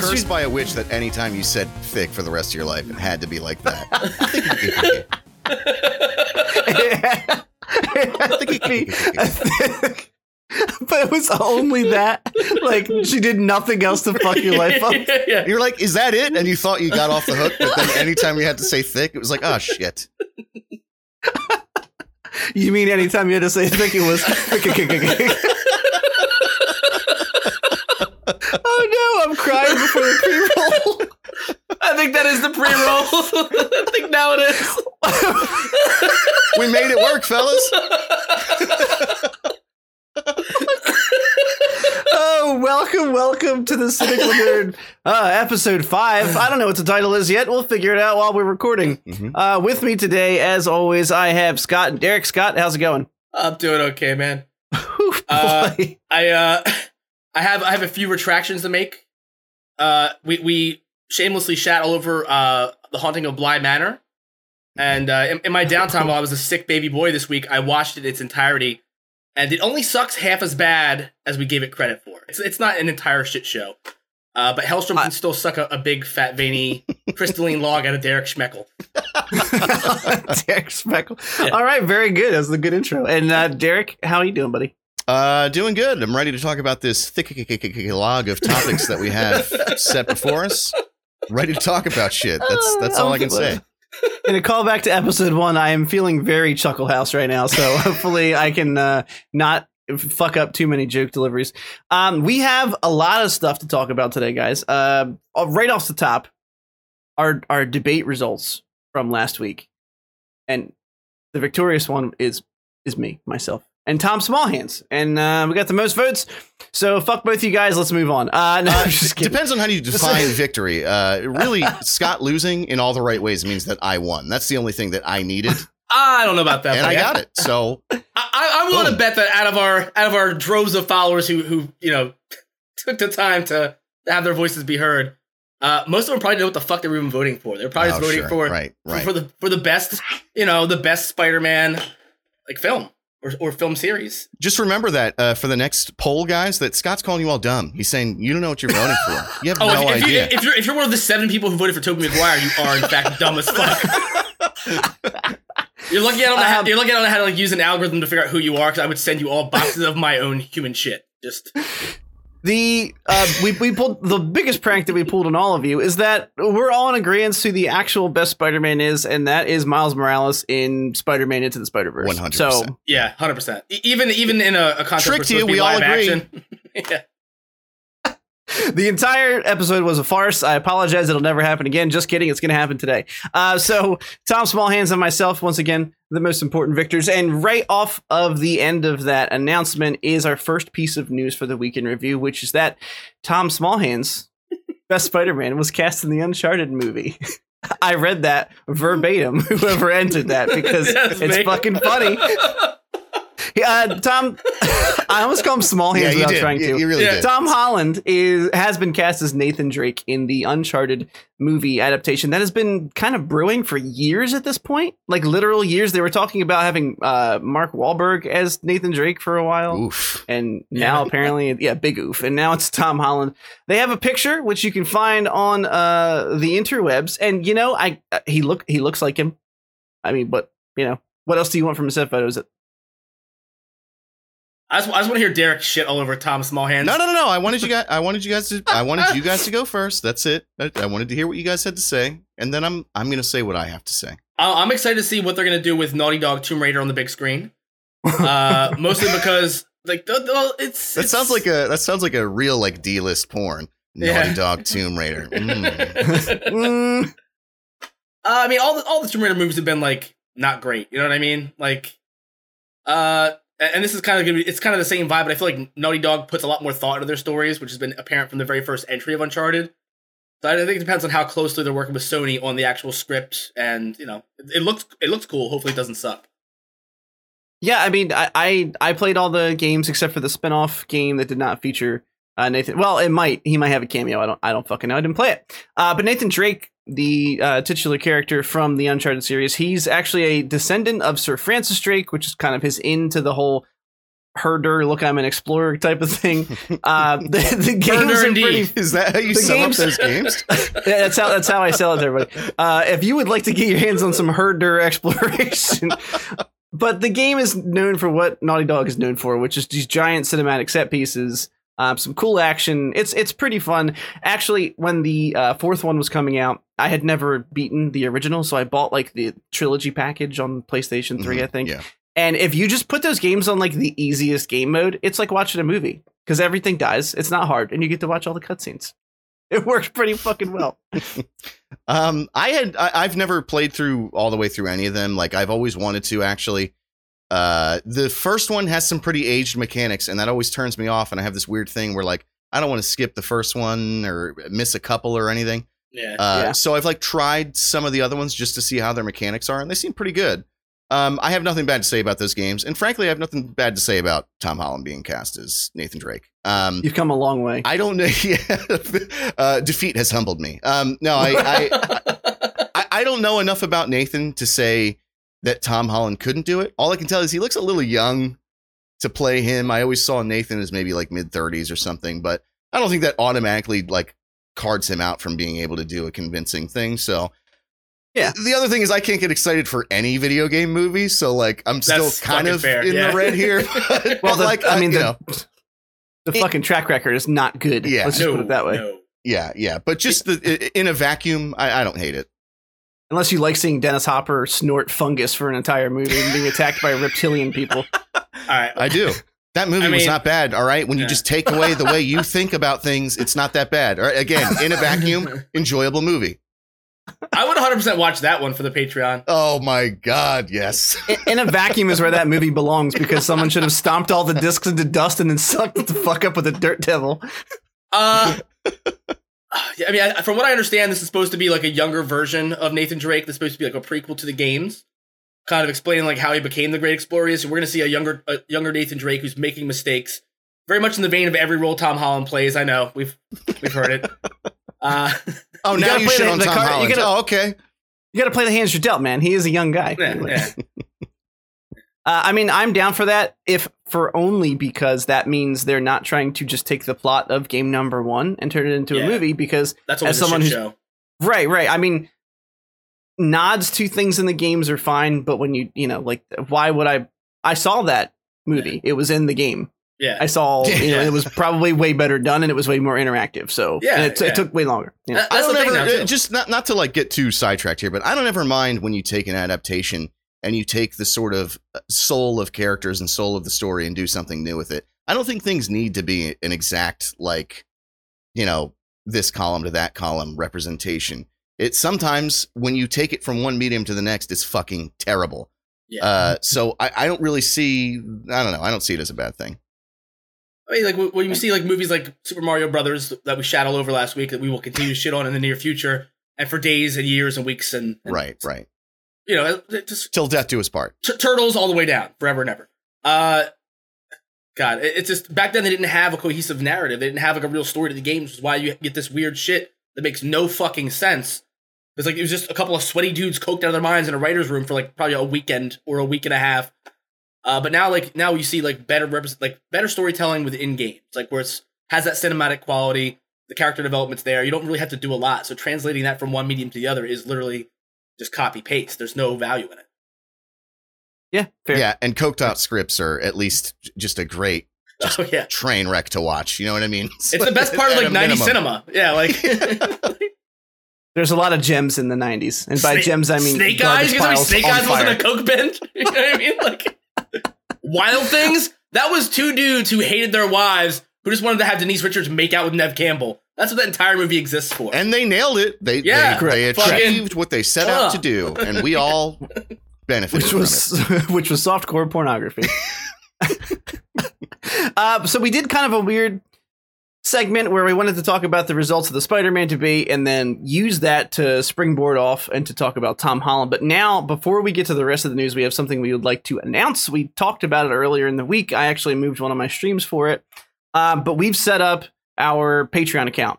cursed by a witch that anytime you said thick for the rest of your life, it had to be like that? but it was only that. Like she did nothing else to fuck your life up. yeah. You're like, is that it? And you thought you got off the hook, but then anytime you had to say thick, it was like, oh shit. You mean anytime you had to say thick, it was. oh no! I'm crying before the pre-roll. I think that is the pre-roll. I think now it is. We made it work, fellas. Oh, welcome, welcome to the Cynical Nerd, uh, episode five. I don't know what the title is yet. We'll figure it out while we're recording. Mhm. Uh, with me today, as always, I have Scott and Derek. Scott, how's it going? I'm doing okay, man. Whew, Uh, boy. I uh, I have I have a few retractions to make. Uh, we we shamelessly shat all over uh the haunting of Bly Manor, and uh, in, in my downtime while I was a sick baby boy this week, I watched it its entirety, and it only sucks half as bad as we gave it credit for. It's it's not an entire shit show. Uh, but Helstrom I- can still suck a, a big, fat, veiny, crystalline log out of Derek Schmeckel. Derek Speckle. Yeah. All right, very good. That was a good intro. And uh, Derek, how are you doing, buddy? Uh, doing good. I'm ready to talk about this thick log of topics that we have set before us. Ready to talk about shit. That's that's all I can say. In a callback to episode one, I am feeling very Chuckle House right now, so hopefully I can uh, not fuck up too many joke deliveries. Um, we have a lot of stuff to talk about today, guys. Uh, right off the top, our our debate results from last week, and the victorious one is is me myself and Tom Smallhands, and uh, we got the most votes. So fuck both you guys. Let's move on. Uh, no, Uh, I'm just depends on how you define victory. Uh, really, Scott losing in all the right ways means that I won. That's the only thing that I needed, I don't know about that. and I got it. So I, I, I want to bet that out of our out of our droves of followers who who you know took the time to have their voices be heard, uh, most of them probably know what the fuck they were even voting for. They're probably Oh, just voting sure. for, right, for right. for the for the best you know the best Spider-Man like film or or film series. Just remember that uh, for the next poll, guys, that Scott's calling you all dumb. He's saying you don't know what you're voting for. You have Oh, no if, if, you, idea. if you're if you're one of the seven people who voted for Tobey Maguire, you are in fact dumb as fuck. You're lucky I don't know how, Um, you're lucky I don't know how to like use an algorithm to figure out who you are because I would send you all boxes of my own human shit. Just The uh, we we pulled the biggest prank that we pulled on all of you is that we're all in agreement to the actual best Spider-Man is, and that is Miles Morales in Spider-Man Into the Spider-Verse. 100%. So Yeah, hundred percent. Even even in a, a concept Tricked you, supposed to be we all agree. yeah. The entire episode was a farce. I apologize. It'll never happen again. Just kidding. It's going to happen today. Uh, so Tom Smallhands and myself, once again, the most important victors. And right off of the end of that announcement is our first piece of news for the weekend review, which is that Tom Smallhands, best Spider-Man, was cast in the Uncharted movie. I read that verbatim. Whoever entered that because That's it's fucking funny. Uh, Tom, I almost call him Smallhands yeah, without did. trying You, to. you really Yeah. did. Tom Holland is has been cast as Nathan Drake in the Uncharted movie adaptation that has been kind of brewing for years at this point, like literal years. They were talking about having uh, Mark Wahlberg as Nathan Drake for a while, Oof. and now apparently, yeah, big oof, and now it's Tom Holland. They have a picture which you can find on uh, the interwebs, and you know, I uh, he look he looks like him. I mean, but you know, what else do you want from a set photos? I just, I just want to hear Derek shit all over Tom Smallhands. No, no, no, no. I wanted you guys. I wanted you guys to. I wanted you guys to go first. That's it. I, I wanted to hear what you guys had to say, and then I'm. I'm going to say what I have to say. I- I'm excited to see what they're gonna do with Naughty Dog Tomb Raider on the big screen. Uh, mostly because like it's That it's- sounds like a. That sounds like a real like D list porn. Yeah. Naughty Dog Tomb Raider. Mm. Mm, Uh, I mean, all the all the Tomb Raider movies have been like not great. You know what I mean? Like, uh, and this is kind of gonna be it's kind of the same vibe, but I feel like Naughty Dog puts a lot more thought into their stories, which has been apparent from the very first entry of Uncharted. So I think it depends on how closely they're working with Sony on the actual script, and you know, it, it looks it looks cool. Hopefully, it doesn't suck. Yeah, I mean, I, I I played all the games except for the spin-off game that did not feature Uh, Nathan, well, it might. He might have a cameo. I don't. I don't fucking know. I didn't play it. Uh, but Nathan Drake, the uh, titular character from the Uncharted series, he's actually a descendant of Sir Francis Drake, which is kind of his into the whole herder. Look, I'm an explorer type of thing. Uh, the, the games are indeed. pretty. Is that how you The sum games- up those games? That's how that's how I sell it to everybody. Uh, if you would like to get your hands on some herder exploration, but the game is known for what Naughty Dog is known for, which is these giant cinematic set pieces, um, some cool action. It's it's pretty fun. Actually, when the uh, fourth one was coming out, I had never beaten the original, so I bought like the trilogy package on PlayStation 3 I think. Yeah. And if you just put those games on like the easiest game mode, it's like watching a movie because everything dies. It's not hard, and you get to watch all the cutscenes. It works pretty fucking well. Um, I had I, I've never played through all the way through any of them. Like I've always wanted to actually. Uh, the first one has some pretty aged mechanics, and that always turns me off. And I have this weird thing where like I don't want to skip the first one or miss a couple or anything. Yeah. Uh, Yeah. so I've like tried some of the other ones just to see how their mechanics are, and they seem pretty good. Um, I have nothing bad to say about those games, and frankly, I have nothing bad to say about Tom Holland being cast as Nathan Drake. Um, You've come a long way. I don't know. Yeah, uh, defeat has humbled me. Um, no, I, I, I, I don't know enough about Nathan to say that Tom Holland couldn't do it. All I can tell is he looks a little young to play him. I always saw Nathan as maybe like mid thirties or something, but I don't think that automatically like cards him out from being able to do a convincing thing. So. Yeah. The other thing is I can't get excited for any video game movie, so like I'm still That's kind of fair, in yeah. the red here. But, well, the, like I mean, you the, know, the It- fucking track record is not good. Yeah. Let's just no, put it that way. No. yeah, yeah, but just the in a vacuum, I, I don't hate it. Unless you like seeing Dennis Hopper snort fungus for an entire movie and being attacked by reptilian people. All right. I do. That movie I was not bad. All right, when you just take away the way you think about things, it's not that bad. All right, again, in a vacuum, enjoyable movie. I would 100% watch that one for the Patreon. Oh my god, yes. In, in a vacuum is where that movie belongs because someone should have stomped all the discs into dust and then sucked the fuck up with a dirt devil. Uh, yeah, I mean, from what I understand, this is supposed to be like a younger version of Nathan Drake. That's supposed to be like a prequel to the games, kind of explaining like how he became the great explorer. is. So we're gonna see a younger, a younger Nathan Drake who's making mistakes, very much in the vein of every role Tom Holland plays. I know we've we've heard it. Uh, Oh, You now you play shit the- on the Tom card- you Holland. gotta- oh, okay. You got to play the hands you're dealt, man. He is a young guy. yeah, yeah. Uh, I mean, I'm down for that, if for only because that means they're not trying to just take the plot of game number one and turn it into Yeah. a movie. Because That's always As someone shit who's- show. Right, right. I mean, nods to things in the games are fine, but when you, you know, like, why would I? I saw that movie. It was in the game. Yeah, I saw, you know, it was probably way better done and it was way more interactive. So, Yeah, and it, yeah. it took way longer. Yeah. That- I don't ever now uh, just not not to like get too sidetracked here, but I don't ever mind when you take an adaptation and you take the sort of uh, soul of characters and soul of the story and do something new with it. I don't think things need to be an exact like, you know, this column to that column representation. It sometimes when you take it from one medium to the next, it's fucking terrible. Yeah. Uh, so I, I don't really see. I don't know. I don't see it as a bad thing. I mean, like when you see like movies like Super Mario Brothers that we shat all over last week that we will continue to shit on in the near future and for days and years and weeks and, and Right, right. you know just Till death do us part. t- turtles all the way down forever and ever. Uh, God, it- it's just back then they didn't have a cohesive narrative. They didn't have like a real story to the games, which is why you get this weird shit that makes no fucking sense. It's like it was just a couple of sweaty dudes coked out of their minds in a writer's room for like probably a weekend or a week and a half. Uh, but now, like now, you see like better represent like better storytelling within games, like where it's has that cinematic quality. The character development's there. You don't really have to do a lot. So translating that from one medium to the other is literally just copy paste. There's no value in it. yeah, fair. Yeah, and coked out scripts are at least just a great Oh yeah, train wreck to watch. You know what I mean? it's the best part of like a 90s minimum. cinema. Yeah, like There's a lot of gems in the 90s. And by Snake- gems, I mean Snake Eyes. You piles Snake on Eyes wasn't a coke bench. You know what I mean? Like Wild Things. That was two dudes who hated their wives who just wanted to have Denise Richards make out with Neve Campbell. That's what that entire movie exists for. And they nailed it. They Yeah, they, they correct. achieved what they set out to do, and we all benefited which from it. was which was softcore pornography. uh, so we did kind of a weird segment where we wanted to talk about the results of the Spider-Man debate and then use that to springboard off and to talk about Tom Holland. But now, before we get to the rest of the news, we have something we would like to announce. We talked about it earlier in the week. I actually moved one of my streams for it, um, but we've set up our Patreon account.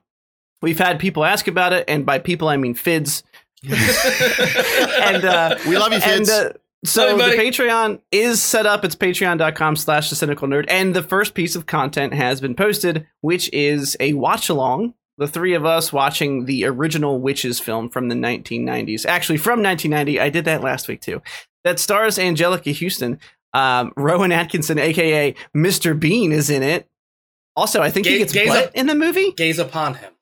We've had people ask about it, and by people I mean Fids. and uh, We love you, and uh, so Love you, the. Patreon is set up. It's patreon.com slash the cynical nerd. And the first piece of content has been posted, which is a watch along. The three of us watching the original Witches film from the 1990s. Actually, from 1990. I did that last week too. That stars Anjelica Huston. Um, Rowan Atkinson, aka Mr. Bean, is in it. Also, I think he gets gaze butt up- in the movie. Gaze upon him.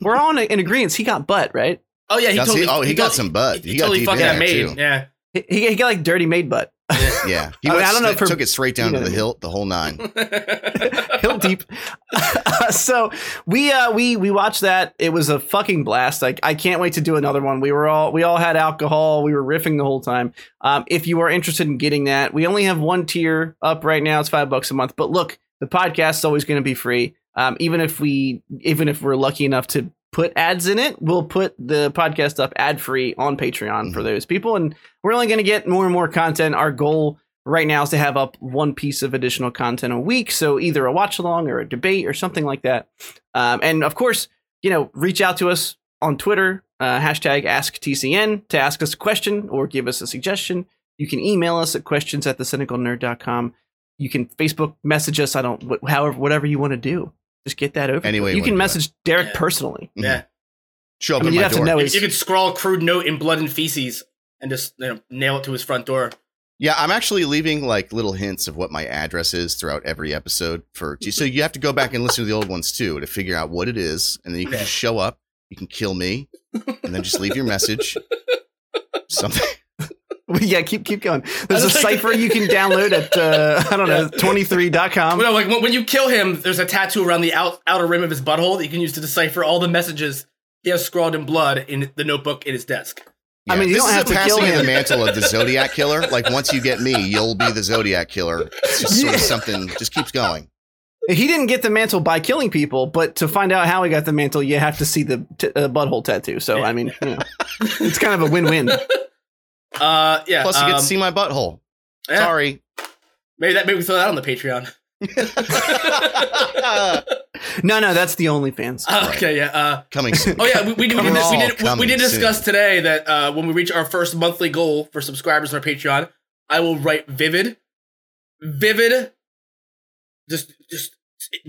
We're all in, in agreement. He got butt, right? Oh yeah, he totally. he? Oh, he, got totally- some butt. He, He, got totally fucking in made. too. Yeah. He, he, got like dirty maid butt. Yeah, he I mean, I don't know if her- took it straight down you to the what I mean. hilt, the whole nine. hill deep. so we uh we we watched that. It was a fucking blast. Like I can't wait to do another one. We were all we all had alcohol. We were riffing the whole time. Um, if you are interested in getting that, we only have one tier up right now. It's five bucks a month. But look, the podcast is always going to be free. Um, even if we even if we're lucky enough to put ads in it, we'll put the podcast up ad free on Patreon for Mhm. those people. And we're only going to get more and more content. Our goal right now is to have up one piece of additional content a week. So either a watch along or a debate or something like that. Um, and of course, you know, reach out to us on Twitter, uh, hashtag AskTCN to ask us a question or give us a suggestion. You can email us at questions at thecynicalnerd.com. You can Facebook message us. I don't, wh- however, whatever you want to do. Just get that over. Anyway, you you can wanna do message Derek Yeah. personally. Mm-hmm. yeah. Show up I mean, at you'd my have to door. know You, you could scrawl a crude note in blood and feces and just you know, nail it to his front door. Yeah, I'm actually leaving like little hints of what my address is throughout every episode for so you have to go back and listen to the old ones too to figure out what it is, and then you can just show up, you can kill me, and then just leave your message. Something. yeah, keep keep going. There's a cipher you can download at uh, I don't know 23.com. Well, no, like when, when you kill him, there's a tattoo around the out, outer rim of his butthole that you can use to decipher all the messages he has scrawled in blood in the notebook in his desk. I mean, you this don't have to passing kill of the mantle of the Zodiac killer. Like once you get me, you'll be the Zodiac killer. It's just sort of something. Just keeps going. He didn't get the mantle by killing people, but to find out how he got the mantle, you have to see the t- uh, butthole tattoo. So I mean, you know, it's kind of a win-win. Uh, yeah. Plus, you get um, to see my butthole. yeah, Sorry. Maybe that maybe we throw that on the Patreon. No, no, that's the OnlyFans. Uh, Okay, yeah. Uh, Coming soon. oh yeah, we, we, did, we, did, We're we, did, we, we did discuss soon. today that uh, when we reach our first monthly goal for subscribers on our Patreon, I will write vivid, vivid, just just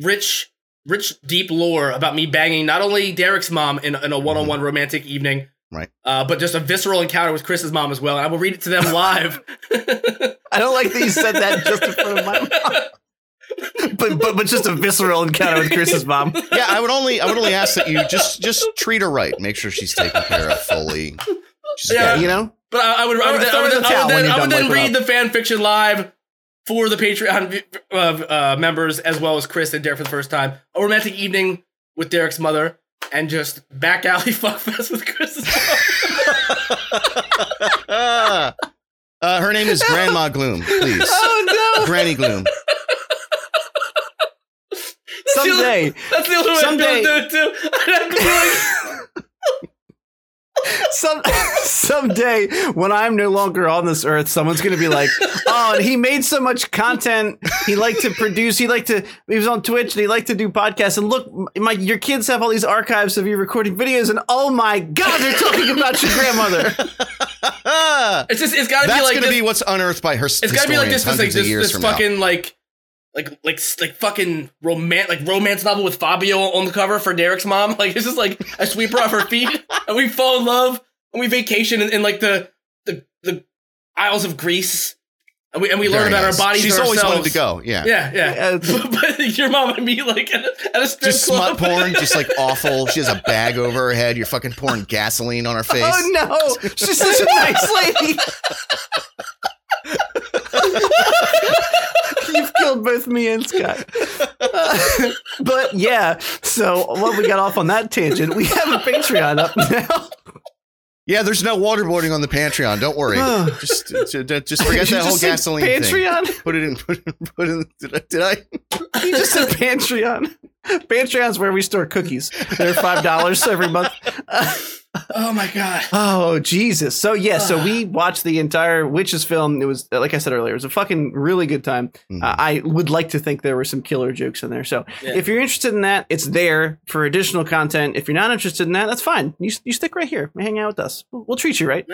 rich, rich, deep lore about me banging not only Derek's mom in, in a one-on-one romantic evening. Right. uh, but just a visceral encounter with Chris's mom as well. And I will read it to them live. I don't like that you said that just in front of my mom. but, but but just a visceral encounter with Chris's mom. yeah, I would only I would only ask that you just just treat her right. Make sure she's taken care of fully. She's Yeah, got- You know, But I, I would, I would, I would, in the I would then, I would then wiping read the fan fiction live for the Patreon uh, uh, members as well as Chris and Derek for the first time. A romantic evening with Derek's mother and just back alley fuckfest with Chris. uh, her name is Grandma Gloom. Please, oh no! Granny Gloom. Someday, That's the only way Someday- I'm gonna do it too. I'd have to be like, some someday when I'm no longer on this earth, someone's gonna be like, "Oh, and he made so much content. He liked to produce. He liked to. He was on Twitch and he liked to do podcasts. And look, my your kids have all these archives of you recording videos. And oh my god, they're talking about your grandmother. It's just it's gotta that's be like going to this, be what's unearthed by her. it's gotta be like this, this like this, this from now. fucking like like like like fucking romance like romance novel with Fabio on the cover for Derek's mom. Like it's just like a sweep her off her feet and we fall in love and we vacation in, in like the the the Isles of Greece and we and we learn about nice. our bodies. She's always ourselves. wanted to go. Yeah. Yeah, yeah. Yeah, but, but your mom and me like at a, at a strip Just club. smut porn, just like awful. She has a bag over her head. You're fucking pouring gasoline on her oh, face. Oh no, she's such a nice lady. You've killed both me and Scott. Uh, but yeah, so what we got off on that tangent, we have a Patreon up now. Yeah, there's no waterboarding on the Patreon. Don't worry. just, just, just forget that whole gasoline thing. Patreon. Put it in. Put it, put it in. Did I? Did I? You just said Patreon. Patreon's where we store cookies. They're five dollars every month. Uh, Oh my god. Oh Jesus! So yeah, so we watched the entire Witches film. It was like I said earlier, it was a fucking really good time. Mhm. Uh, I would like to think there were some killer jokes in there. So Yeah. if you're interested in that, it's there for additional content. If you're not interested in that, that's fine. You you stick right here, hang out with us. We'll, we'll treat you right.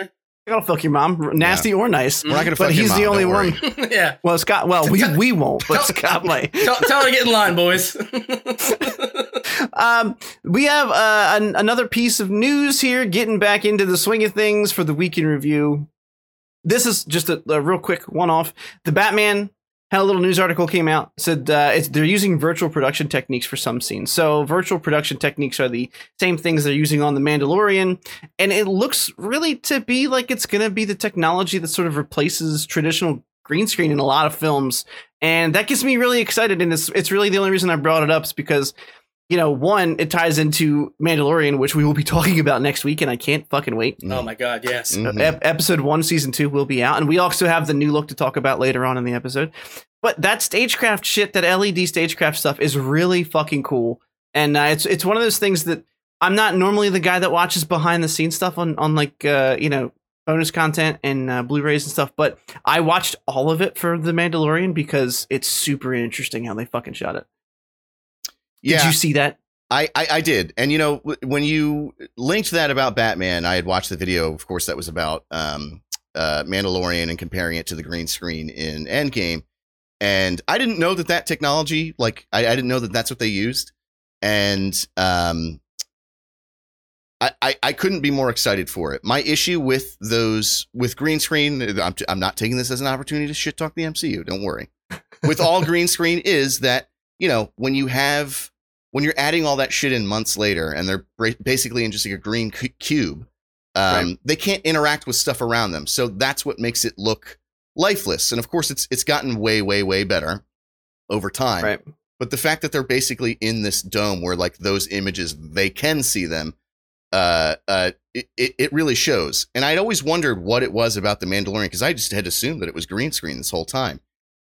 Yeah. I gotta fuck your mom, nasty or nice. We're not gonna But fuck your he's mom, the only one. yeah. Well, Scott. Well, we we won't, but tell- Scott might. Tell, tell her to get in line, boys. Um, we have uh, an, another piece of news here, getting back into the swing of things for the weekend review. This is just a, a real quick one-off. The Batman had a little news article came out said uh, they're using virtual production techniques for some scenes. So virtual production techniques are the same things they're using on the Mandalorian, and it looks really to be like it's going to be the technology that sort of replaces traditional green screen in a lot of films, and that gets me really excited. And it's it's really the only reason I brought it up is because you know, one, it ties into Mandalorian, which we will be talking about next week, and I can't fucking wait. oh my god, yes. Mhm. Ep- episode one, season two will be out, and we also have the new look to talk about later on in the episode. But that stagecraft shit, that LED stagecraft stuff, is really fucking cool, and uh, it's it's one of those things that I'm not normally the guy that watches behind the scenes stuff on on like uh, you know bonus content and uh, Blu-rays and stuff, but I watched all of it for the Mandalorian because it's super interesting how they fucking shot it. Did you see that? I, I I did, and you know when you linked that about Batman, I had watched the video. Of course, that was about um, uh, Mandalorian and comparing it to the green screen in Endgame, and I didn't know that that technology, like I, I didn't know that that's what they used, and um, I, I I couldn't be more excited for it. My issue with those with green screen, I'm I'm not taking this as an opportunity to shit talk the MCU. Don't worry. With all green screen is that you know when you have when you're adding all that shit in months later and they're basically in just like a green cu- cube um, Right. they can't interact with stuff around them. So that's what makes it look lifeless. And of course it's it's gotten way way way better over time. Right. but the fact that they're basically in this dome where like those images they can see them uh uh it, it, it really shows. And i'd always wondered what it was about the mandalorian because i just had assumed that it was green screen this whole time.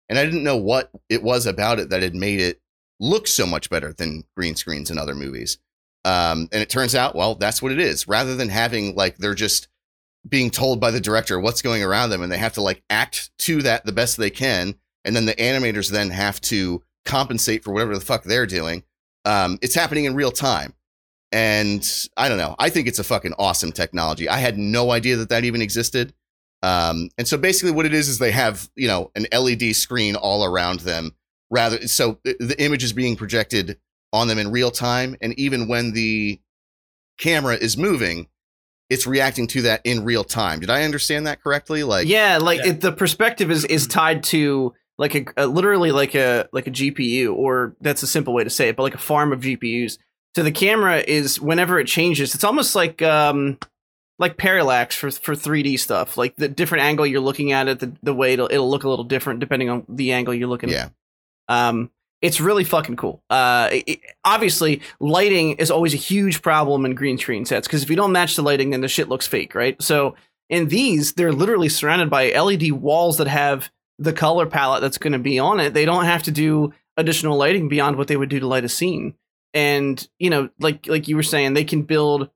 And i didn't know what it was about it that had made it look so much better than green screens in other movies. Um and it turns out well that's what it is. Rather than having like they're just being told by the director what's going around them and they have to like act to that the best they can and then the animators then have to compensate for whatever the fuck they're doing um it's happening in real time. And i don't know. I think it's a fucking awesome technology. I had no idea that that even existed. Um and so basically what it is is they have you know an led screen all around them rather so the- the image is being projected on them in real time and even when the camera is moving it's reacting to that in real time did i understand that correctly like yeah, like Yeah. It, the perspective is is tied to like a, a literally like a like a GPU, or that's a simple way to say it, but like a farm of GPUs. So the camera is whenever it changes, it's almost like um like parallax for for 3D stuff. Like the different angle you're looking at it, the, the way it'll it'll look a little different depending on the angle you're looking. At. Yeah Um, it's really fucking cool. Uh, it- obviously, lighting is always a huge problem in green screen sets because if you don't match the lighting, then the shit looks fake, right? So in these, they're literally surrounded by LED walls that have the color palette that's going to be on it. They don't have to do additional lighting beyond what they would do to light a scene. And you know, like like you were saying, they can build.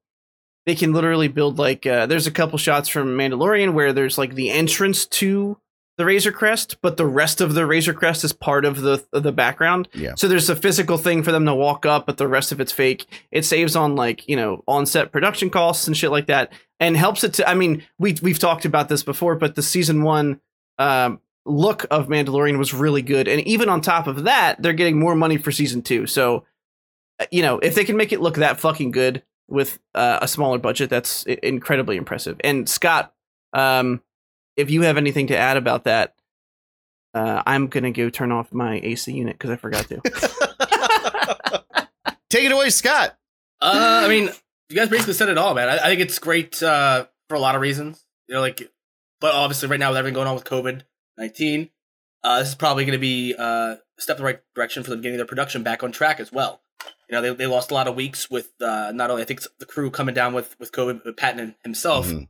They can literally build like uh, there's a couple shots from Mandalorian where there's like the entrance to the Razor Crest, but the rest of the Razor Crest is part of the of the background. Yeah. So there's a physical thing for them to walk up, but the rest of it's fake. It saves on like you know on set production costs and shit like that, and helps it to. I mean, we we've talked about this before, but the season one um, look of Mandalorian was really good, and even on top of that, they're getting more money for season two. So uh, you know if they can make it look that fucking good with uh, a smaller budget, that's incredibly impressive. And Scott, um, if you have anything to add about that, uh, I'm gonna go turn off my AC unit because I forgot to. take it away scott Uh, I mean, you guys basically said it all, man. I, I think it's great uh, for a lot of reasons. You know, like, but obviously, right now with everything going on with COVID nineteen, uh, this is probably going to be uh, a step in the right direction for them getting their production back on track as well. You know, they, they lost a lot of weeks with uh, not only I think the crew coming down with with COVID, but Patton himself, Mhm.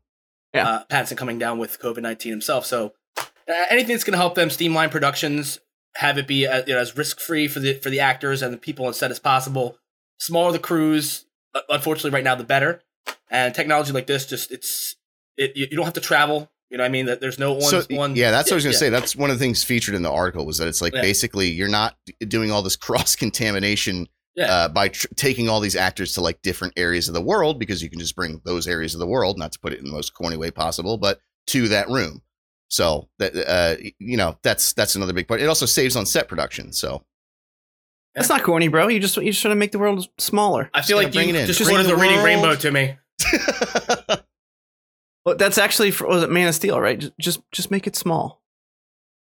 Yeah. uh, Pattinson coming down with COVID nineteen himself. So uh, anything that's going to help them streamline productions, have it be uh, you know, as risk free for the for the actors and the people on set as possible. Smaller the crews, uh, unfortunately, right now the better. and technology like this just it's it you, you don't have to travel. You know what I mean? That there's no one So one. yeah, that's what I was gonna yeah. say. That's one of the things featured in the article was that it's like Yeah. basically you're not doing all this cross contamination Yeah. uh, by tr- taking all these actors to like different areas of the world because you can just bring those areas of the world, not to put it in the most corny way possible, but to that room. So that uh, you know that's that's another big part. It also saves on set production. So That's not corny, bro. You just you just trying to make the world smaller. I feel Yeah, like bring you it in. just Bring wanted the the reading rainbow to me. Well, that's actually for, was it Man of Steel, right? Just, just just make it small.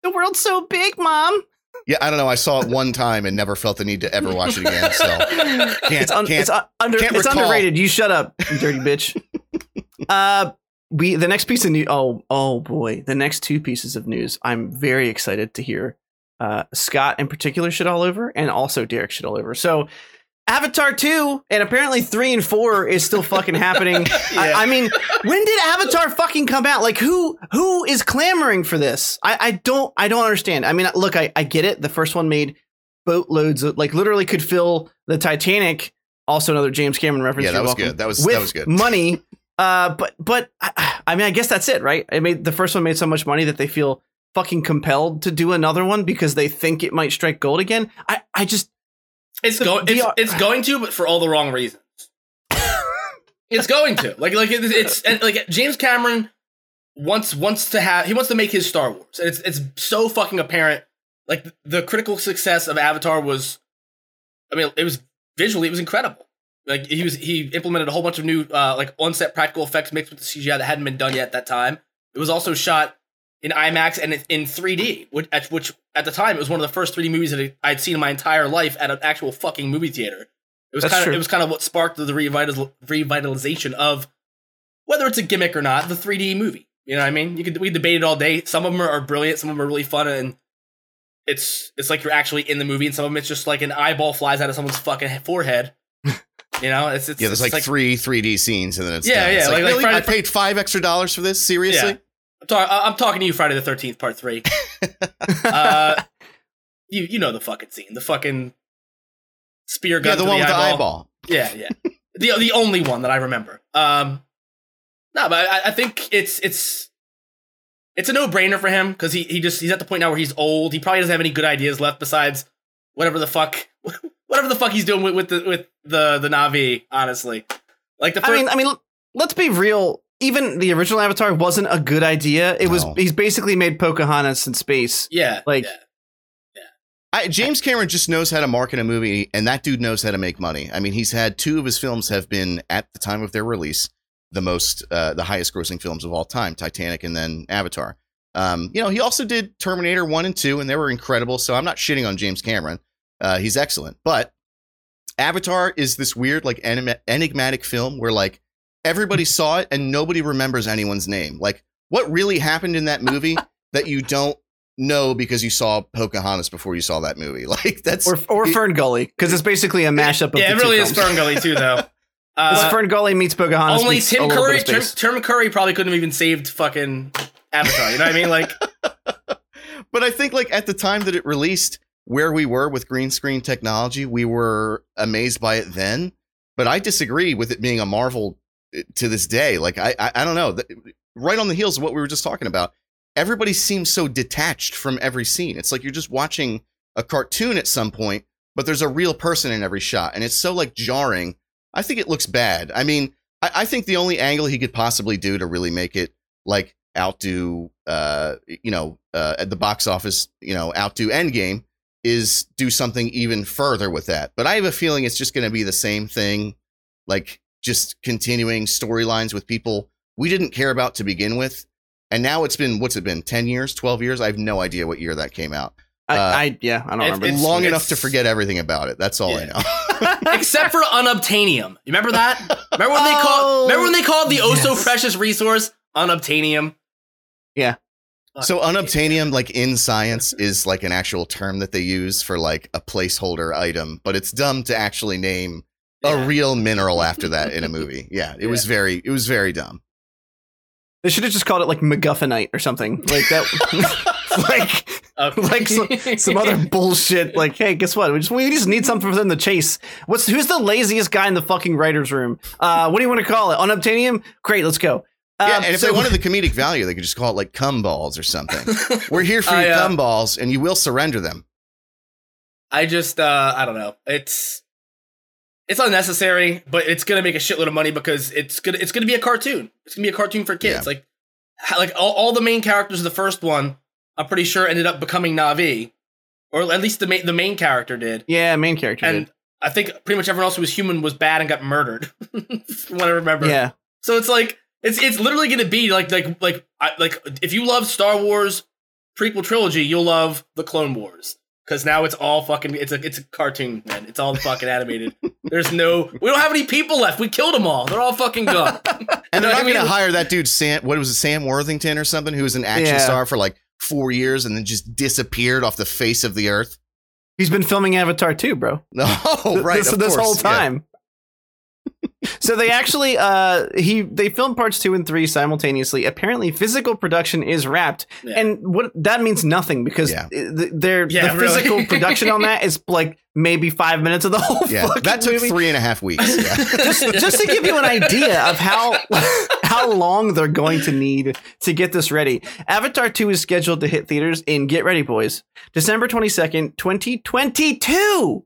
The world's so big, mom. Yeah, I don't know. I saw it one time and never felt the need to ever watch it again. So can't it's un- it's, un- under, can't it's underrated. You shut up, you dirty bitch. uh, we the next piece of news. Oh, oh boy, the next two pieces of news. I'm very excited to hear. Uh, Scott in particular shit all over, and also Derek shit all over. So, Avatar two, and apparently three and four is still fucking happening. I, I mean, when did Avatar fucking come out? Like, who who is clamoring for this? I, I don't I don't understand. I mean, look, I, I get it. The first one made boatloads of like literally could fill the Titanic. Also, another James Cameron reference. Yeah, that was welcome, good. That was- with that was good. money. Uh, but but I, I mean, I guess that's it, right? I made the first one made so much money that they feel fucking compelled to do another one because they think it might strike gold again. I I just It's going. It's, VR it's going to, but for all the wrong reasons. it's going to. Like like it's, it's and, like James Cameron wants wants to have he wants to make his Star Wars. And it's it's so fucking apparent. Like the critical success of Avatar was, I mean, it was visually it was incredible. Like he was he implemented a whole bunch of new uh, like on set practical effects mixed with the CGI that hadn't been done yet at that time. It was also shot in IMAX and in 3D, which at, which at the time it was one of the first 3D movies that I'd seen in my entire life at an actual fucking movie theater. It was That's kind of true. it was kind of what sparked the revital, revitalization of whether it's a gimmick or not, the 3D movie. You know what I mean? You could we debate it all day. Some of them are, are brilliant, some of them are really fun, and it's it's like you're actually in the movie, and some of them it's just like an eyeball flies out of someone's fucking forehead. you know, it's, it's yeah. There's it's like, three 3D scenes and then it's Yeah, done. It's yeah, like- like really? Friday- I paid five extra dollars for this. Seriously? Yeah. I'm, I'm talking to you, Friday the Thirteenth Part Three. uh, you you know the fucking scene, the fucking spear Yeah, gun. the to one with the eyeball. eyeball. Yeah, yeah. the the only one that I remember. Um, no, but I, I think it's it's it's a no brainer for him because he he just he's at the point now where he's old. He probably doesn't have any good ideas left besides whatever the fuck whatever the fuck he's doing with, with the with the the Na'vi. Honestly, like the first, I mean, I mean, let's be real. Even the original Avatar wasn't a good idea. It was No. he's basically made Pocahontas in space. yeah, like- yeah. I, James Cameron just knows how to market a movie, and that dude knows how to make money. I mean, he's had two of his films have been at the time of their release the most, uh, the highest grossing films of all time: Titanic and then Avatar. Um, you know, he also did Terminator one and two, and they were incredible. So I'm not shitting on James Cameron; uh, he's excellent. But Avatar is this weird, like enigmatic film where like everybody saw it and nobody remembers anyone's name. Like, what really happened in that movie that you don't know because you saw Pocahontas before you saw that movie. Like that's Or or it- FernGully because it's basically a mashup of yeah, it really two is films. FernGully too, though. Uh, FernGully meets Pocahontas. only meets Tim Curry, of Tim. Tim Curry probably couldn't have even saved fucking Avatar. You know what I mean? Like, but I think like at the time that it released, where we were with green screen technology, we were amazed by it then. But I disagree with it being a marvel to this day. Like I I, I don't know. Right on the heels of what we were just talking about, everybody seems so detached from every scene. It's like you're just watching a cartoon at some point, but there's a real person in every shot, and it's so like jarring. I think it looks bad. I mean, I, I think the only angle he could possibly do to really make it like outdo, uh, you know, uh, at the box office, you know, outdo Endgame is do something even further with that. But I have a feeling it's just going to be the same thing, like just continuing storylines with people we didn't care about to begin with. And now it's been what's it been? Ten years, twelve years? I have no idea what year that came out. I, uh, I yeah, I don't it's- remember. it's- Long enough to forget everything about it. That's all Yeah. I know. except for unobtainium. You remember that? Remember when they Oh, called? Remember when they called the oh so precious resource unobtainium? Yeah. So unobtainium, like in science, is like an actual term that they use for like a placeholder item, but it's dumb to actually name Yeah. a real mineral after that in a movie. Yeah, it was very, it was very dumb. They should have just called it like MacGuffinite or something like that. like Okay. like some, some other bullshit. Like, hey, guess what? We just we just need something for them to chase. What's who's the laziest guy in the fucking writers' room? Uh, what do you want to call it? Unobtainium? Great, let's go. Yeah, Um, and if so- they wanted the comedic value, they could just call it like cum balls or something. We're here for I, your uh, cum balls, and you will surrender them. I just uh I don't know. It's it's unnecessary, but it's gonna make a shitload of money because it's gonna it's gonna be a cartoon. It's gonna be a cartoon for kids. Yeah. Like like all, all the main characters of the first one, I'm pretty sure ended up becoming Na'vi, or at least the main the main character did. yeah, main character. And did. I think pretty much everyone else who was human was bad and got murdered. From what I remember. yeah, So it's like it's it's literally gonna be like like like I, like if you love Star Wars prequel trilogy, you'll love the Clone Wars because now it's all fucking it's a it's a cartoon man. It's all fucking animated. There's no we don't have any people left. We killed them all. They're all fucking gone. And they're know not what I going to hire that dude Sam. What was it, Sam Worthington or something, who was an action Yeah. star for like four years and then just disappeared off the face of the earth. he's been filming Avatar too, bro. Oh, right. this, of this course, whole yeah. time. So they actually uh he they filmed parts two and three simultaneously. Apparently, physical production is wrapped, Yeah. and what that means nothing because Yeah. the, their Yeah, the really. physical production on that is like maybe five minutes of the whole Yeah, that took movie. three and a half weeks. Yeah. just, just to give you an idea of how how long they're going to need to get this ready. Avatar 2 is scheduled to hit theaters in get ready boys. December 22nd, 2022.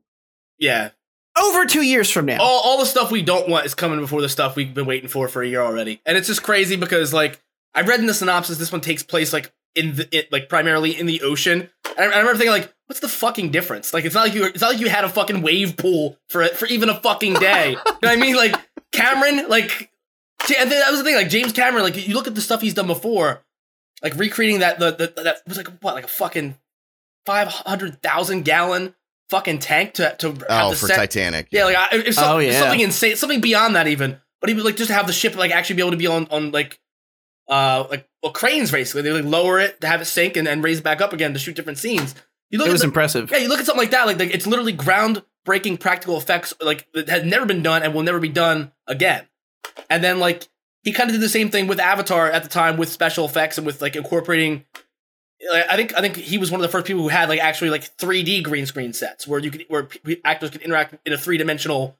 yeah. Over 2 years from now. All all the stuff we don't want is coming before the stuff we've been waiting for for a year already. And it's just crazy because like I read in the synopsis this one takes place like in the it, like primarily in the ocean. And I, I remember thinking like what's the fucking difference? Like it's not like you it's not like you had a fucking wave pool for for even a fucking day. you know what I mean? Like Cameron like and that was the thing. Like James Cameron, like you look at the stuff he's done before, like recreating that the, the that was like what like a fucking five hundred thousand gallon fucking tank to to have Oh, the for set. Titanic. Yeah, like I, if some, Oh, yeah. something insane, something beyond that even. But he would like just to have the ship like actually be able to be on on like uh like well cranes basically. They like lower it to have it sink and then raise it back up again to shoot different scenes. You look it at was the, impressive. yeah, you look at something like that, like, like it's literally groundbreaking practical effects, like that has never been done and will never be done again. And then like he kind of did the same thing with Avatar at the time with special effects and with like incorporating. I think I think he was one of the first people who had like actually like 3D green screen sets where you could where p- actors could interact in a three dimensional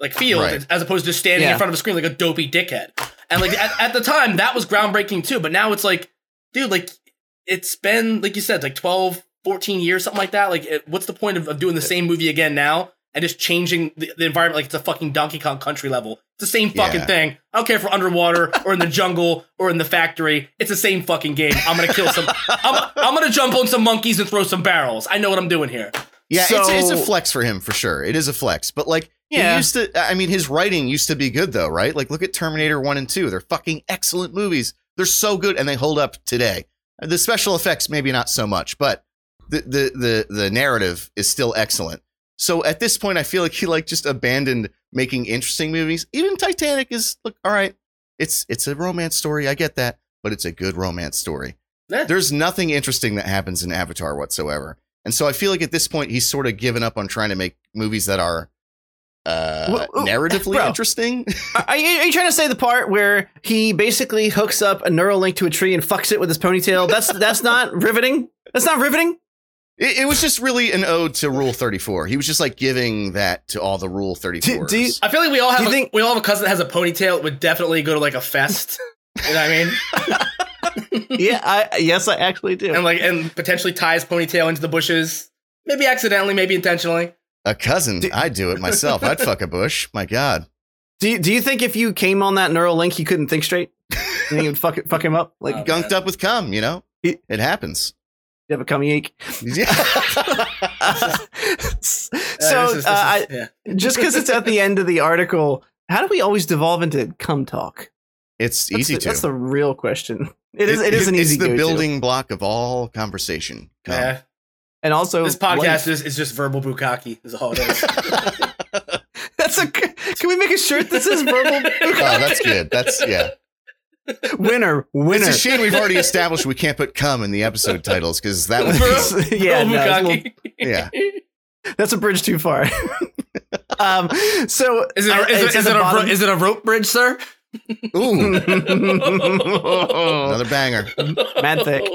like field Right. as opposed to just standing Yeah. in front of a screen like a dopey dickhead. And like at, at the time that was groundbreaking too, but now it's like, dude, like it's been like you said like 12 14 years something like that like it, what's the point of, of doing the same movie again now and just changing the, the environment like it's a fucking donkey kong country level it's the same fucking Yeah. thing i don't care if we're underwater or in the jungle or in the factory it's the same fucking game i'm gonna kill some I'm, I'm gonna jump on some monkeys and throw some barrels i know what i'm doing here Yeah, it's, it's a flex for him for sure. It is a flex, but like Yeah. he used to. I mean, his writing used to be good though, right? Like look at Terminator One and Two. They're fucking excellent movies. They're so good and they hold up today. The special effects maybe not so much, but the the the the narrative is still excellent. So at this point, I feel like he like just abandoned making interesting movies. Even Titanic is look all right. It's it's a romance story. I get that, but it's a good romance story. Yeah. There's nothing interesting that happens in Avatar whatsoever. And so I feel like at this point he's sort of given up on trying to make movies that are uh, Well, well, narratively bro. interesting. Are you, are you trying to say the part where he basically hooks up a neural link to a tree and fucks it with his ponytail? That's that's not riveting. That's not riveting. It, it was just really an ode to Rule 34. He was just like giving that to all the Rule 34s. do i feel like we all have a, think- we all have a cousin that has a ponytail that would definitely go to like a fest you know what i mean Yeah, I yes, I actually do. and like and potentially tie his ponytail into the bushes maybe accidentally maybe intentionally a cousin, Do- I'd do it myself. I'd fuck a bush. My God. Do you, do you think if you came on that neural link, he couldn't think straight? You think it would fuck it, fuck him up? Like Oh, Gunked man. up with cum, you know? It- It happens. You have a cummy ache. Yeah. Uh, so this is- this uh, I, just because it's at the end of the article, how do we always devolve into cum talk? It's That's easy the, to. That's the real question. It is. It is an easy It's the go-to. building block of all conversation. Cum. yeah. and also This podcast is, is just verbal bukkake. Is all it is. That's a. Can we make a shirt that says verbal? Oh, that's good. That's yeah. Winner, winner. It's a shame we've already established we can't put cum in the episode titles because that would be yeah, no, little- yeah. that's a bridge too far. um. So Is it, uh, is, it's it, at is, the it a, ro- is it a rope bridge, sir? Ooh, another banger. Mad thick.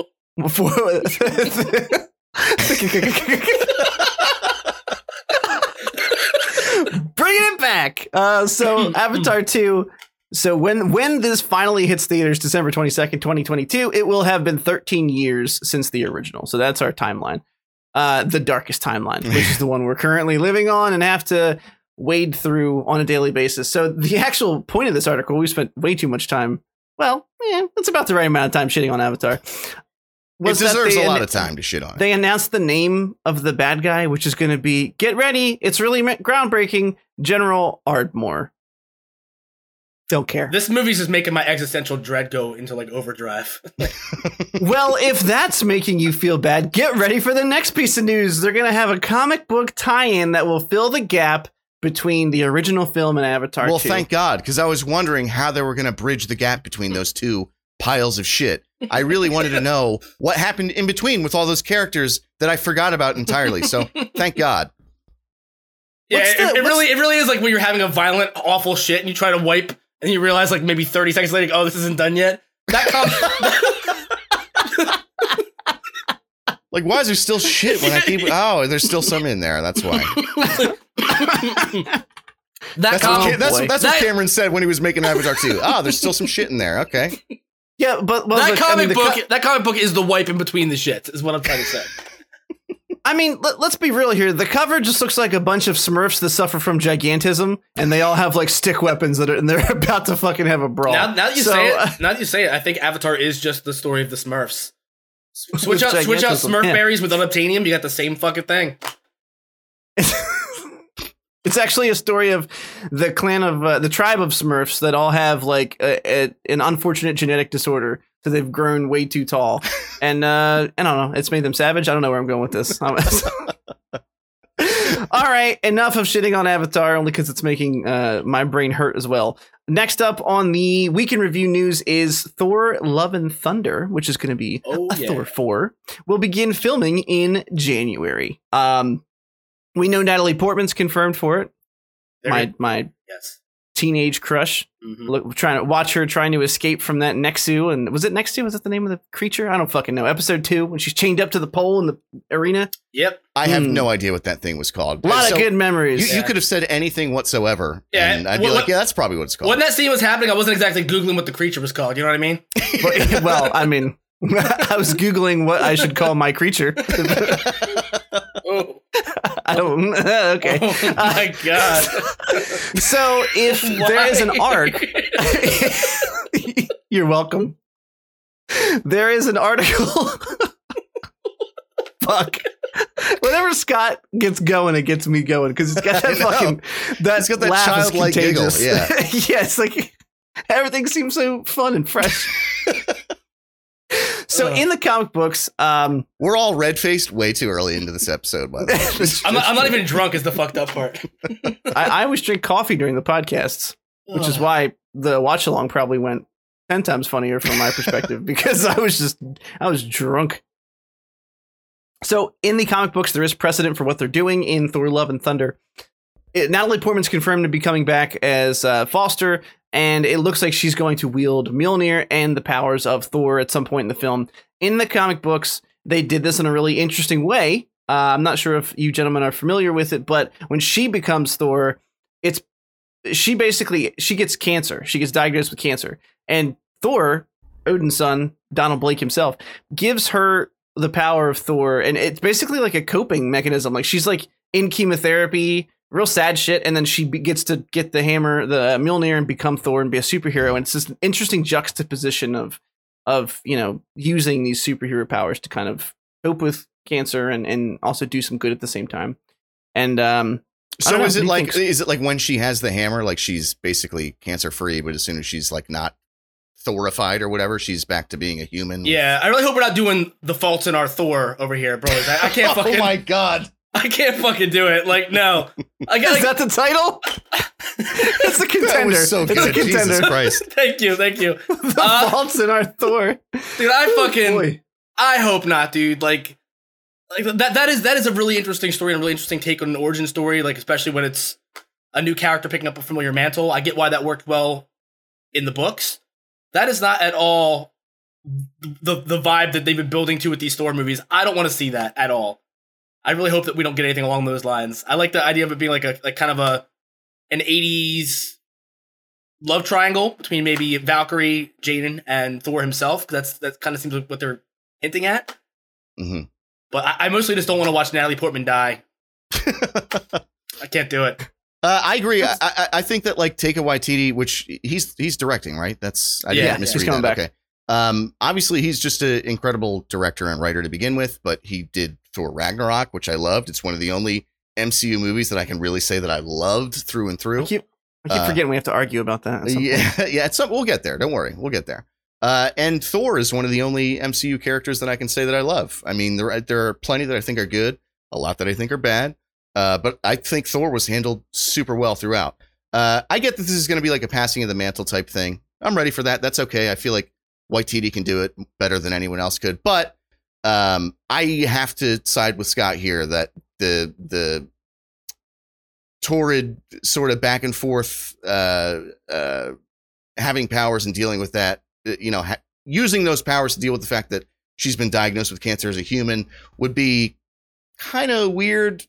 Bringing it back. Uh, so Avatar 2. So when when this finally hits theaters, December 22nd, 2022, it will have been 13 years since the original. So that's our timeline. Uh, the darkest timeline, which is the one we're currently living on and have to wade through on a daily basis. So the actual point of this article, we spent way too much time. Well, yeah, it's about the right amount of time shitting on Avatar. It deserves a lot of time to shit on it. They announced the name of the bad guy, which is going to be get ready. It's really groundbreaking. General Ardmore. Don't care. This movie's just making my existential dread go into like overdrive. well, if that's making you feel bad, get ready for the next piece of news. They're going to have a comic book tie-in that will fill the gap between the original film and Avatar. well, 2. thank God, because I was wondering how they were going to bridge the gap between those two piles of shit. I really wanted to know what happened in between with all those characters that I forgot about entirely. So thank God. yeah, What's it, it really, it really is like when you're having a violent, awful shit and you try to wipe, and you realize like maybe 30 seconds later, oh, this isn't done yet. That com- Like, why is there still shit when I keep? Oh, there's still some in there. That's why. that That's, com- what, Ca- that's, boy. that's what That- Cameron said when he was making Avatar 2. Oh, there's still some shit in there. Okay. Yeah, but well, that look, I comic mean, book, co- that comic book is the wipe in between the shits. Is what I'm trying to say. I mean, let, us be real here. The cover just looks like a bunch of Smurfs that suffer from gigantism, and they all have like stick weapons that are, and they're about to fucking have a brawl. Now, now that you So, say uh, it, now that you say it, I think Avatar is just the story of the Smurfs. Switch out, switch out Smurf yeah. berries with unobtainium. You got the same fucking thing. it's actually a story of the clan of uh, the tribe of Smurfs that all have like a, a, an unfortunate genetic disorder, so they've grown way too tall, and uh, I don't know. It's made them savage. I don't know where I'm going with this. all right, enough of shitting on Avatar, only because it's making uh, my brain hurt as well. Next up on the weekend review news is Thor: Love and Thunder, which is going to be Oh a yeah. Thor 4 will begin filming in January. Um, we know Natalie Portman's confirmed for it. There my my yes. Teenage crush. Mhm. Look, trying to watch her trying to escape from that Nexu, and was it Nexu? Was that the name of the creature? I don't fucking know. Episode two when she's chained up to the pole in the arena. Yep. I have Hmm. no idea what that thing was called. A lot So of good memories. You, you could have said anything whatsoever. Yeah, And I'd be like, yeah, that's probably what it's called. When that scene was happening, I wasn't exactly googling what the creature was called. You know what I mean? But- well, I mean, I was googling what I should call my creature. Oh, I don't. Okay. oh my god! So if there is an arc You're welcome. There is an article. Fuck. Whenever Scott gets going, it gets me going because he's got that fucking that He's got that childlike giggle, yeah. yeah, it's like everything seems so fun and fresh. So in the comic books, um, We're all red faced way too early into this episode, by the way. I'm not, I'm not even drunk. Is the fucked up part. I, I always drink coffee during the podcasts. which is why the watch along probably went 10 times funnier from my perspective because I was just I was drunk. So in the comic books there is precedent for what they're doing in Thor Love and Thunder. It, Natalie Portman's confirmed to be coming back as uh, Foster and it looks like she's going to wield Mjolnir and the powers of Thor at some point in the film. In the comic books they did this in a really interesting way. Uh, I'm not sure if you gentlemen are familiar with it, but when she becomes Thor, it's she basically she gets cancer. She gets diagnosed with cancer, and Thor, Odin's son, Donald Blake himself, gives her the power of Thor, and it's basically like a coping mechanism. Like she's like in chemotherapy, real sad shit, and then she be- gets to get the hammer, the Mjolnir, and become Thor and be a superhero. And it's just an interesting juxtaposition of of you know using these superhero powers to kind of cope with cancer and and also do some good at the same time. And um, So know, is it like think? is it like when she has the hammer, like she's basically cancer free, but as soon as she's like not Thorified or whatever, she's back to being a human? Yeah, I really hope we're not doing the faults in our Thor over here, brothers. I, I can't fucking. oh my god. I can't fucking do it. Like, no. I got is that the title? it's the That contender. was so it's good. a contender. Jesus Christ. Thank you, thank you, the Uh, faults in our Thor. dude. I fucking. Boy. I hope not, dude. Like, like that. That is that is a really interesting story and a really interesting take on an origin story. Like, especially when it's a new character picking up a familiar mantle. I get why that worked well in the books. That is not at all the the vibe that they've been building to with these Thor movies. I don't want to see that at all. I really hope that we don't get anything along those lines. I like the idea of it being like a like kind of a an '80s love triangle between maybe Valkyrie, Jaden, and Thor himself. That's that kind of seems like what they're hinting at. hmm But I, I mostly just don't want to watch Natalie Portman die. I can't do it. Uh, I agree. I, I, I think that like Taika Waititi, which he's he's directing, right? That's I Yeah, didn't yeah. He's coming that. back. Okay. Um, obviously he's just an incredible director and writer to begin with, but he did Thor Ragnarok, which I loved. It's one of the only MCU movies that I can really say that I loved through and I through. keep, I keep Uh, forgetting we have to argue about that. at some point. Yeah, yeah. It's some, we'll get there. Don't worry, we'll get there. Uh, and Thor is one of the only MCU characters that I can say that I love. I mean, there there are plenty that I think are good, a lot that I think are bad. Uh, but I think Thor was handled super well throughout. Uh, I get that this is going to be like a passing of the mantle type thing. I'm ready for that. That's okay. I feel like Waititi can do it better than anyone else could. But um, I have to side with Scott here that the the torrid sort of back and forth uh, uh, having powers and dealing with that, uh, you know, ha- using those powers to deal with the fact that she's been diagnosed with cancer as a human would be kind of weird.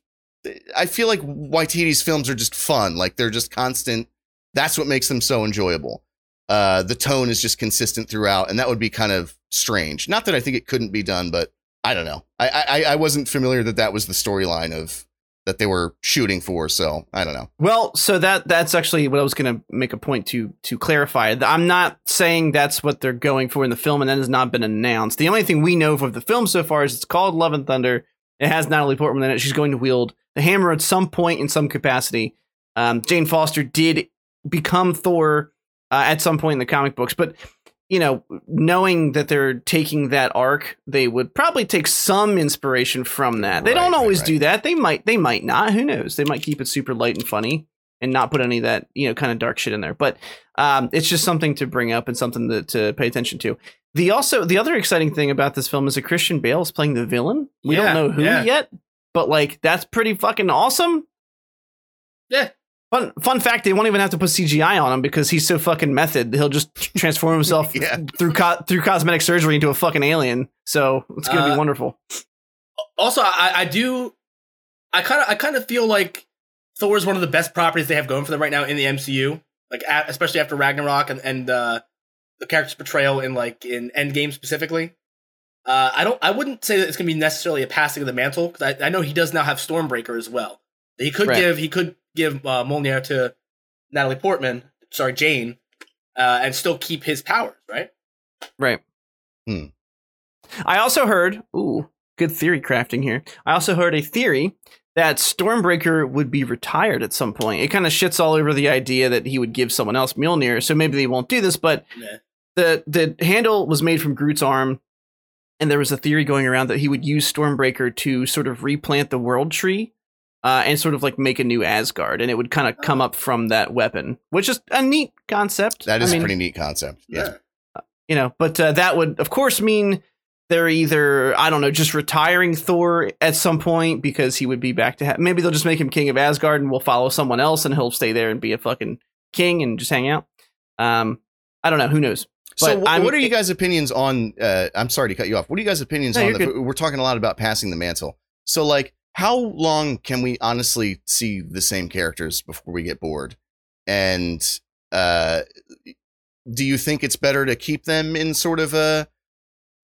I feel like Waititi's films are just fun. Like they're just constant. That's what makes them so enjoyable. Uh, the tone is just consistent throughout, and that would be kind of strange. Not that I think it couldn't be done, but I don't know. I I, I wasn't familiar that that was the storyline of that they were shooting for. So I don't know. Well, so that that's actually what I was going to make a point to to clarify. I'm not saying that's what they're going for in the film, and that has not been announced. The only thing we know of the film so far is it's called Love and Thunder. It has Natalie Portman in it. She's going to wield the hammer at some point in some capacity. Um, Jane Foster did become Thor uh, at some point in the comic books, but you know, knowing that they're taking that arc, they would probably take some inspiration from that. They Right, don't right, always right. do that. They might, they might not. Who knows? They might keep it super light and funny and not put any of that, you know, kind of dark shit in there. But um, it's just something to bring up and something to, to pay attention to. The also the other exciting thing about this film is that Christian Bale is playing the villain. We Yeah, don't know who yeah. yet, but like that's pretty fucking awesome. Yeah. Fun fun fact: They won't even have to put CGI on him because he's so fucking method. He'll just transform himself Yeah. through co- through cosmetic surgery into a fucking alien. So it's gonna Uh, be wonderful. Also, I, I do. I kind of I kind of feel like Thor is one of the best properties they have going for them right now in the MCU. Like especially after Ragnarok and and uh, the character's portrayal in like in Endgame specifically. Uh, I don't. I wouldn't say that it's gonna be necessarily a passing of the mantle because I, I know he does now have Stormbreaker as well. He could Right. give he could give uh, Mjolnir to Natalie Portman, sorry Jane, uh, and still keep his powers, right? Right. Hmm. I also heard, ooh, good theory crafting here. I also heard a theory that Stormbreaker would be retired at some point. It kind of shits all over the idea that he would give someone else Mjolnir, so maybe they won't do this, but Yeah. the the handle was made from Groot's arm, and there was a theory going around that he would use Stormbreaker to sort of replant the world tree. Uh, and sort of like make a new Asgard, and it would kind of come up from that weapon, which is a neat concept. That is I a mean, pretty neat concept. Yeah. you know but uh, that would of course mean they're either i don't know just retiring thor at some point because he would be back to ha- maybe they'll just make him king of asgard and we'll follow someone else and he'll stay there and be a fucking king and just hang out um i don't know who knows So, But wh- I'm- what are you guys' opinions on? Uh, I'm sorry to cut you off. What are you guys' opinions No, on? you're The, we're talking a lot about passing the mantle. So, like, how long can we honestly see the same characters before we get bored? And uh, do you think it's better to keep them in sort of a,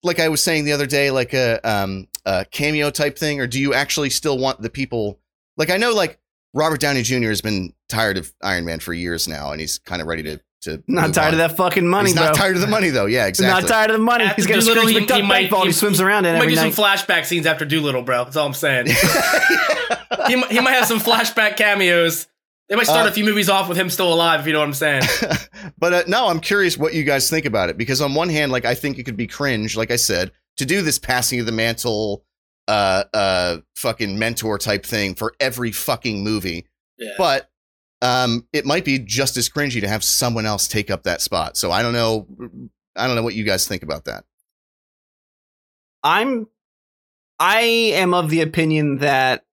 like I was saying the other day, like a, um, a cameo type thing, or do you actually still want the people? Like, I know, like Robert Downey Jr. has been tired of Iron Man for years now, and he's kind of ready to to not tired on. of that fucking money He's bro not tired of the money though. Yeah, exactly. not tired of the money After he's got a Dolittle, Scrooge he- he might- ball he, he- swims around in He might every do night some flashback scenes after Dolittle, bro. That's all I'm saying. he, he might have some flashback cameos. They might start Uh, a few movies off with him still alive, if you know what I'm saying. but uh, no, I'm curious what you guys think about it because on one hand, like I think it could be cringe, like I said, to do this passing of the mantle, uh, uh, fucking mentor type thing for every fucking movie. Yeah. But um, it might be just as cringy to have someone else take up that spot. So I don't know. I don't know what you guys think about that. I'm I am of the opinion that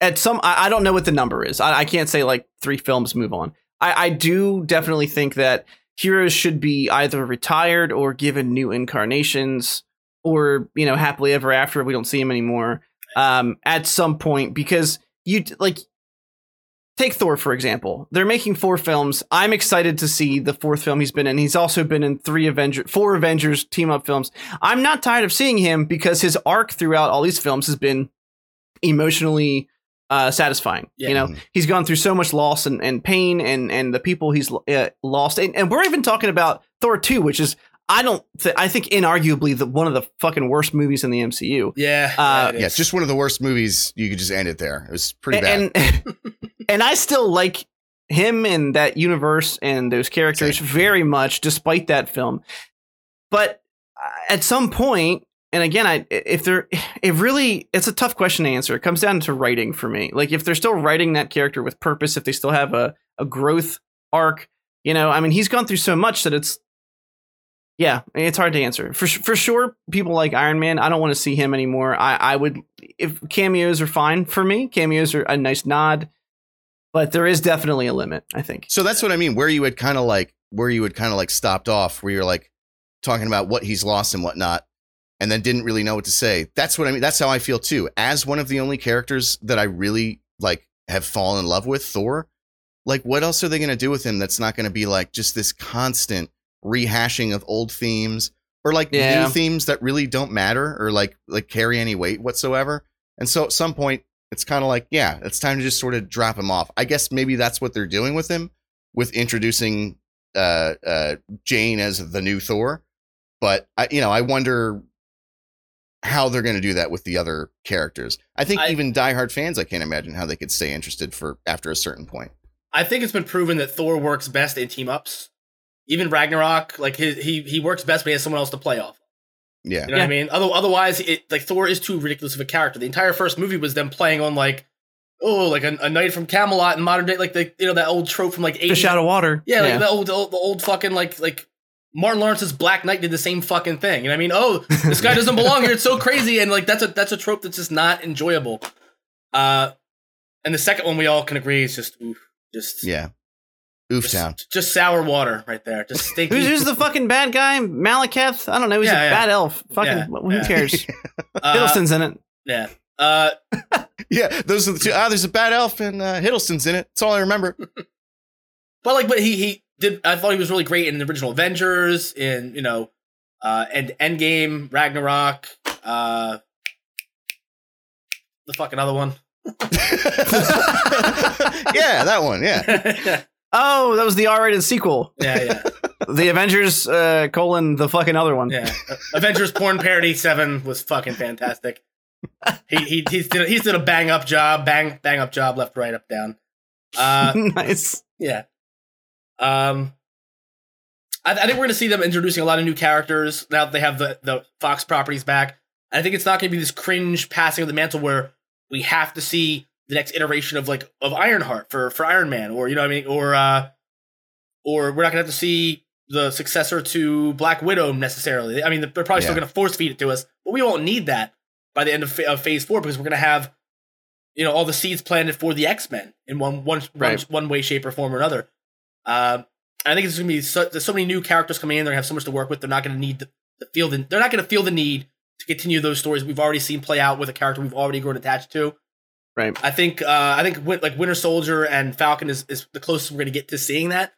at some I, I don't know what the number is. I, I can't say like three films move on. I, I do definitely think that heroes should be either retired or given new incarnations or you know happily ever after we don't see him anymore um at some point because you like take thor for example they're making four films i'm excited to see the fourth film he's been in he's also been in three avenger four avengers team up films i'm not tired of seeing him because his arc throughout all these films has been emotionally uh, satisfying. Yeah. You know, he's gone through so much loss and, and pain, and and the people he's uh, lost, and, and we're even talking about Thor two, which is I don't th- I think inarguably the one of the fucking worst movies in the MCU. Yeah, Uh, yeah, it just one of the worst movies. You could just end it there. It was pretty bad. and and I still like him and that universe and those characters very much, despite that film. But uh, at some point, and again, I if they're it really it's a tough question to answer. It comes down to writing for me. Like if they're still writing that character with purpose, if they still have a a growth arc, you know, I mean, he's gone through so much that it's. Yeah, it's hard to answer. For for sure, people like Iron Man. I don't want to see him anymore. I I would if cameos are fine for me. Cameos are a nice nod, but there is definitely a limit. I think. So that's what I mean. Where you had kind of like where you had kind of like stopped off, where you're like talking about what he's lost and whatnot, and then didn't really know what to say. That's what I mean. That's how I feel too. As one of the only characters that I really like have fallen in love with, Thor. Like, what else are they going to do with him that's not going to be like just this constant rehashing of old themes or like Yeah. new themes that really don't matter or like like carry any weight whatsoever? And so at some point, it's kind of like, yeah, it's time to just sort of drop him off. I guess maybe that's what they're doing with him, with introducing uh, uh, Jane as the new Thor. But I, you know, I wonder how they're going to do that with the other characters. I think I- even diehard fans, I can't imagine how they could stay interested for after a certain point. I think it's been proven that Thor works best in team ups. Even Ragnarok, like his, he he works best when he has someone else to play off. Yeah, You know what I mean? Other, otherwise, it, like Thor is too ridiculous of a character. The entire first movie was them playing on like, oh, like a, a knight from Camelot in modern day, like the you know that old trope from like 80s. Fish out of water. Yeah, like the old, the old, the old fucking like like Martin Lawrence's Black Knight did the same fucking thing. You know what I mean? Oh, this guy doesn't belong here. It's so crazy, and like that's a that's a trope that's just not enjoyable. Uh, and the second one we all can agree is just oof, just yeah. Oof just, town. just sour water right there. Just stinky. Who's, who's the fucking bad guy? Malekith? I don't know. He's Yeah, a yeah. bad elf. Fucking Yeah, who yeah. cares? uh, Hiddleston's in it. Yeah. Uh, Yeah, those are the two. Ah, there's a bad elf and uh, Hiddleston's in it. That's all I remember. but like, but he he did. I thought he was really great in the original Avengers, in you know, uh, and Endgame, Ragnarok, uh, the fucking other one. yeah, that one. Yeah. Oh, that was the R-rated sequel. Yeah, yeah, The Avengers uh, colon the fucking other one. yeah. Avengers porn parody seven was fucking fantastic. He he he's did a, he's did a bang up job, bang bang up job, left, right, up, down. Uh, nice. Yeah. Um, I, I think we're going to see them introducing a lot of new characters now that they have the, the Fox properties back. I think it's not going to be this cringe passing of the mantle where we have to see the next iteration of like of Ironheart for for Iron Man, or you know what I mean, or uh, or we're not going to have to see the successor to Black Widow necessarily. I mean, they're probably still going to force feed it to us, but we won't need that by the end of, of Phase Four because we're going to have you know all the seeds planted for the X Men in one one Right. one one way, shape, or form or another. Um, I think it's going to be so, there's so many new characters coming in. They're going to have so much to work with. They're not going to need the, the feel. The, they're not going to feel the need to continue those stories we've already seen play out with a character we've already grown attached to. Right. I think uh, I think like Winter Soldier and Falcon is, is the closest we're going to get to seeing that,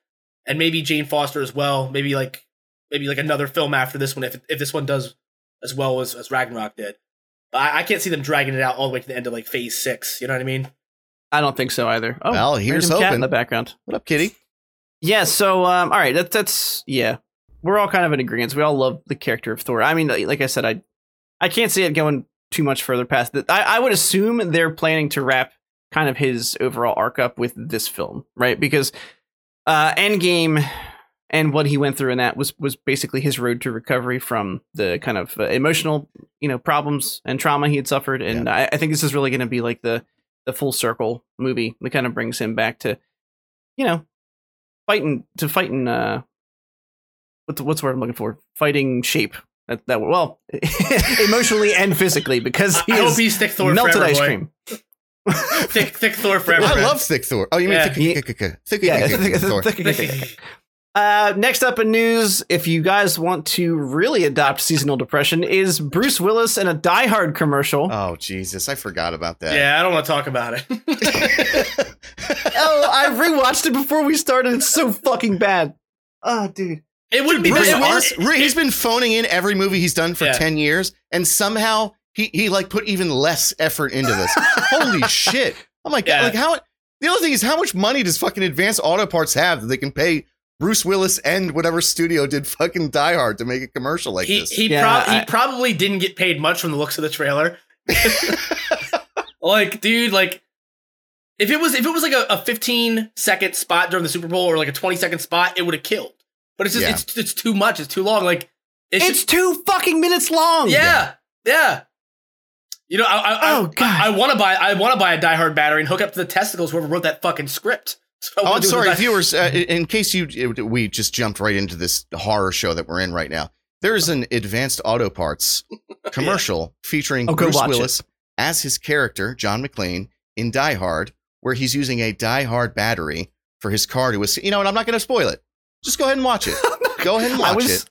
and maybe Jane Foster as well. Maybe like maybe like another film after this one if if this one does as well as, as Ragnarok did. But I, I can't see them dragging it out all the way to the end of like Phase Six. You know what I mean? I don't think so either. Oh, Well, here's random cat in the background. What up, Kitty? Yeah. So, um, all right. That, that's yeah. We're all kind of in agreement. We all love the character of Thor. I mean, like I said, I I can't see it going too much further past that. I, I would assume they're planning to wrap kind of his overall arc up with this film, right? Because uh, Endgame and what he went through in that was was basically his road to recovery from the kind of uh, emotional, you know, problems and trauma he had suffered. And I, I think this is really going to be like the the full circle movie that kind of brings him back to, you know, fighting to fighting. Uh, what's what's the word I'm looking for? Fighting shape. That that well, emotionally and physically because he I hope is he's thick Thor melted forever, ice boy. cream. thick thick Thor forever. I man. love thick Thor. Oh, you mean Yeah. thick, thick, thick, thick, thick, Yeah, thick, thick, Thor? thick- thick- thick- thick. Uh, next up in news, if you guys want to really adopt seasonal depression, is Bruce Willis in a Die Hard commercial. Oh Jesus, I forgot about that. Yeah, I don't want to talk about it. oh, I rewatched it before we started. It's so fucking bad. Oh, dude. It would be. Bruce it would- Willis, he's been phoning in every movie he's done for Yeah. 10 years, and somehow he, he like put even less effort into this. Holy shit. Oh my God. Yeah. Like, how, the other thing is, how much money does fucking Advanced Auto Parts have that they can pay Bruce Willis and whatever studio did fucking Die Hard to make a commercial like he this? he, Yeah, prob- I- he probably didn't get paid much from the looks of the trailer. like, dude, like if it was if it was like a, a 15 second spot during the Super Bowl or like a 20 second spot, it would have killed. But it's just Yeah. it's it's too much. It's too long. Like it should- It's two fucking minutes long. yeah, yeah. You know, I I, Oh, I, God. I, want to buy I want to buy a Die Hard battery and hook up to the testicles whoever wrote that fucking script. That's Oh, I'm sorry, viewers. Uh, in case you we just jumped right into this horror show that we're in right now. There is an Advanced Auto Parts commercial featuring Oh, Bruce watch Willis as his character John McClane in Die Hard, where he's using a Die Hard battery for his car to. You know, and I'm not going to spoil it. Just go ahead and watch it. go ahead and watch was it,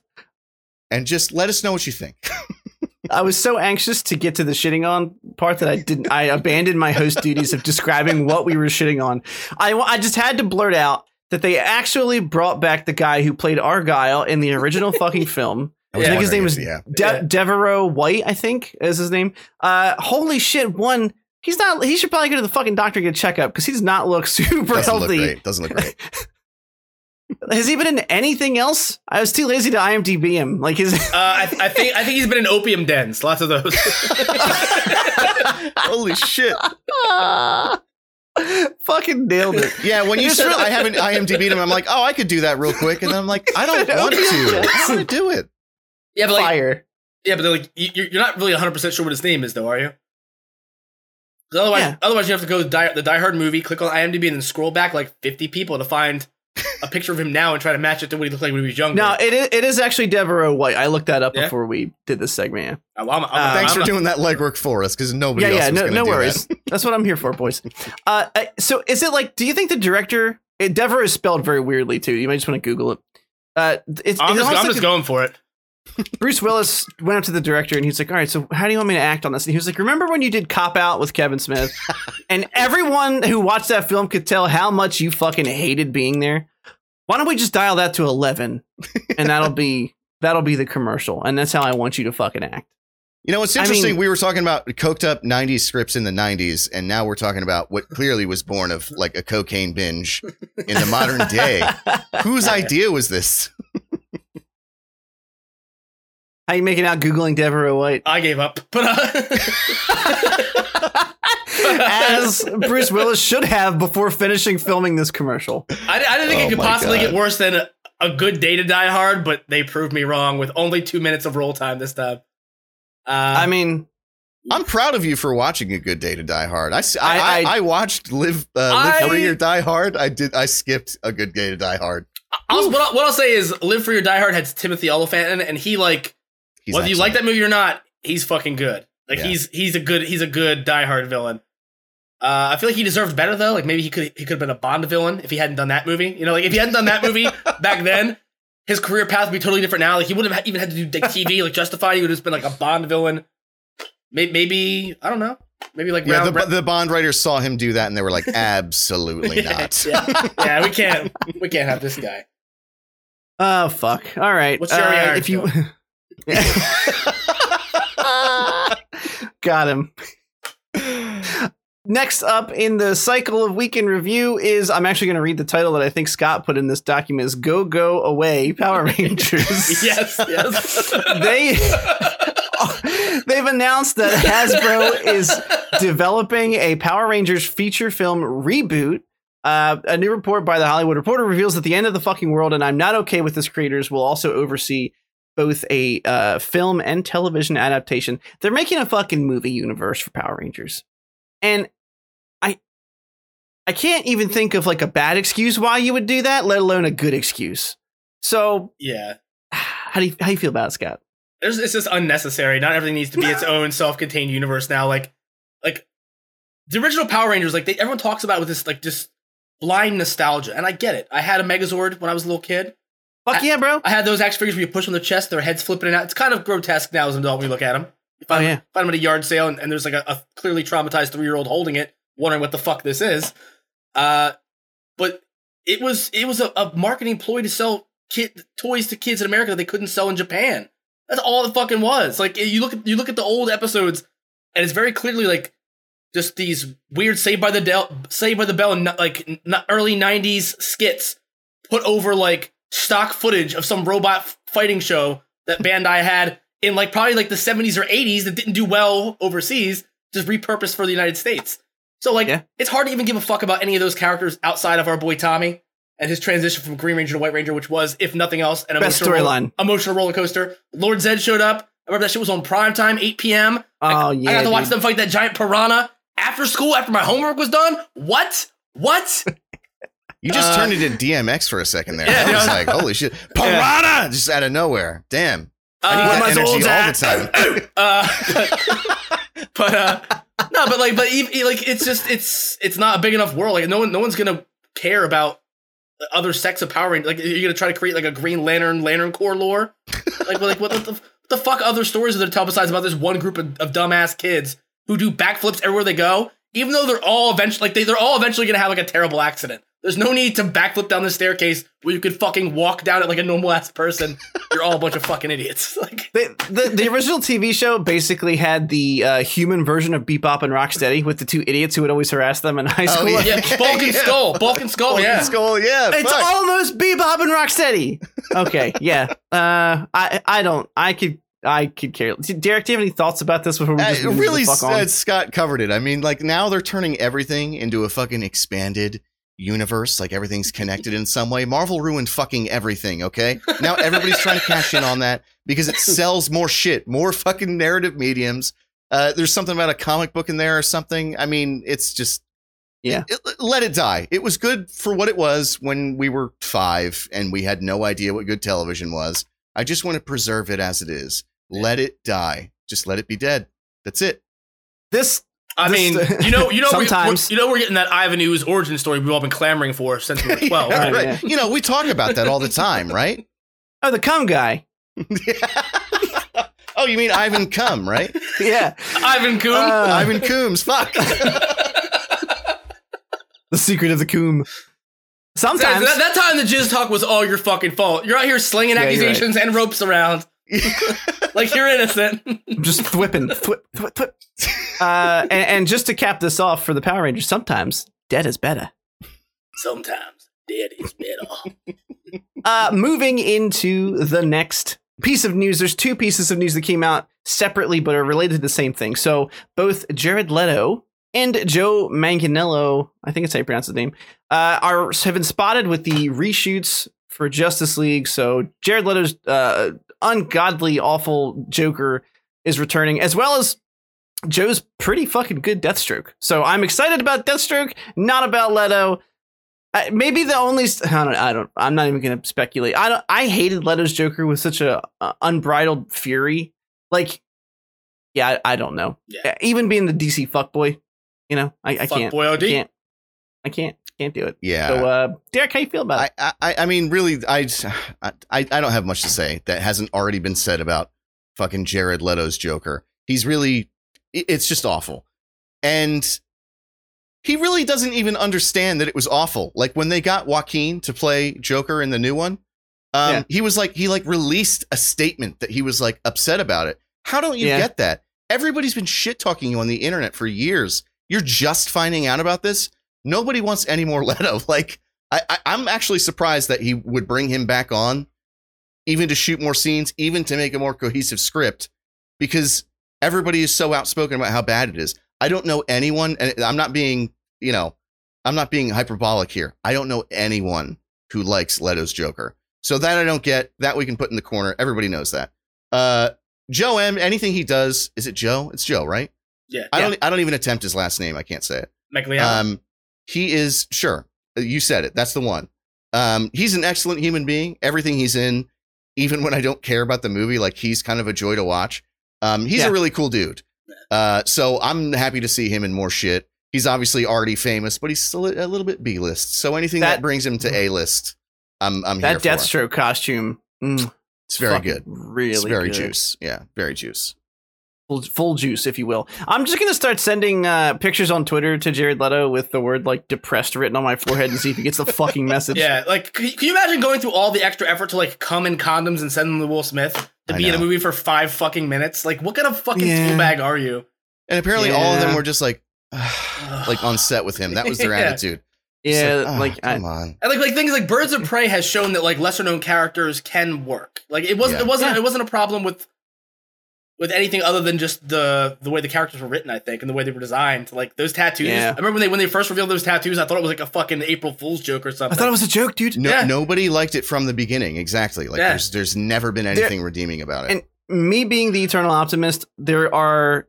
and just let us know what you think. I was so anxious to get to the shitting on part that I didn't. I abandoned my host duties of describing what we were shitting on. I I just had to blurt out that they actually brought back the guy who played Argyle in the original fucking film. I I think his name was if- yeah. De- Yeah. De'voreaux White. I think is his name. Uh, holy shit! One, he's not. He should probably go to the fucking doctor to get a checkup because he does not look super Doesn't look healthy. great. Doesn't look great. Has he been in anything else? I was too lazy to IMDb him. Like his. Uh, I, I think I think he's been in opium dens. Lots of those. Holy shit! fucking nailed it. Yeah, when you It's said really- I haven't IMDb'd him, I'm like, oh, I could do that real quick, and then I'm like, I don't want to. I don't want to do it. yeah, but like Fire. Yeah, but they're like you- you're you're not really 100 percent sure what his name is, though, are you? 'Cause otherwise, Yeah. otherwise you have to go to die, the Die Hard movie, click on IMDb, and then scroll back like 50 people to find a picture of him now and try to match it to what he looked like when he was younger. No, it is, it is actually De'voreaux White. I looked that up Yeah? before we did this segment. Yeah, I'm- I'm- I'm- Uh, Thanks I'm for not- doing that legwork for us, because nobody yeah, else yeah. was No, no do worries. that. That's what I'm here for, boys. Uh, uh, so is it like? Do you think the director? It, De'voreaux is spelled very weirdly too. You might just want to Google it. Uh, it's, I'm it's just, I'm like just going for it. Bruce Willis went up to the director and he's like, "All right, so how do you want me to act on this?" And he was like, "Remember when you did Cop Out with Kevin Smith?" and everyone who watched that film could tell how much you fucking hated being there. Why don't we just dial that to eleven, and that'll be that'll be the commercial, and that's how I want you to fucking act. You know, it's I interesting. mean- we were talking about coked up 90s scripts in the 90s, and now we're talking about what clearly was born of like a cocaine binge in the modern day. Whose idea was this? How you making out googling Deborah White? I gave up, but uh, As Bruce Willis should have before finishing filming this commercial. I, I didn't think Oh it could possibly God. get worse than a, a good day to Die Hard, but they proved me wrong with only two minutes of roll time this time. Uh, I mean, I'm proud of you for watching A Good Day to Die Hard. i i i watched Live uh, Live I- Free or Die Hard. I did. I skipped A Good Day to Die Hard. I'll, what, I'll, what I'll say is, Live for Your Die Hard had Timothy Olyphant in it, and he like He's whether you like that movie or not, he's fucking good. Like Yeah. he's he's a good he's a good Die Hard villain. Uh, I feel like he deserved better though. Like maybe he could he could have been a Bond villain if he hadn't done that movie. You know, like if he hadn't done that movie back then, his career path would be totally different now. Like he wouldn't have even had to do like TV like Justified. He would have just been like a Bond villain. Maybe, maybe I don't know. Maybe like Yeah, round, the, the Bond writers saw him do that, and they were like, "Absolutely yeah, not." yeah, yeah, we can't we can't have this guy. oh fuck. All right. What's Jeremy Uh, if you Got him. Next up in the cycle of weekend review is I'm actually going to read the title that I think Scott put in this document is Go Go Away Power Rangers. yes, yes. They they've announced that Hasbro is developing a Power Rangers feature film reboot. Uh, a new report by the Hollywood Reporter reveals that the end of the fucking world, and I'm not okay with this. Creators will also oversee both a uh, film and television adaptation. They're making a fucking movie universe for Power Rangers, and I I can't even think of like a bad excuse why you would do that, let alone a good excuse. So, yeah. how do you how do you feel about it, Scott? There's, it's just unnecessary. Not everything needs to be its own self-contained universe now. Like, like the original Power Rangers, like they, everyone talks about it with this like just blind nostalgia, and I get it. I had a Megazord when I was a little kid. Fuck yeah, bro. I had those action figures where you push on their chest, their heads flipping out. It's kind of grotesque now as an adult when you look at them. You find, Oh, yeah. find them at a yard sale, and, and there's like a, a clearly traumatized three year old holding it, wondering what the fuck this is. Uh, but it was it was a, a marketing ploy to sell kid toys to kids in America that they couldn't sell in Japan. That's all it fucking was. Like you look at you look at the old episodes, and it's very clearly like just these weird Saved by the Del Saved by the Bell n- like early '90s skits put over like stock footage of some robot fighting show that Bandai had in like probably like the 70s or 80s that didn't do well overseas, just repurposed for the United States. So like Yeah. it's hard to even give a fuck about any of those characters outside of our boy Tommy and his transition from Green Ranger to White Ranger, which was, if nothing else, an Best emotional, roller- storyline. emotional roller coaster. Lord Zedd showed up. I remember that shit was on prime time, 8 p.m. Oh I yeah. I got to watch dude. them fight that giant piranha after school after my homework was done. What? What? You just Uh, turned it into DMX for a second there. Yeah, I was yeah. like, holy shit. Piranha! Just out of nowhere. Damn. I need Uh, that my energy all the time. uh, but, uh, no, but like, but even, like, it's just it's it's not a big enough world. Like, no one no one's gonna care about other sects of Power Rangers. Like, you're gonna try to create like a Green Lantern Lantern Corps lore. Like, like what the, what the fuck other stories are there to tell besides about this one group of, of dumbass kids who do backflips everywhere they go, even though they're all eventually like they, they're all eventually gonna have like a terrible accident. There's no need to backflip down the staircase where you could fucking walk down it like a normal ass person. You're all a bunch of fucking idiots. Like, The, the the original TV show basically had the uh, human version of Bebop and Rocksteady with the two idiots who would always harass them in high Oh, school. yeah. yeah, Bulk and Yeah. Skull, Bulk and Skull, yeah. Skull, yeah. It's fuck. almost Bebop and Rocksteady. Okay, yeah. Uh, I I don't. I could I could care. Derek, do you have any thoughts about this before we Uh, just move really, the fuck on? uh, Scott covered it. I mean, like now they're turning everything into a fucking expanded universe. Like everything's connected in some way. Marvel ruined fucking everything. Okay, now everybody's trying to cash in on that because it sells more shit, more fucking narrative mediums. Uh, there's something about a comic book in there or something. I mean, it's just Yeah. it- let it die. It was good for what it was when we were five and we had no idea what good television was. I just want to preserve it as it is. Let it die. Just let it be dead. That's it. This I mean, you know, you know, Sometimes. we're, you know, we're getting that Ivan Ooze origin story we've all been clamoring for since we were twelve. Yeah. right, Right, right. You know, we talk about that all the time, right? oh the cum guy. oh, you mean Ivan Cum, right? Yeah, Ivan Coon. Uh, Ivan Coombs. Fuck. the secret of the cum. that, Sometimes that, that time the jizz talk was all your fucking fault. You're out here slinging Yeah, you're right. accusations and ropes around like you're innocent. I'm just thwipping, thwip, thwip, thwip. Uh, and, and just to cap this off for the Power Rangers, sometimes dead is better. Sometimes dead is better. Uh, moving into the next piece of news, there's two pieces of news that came out separately but are related to the same thing. So both Jared Leto and Joe Manganiello, I think it's how you pronounce his name, uh, are have been spotted with the reshoots for Justice League. So Jared Leto's uh, ungodly, awful Joker is returning, as well as Joe's pretty fucking good Deathstroke. So I'm excited about Deathstroke, not about Leto. Uh, maybe the only I don't I don't I'm not even gonna speculate. I don't I hated Leto's Joker with such a uh, unbridled fury. Like, yeah, I, I don't know. Yeah. Even being the DC fuckboy, you know, I, I Fuck can't. boy OD. I can't. I can't. Can't do it. Yeah. So, uh, Derek, how you feel about it? I, I, I mean, really, I, I, I don't have much to say that hasn't already been said about fucking Jared Leto's Joker. He's really, it's just awful. And he really doesn't even understand that it was awful. Like when they got Joaquin to play Joker in the new one, um, Yeah. he was like, he like released a statement that he was like upset about it. How don't you Yeah. get that? Everybody's been shit talking you on the internet for years. You're just finding out about this. Nobody wants any more Leto. Like, I, I, I'm actually surprised that he would bring him back on, even to shoot more scenes, even to make a more cohesive script, because everybody is so outspoken about how bad it is. I don't know anyone, and I'm not being, you know, I'm not being hyperbolic here. I don't know anyone who likes Leto's Joker. So that I don't get. That we can put in the corner. Everybody knows that. Uh, Joe M. Anything he does, is it Joe? It's Joe, right? Yeah. I don't. I don't even attempt his last name. I can't say it. McLeod. Um, he is sure you said it. That's the one. Um, he's an excellent human being. Everything he's in, even when I don't care about the movie, like he's kind of a joy to watch. Um, he's Yeah. a really cool dude. Uh, so I'm happy to see him in more shit. He's obviously already famous, but he's still a, little bit B list. So anything that, That- brings him to A list, I'm I'm that here for. Deathstroke costume. mm, It's very good. Really, it's very good. juice. Yeah, very juice. Full, full juice, if you will. I'm just gonna start sending uh, pictures on Twitter to Jared Leto with the word like "depressed" written on my forehead and see if he gets the fucking message. Yeah, like can you, imagine going through all the extra effort to like come in condoms and send them to Will Smith to I be in a movie for five fucking minutes? Like, what kind of fucking Yeah. tool bag are you? And apparently, all of them were just like, like on set with him. That was their Yeah. attitude. It's yeah, ah, like I, come on. And like like things like Birds of Prey has shown that like lesser known characters can work. Like it wasn't Yeah. it wasn't Yeah. it wasn't a problem with with anything other than just the the way the characters were written, I think, and the way they were designed. Like those tattoos. Yeah. I remember when they when they first revealed those tattoos, I thought it was like a fucking April Fool's joke or something. I thought it was a joke, dude. No, Yeah. Nobody liked it from the beginning. Exactly. Like Yeah. there's there's never been anything redeeming about it. and- Me being the eternal optimist, there are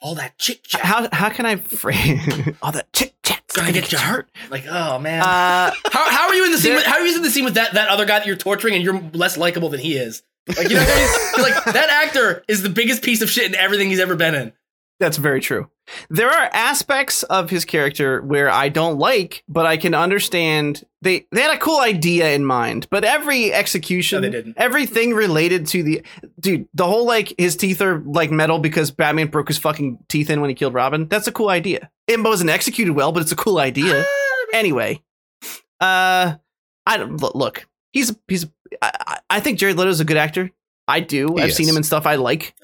all that chit chat. how how can I frame all that chit chat's Gonna get you hurt. Like, oh man. Uh, how, how are you in the scene? there- With, how are you in the scene with that, that other guy that you're torturing, and you're less likable than he is? Like, you know what I mean? like that actor is the biggest piece of shit in everything he's ever been in. That's very true. There are aspects of his character where I don't like, but I can understand they they had a cool idea in mind, but every execution, No, they didn't. everything related to the dude, the whole like his teeth are like metal because Batman broke his fucking teeth in when he killed Robin. That's a cool idea. It wasn't executed well, but it's a cool idea. anyway, uh, I don't look. Look he's he's. I, I I think Jared Leto's a good actor. I do. He I've seen him in stuff I like.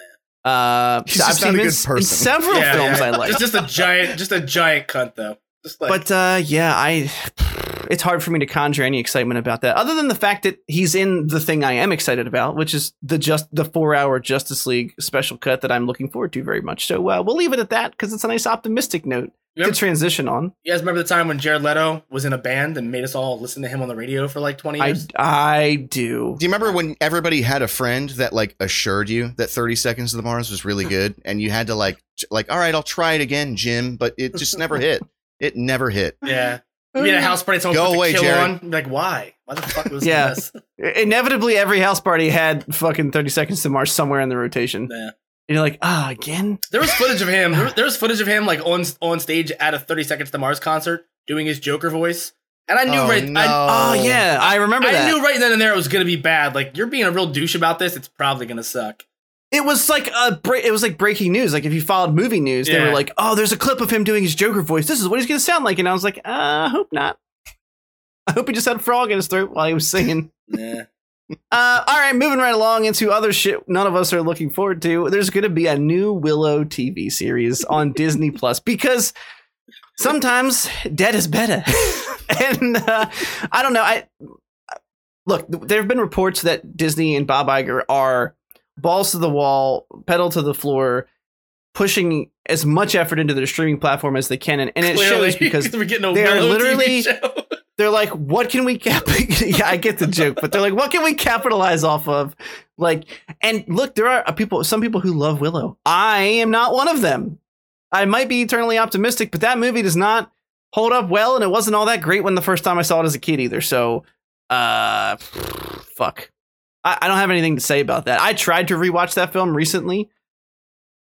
Uh, He's I've just seen not him a in, good s- in person. several Yeah, films yeah. I like. Just, just a giant, just a giant cunt though. Just like, But uh, yeah, I. It's hard for me to conjure any excitement about that, other than the fact that he's in the thing I am excited about, which is the just the four hour Justice League special cut that I'm looking forward to very much. So uh, we'll leave it at that because it's a nice optimistic note you, to transition on. you guys remember the time when Jared Leto was in a band and made us all listen to him on the radio for like 20 I years? I I do. Do you remember when everybody had a friend that like assured you that 30 Seconds of the Mars was really good and you had to like like all right, I'll try it again, Jim, but it just never hit. It never hit. yeah. You mean a mm. house party, someone Go put the away, kill Jared. on? Like, why? Why the fuck was Yeah. this? Inevitably, every house party had fucking 30 Seconds to Mars somewhere in the rotation. Yeah. And you're like, ah, again? There was footage of him. There, there was footage of him like on on stage at a 30 Seconds to Mars concert doing his Joker voice, and I knew Oh, right. no. I, Oh, yeah, I remember I that. knew right then and there it was gonna be bad. Like you're being a real douche about this. It's probably gonna suck. It was like a it was like breaking news. Like if you followed movie news, they were like, "Oh, there's a clip of him doing his Joker voice. This is what he's going to sound like." And I was like, uh, "I hope not. I hope he just had a frog in his throat while he was singing." Yeah. Uh, all right, moving right along into other shit none of us are looking forward to. There's going to be a new Willow TV series on Disney Plus because sometimes dead is better. and uh, I don't know. I look. There have been reports that Disney and Bob Iger are balls to the wall, pedal to the floor, pushing as much effort into their streaming platform as they can, and, and it Clearly, shows because we're getting a they are literally-. They're like, what can we cap? yeah, I get the joke, but they're like, what can we capitalize off of? Like, and look, there are people, some people who love Willow. I am not one of them. I might be eternally optimistic, but that movie does not hold up well, and it wasn't all that great when the first time I saw it as a kid either. So, uh, fuck. I, I don't have anything to say about that. I tried to rewatch that film recently.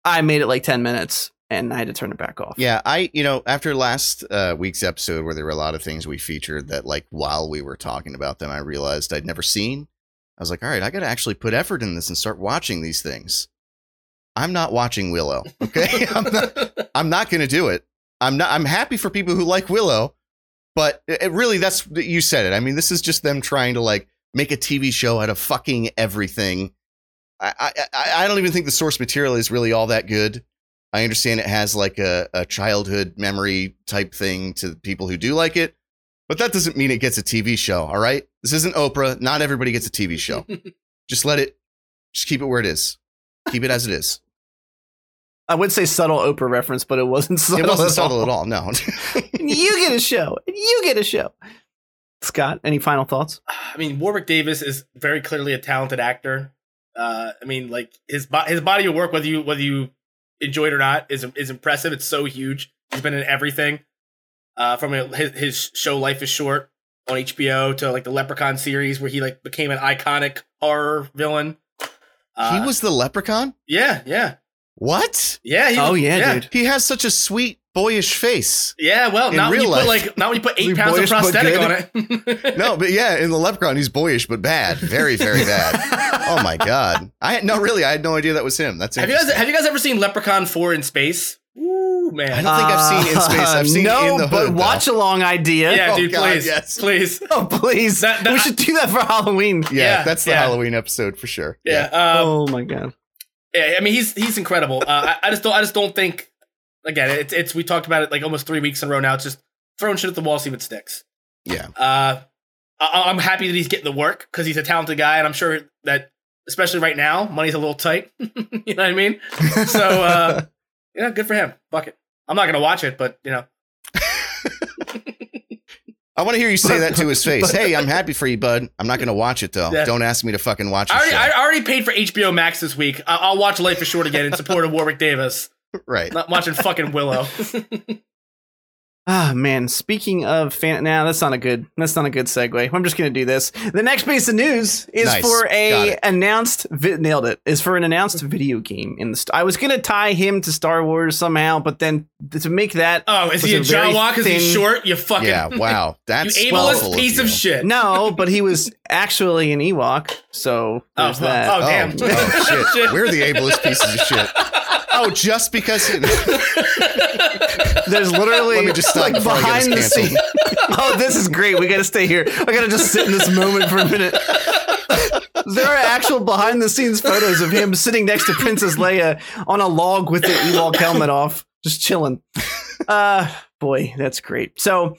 I made it like ten minutes, and I had to turn it back off. Yeah, I you know after last uh, week's episode where there were a lot of things we featured that like while we were talking about them, I realized I'd never seen. I was like, all right, I got to actually put effort in this and start watching these things. I'm not watching Willow. Okay, I'm not. I'm not going to do it. I'm not. I'm happy for people who like Willow, but it, it really that's you said it. I mean, this is just them trying to like make a TV show out of fucking everything. I I, I I don't even think the source material is really all that good. I understand it has like a, a childhood memory type thing to people who do like it, but that doesn't mean it gets a TV show. All right, this isn't Oprah. Not everybody gets a TV show. just let it. Just keep it where it is. Keep it as it is. I would say subtle Oprah reference, but it wasn't subtle. It wasn't at subtle all. at all. No. You get a show. You get a show. Scott, any final thoughts? I mean, Warwick Davis is very clearly a talented actor. Uh, I mean, like his bo- his body of work, whether you whether you enjoy it or not, is is impressive. It's so huge. He's been in everything. Uh, from his his show Life is Short on HBO to like the Leprechaun series, where he like became an iconic horror villain. Uh, he was the leprechaun? yeah, yeah, What? yeah. He Oh, was- yeah, dude. He has such a sweet boyish face. Yeah, well, In not when you put like not when you put eight pounds of boyish but prosthetic on it. No, but yeah, in the Leprechaun, he's boyish but bad, very, very bad. oh my god! I had no, really, I had no idea that was him. That's have you guys have you guys ever seen Leprechaun Four in space? Ooh, man. I don't think I've seen in space. I've seen no, in the but hood. watch along idea. yeah, oh, dude, God, please, yes. please. Oh please, That- that- we should do that for Halloween. yeah, Yeah, that's the yeah. Halloween episode for sure. Yeah, um, oh my god. yeah. I mean, he's he's incredible. Uh, I, I just don't I just don't think. Again, it's it's we talked about it like almost three weeks in a row now. It's just throwing shit at the wall, see what sticks. yeah. Uh, I, I'm happy that he's getting the work because he's a talented guy, and I'm sure that especially right now, money's a little tight. you know what I mean? So uh, yeah, good for him. Fuck it. I'm not gonna watch it, but you know, I want to hear you say that to his face. Hey, I'm happy for you, bud. I'm not going to watch it though. Yeah. Don't ask me to fucking watch it. I already paid for HBO Max this week. I'll watch Life is Short again in support of Warwick Davis. Right. Not watching fucking Willow. Ah man, speaking of fan now that's not a good that's not a good segue. I'm just gonna do this. The next piece of news is Nice. for a it. announced vi- nailed it is for an announced video game in the st- I was gonna tie him to Star Wars somehow, but then to make that Oh, is he a a very Jawa because he's short? You fucking Yeah. Wow. you That's ableist thoughtful piece of, you. shit. no, but he was actually an Ewok, so Oh, there's oh, that. oh, Oh, damn. oh, shit. We're the ableist pieces of shit. Oh, just because. He, There's literally Let me just stop like before I get behind the us scene. oh, this is great. We got to stay here. I got to just sit in this moment for a minute. there are actual behind the scenes photos of him sitting next to Princess Leia on a log with the Ewok helmet off, just chilling. Uh, boy, that's great. So,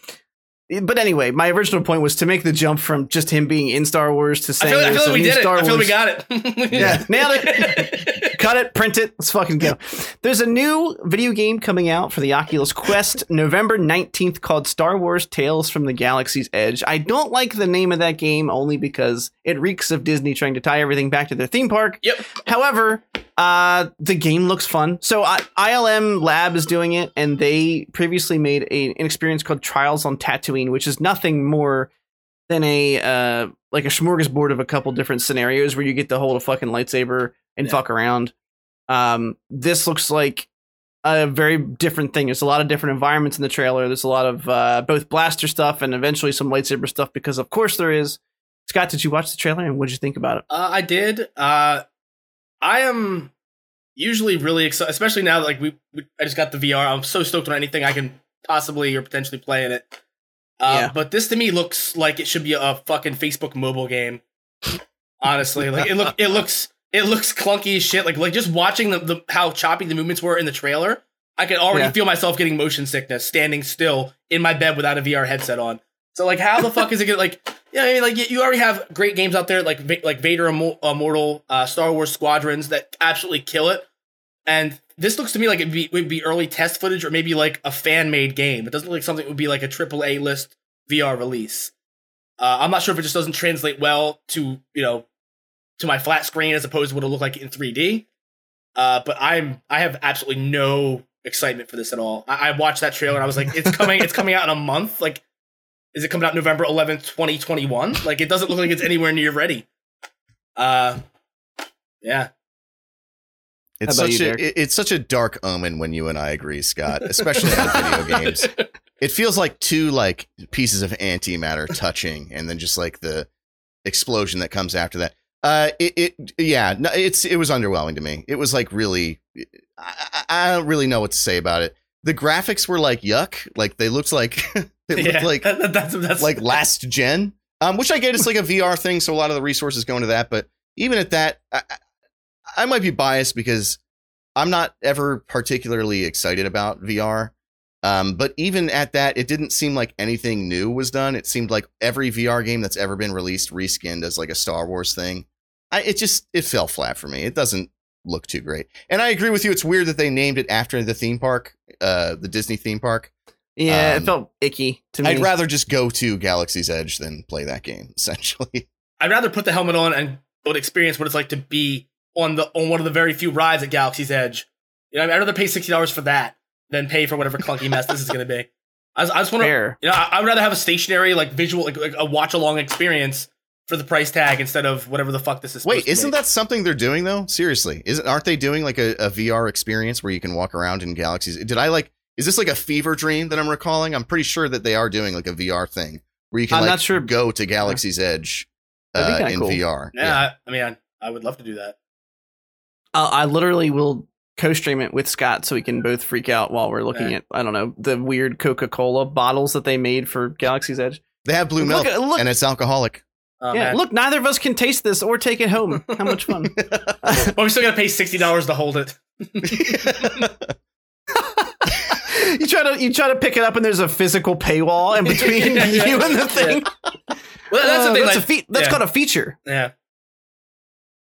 but anyway, my original point was to make the jump from just him being in Star Wars to I saying feel, I feel there's like we new did it. Star I feel Wars. we got it. Yeah, nailed it. Cut it, print it. Let's fucking go. There's a new video game coming out for the Oculus Quest November 19th called Star Wars Tales from the Galaxy's Edge. I don't like the name of that game only because it reeks of Disney trying to tie everything back to their theme park. Yep. However, uh, the game looks fun. So I, ILM Lab is doing it, and they previously made a, an experience called Trials on Tatooine, which is nothing more than a uh, like a smorgasbord of a couple different scenarios where you get to hold a fucking lightsaber and Yeah. fuck around. Um, this looks like a very different thing. There's a lot of different environments in the trailer. There's a lot of uh, both blaster stuff and eventually some lightsaber stuff because, of course, there is. Scott, did you watch the trailer and what did you think about it? Uh, I did. Uh, I am usually really excited, especially now that like we, we I just got the VR. I'm so stoked on anything I can possibly or potentially play in it. Uh, Yeah. But this to me looks like it should be a fucking Facebook mobile game. Honestly, like it look it looks it looks clunky as shit. Like like just watching the, the how choppy the movements were in the trailer, I could already Yeah. feel myself getting motion sickness standing still in my bed without a VR headset on. So like, how the fuck is it gonna like? Yeah, I mean, like you- you already have great games out there, like like Vader Immortal, uh, Star Wars Squadrons that absolutely kill it. And this looks to me like it be, would be early test footage or maybe like a fan made game. It doesn't look like something that would be like a triple A list VR release. Uh, I'm not sure if it just doesn't translate well to you know to my flat screen as opposed to what it looked like in 3D. Uh, but I'm I have absolutely no excitement for this at all. I, I watched that trailer and I was like, it's coming, it's coming out in a month. Like, is it coming out November 11th, 2021? Like, it doesn't look like it's anywhere near ready. Uh, yeah. It's such you, a it- it's such a dark omen when you and I agree, Scott, especially on video games. It feels like two like pieces of antimatter touching, and then just like the explosion that comes after that. Uh, it, it yeah, no, it's it was underwhelming to me. It was like really, I, I don't really know what to say about it. The graphics were like yuck, like they looked like they looked yeah. like that- that's that's like last gen. Um, which I get it's like a VR thing, so a lot of the resources go into that. But even at that, I- I might be biased because I'm not ever particularly excited about VR. Um, but even at that, it didn't seem like anything new was done. It seemed like every VR game that's ever been released reskinned as like a Star Wars thing. I, it just it fell flat for me. It doesn't look too great. And I agree with you. It's weird that they named it after the theme park, uh, the Disney theme park. Yeah, Um, it felt icky to me. I'd rather just go to Galaxy's Edge than play that game. Essentially, I'd rather put the helmet on and would experience what it's like to be on the on one of the very few rides at Galaxy's Edge. You know, I'd rather pay sixty dollars for that than pay for whatever clunky mess this is going to be. I, I just want to, you know, I, I'd rather have a stationary, like visual, like, like a watch along experience for the price tag instead of whatever the fuck this is. wait, isn't be. that something they're doing though? Seriously, isn't aren't they doing like a, a VR experience where you can walk around in galaxies? Did I like Is this like a fever dream that I'm recalling? I'm pretty sure that they are doing like a VR thing where you can I'm like not sure. go to Galaxy's Edge uh, in cool. VR. Yeah, I, I mean, I, I would love to do that. Uh, I literally will co-stream it with Scott so we can both freak out while we're looking Yeah. at I don't know the weird Coca-Cola bottles that they made for Galaxy's Edge. They have blue Look milk at- look- and it's alcoholic. Oh, yeah, man. look, neither of us can taste this or take it home. How much fun! but we still gotta pay sixty dollars to hold it. you try to you try to pick it up and there's a physical paywall in between Yeah, yeah, you and the yeah. thing. Well, that's Uh, the thing. that's like, a fe- that's yeah. called a feature. yeah.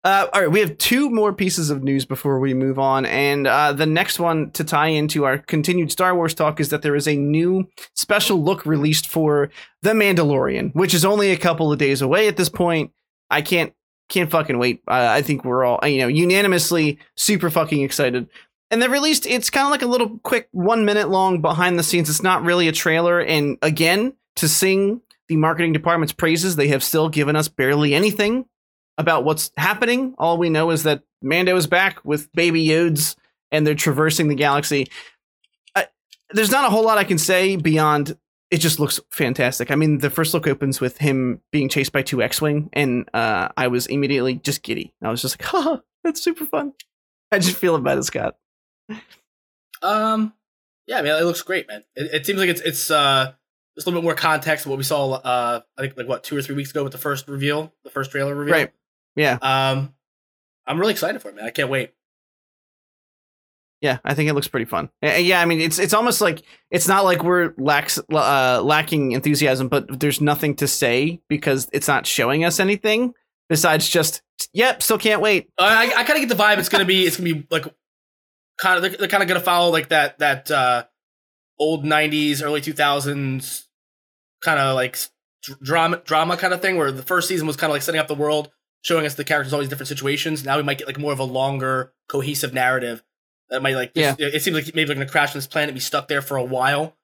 Uh, all right, we have two more pieces of news before we move on, and uh, the next one to tie into our continued Star Wars talk is that there is a new special look released for The Mandalorian, which is only a couple of days away at this point. I can't can't fucking wait. Uh, I think we're all you know unanimously super fucking excited. And they released it's kind of like a little quick one minute long behind the scenes. It's not really a trailer, and again to sing the marketing department's praises, they have still given us barely anything about what's happening. All we know is that Mando is back with baby Yodes and they're traversing the galaxy. I, there's not a whole lot I can say beyond it just looks fantastic. I mean, the first look opens with him being chased by two X-wing, and uh, I was immediately just giddy. I was just like, "Ha, that's super fun." I just feel about it, Scott. Um. Yeah, I mean, it looks great, man. It, it seems like it's it's uh just a little bit more context of what we saw. Uh, I think like what two or three weeks ago with the first reveal, the first trailer reveal. Right? Yeah, Um, I'm really excited for it, man. I can't wait. yeah. I think it looks pretty fun. Yeah, I mean, it's it's almost like it's not like we're lacks uh, lacking enthusiasm, but there's nothing to say because it's not showing us anything besides just, "Yep, still can't wait." I I kind of get the vibe. It's gonna be it's gonna be like kind of they're, they're kind of gonna follow like that that uh old '90s, early 2000s kind of like drama drama kind of thing where the first season was kind of like setting up the world, showing us the characters all these different situations. Now we might get like more of a longer cohesive narrative that might like just, it seems like maybe they're gonna crash on this planet, and be stuck there for a while.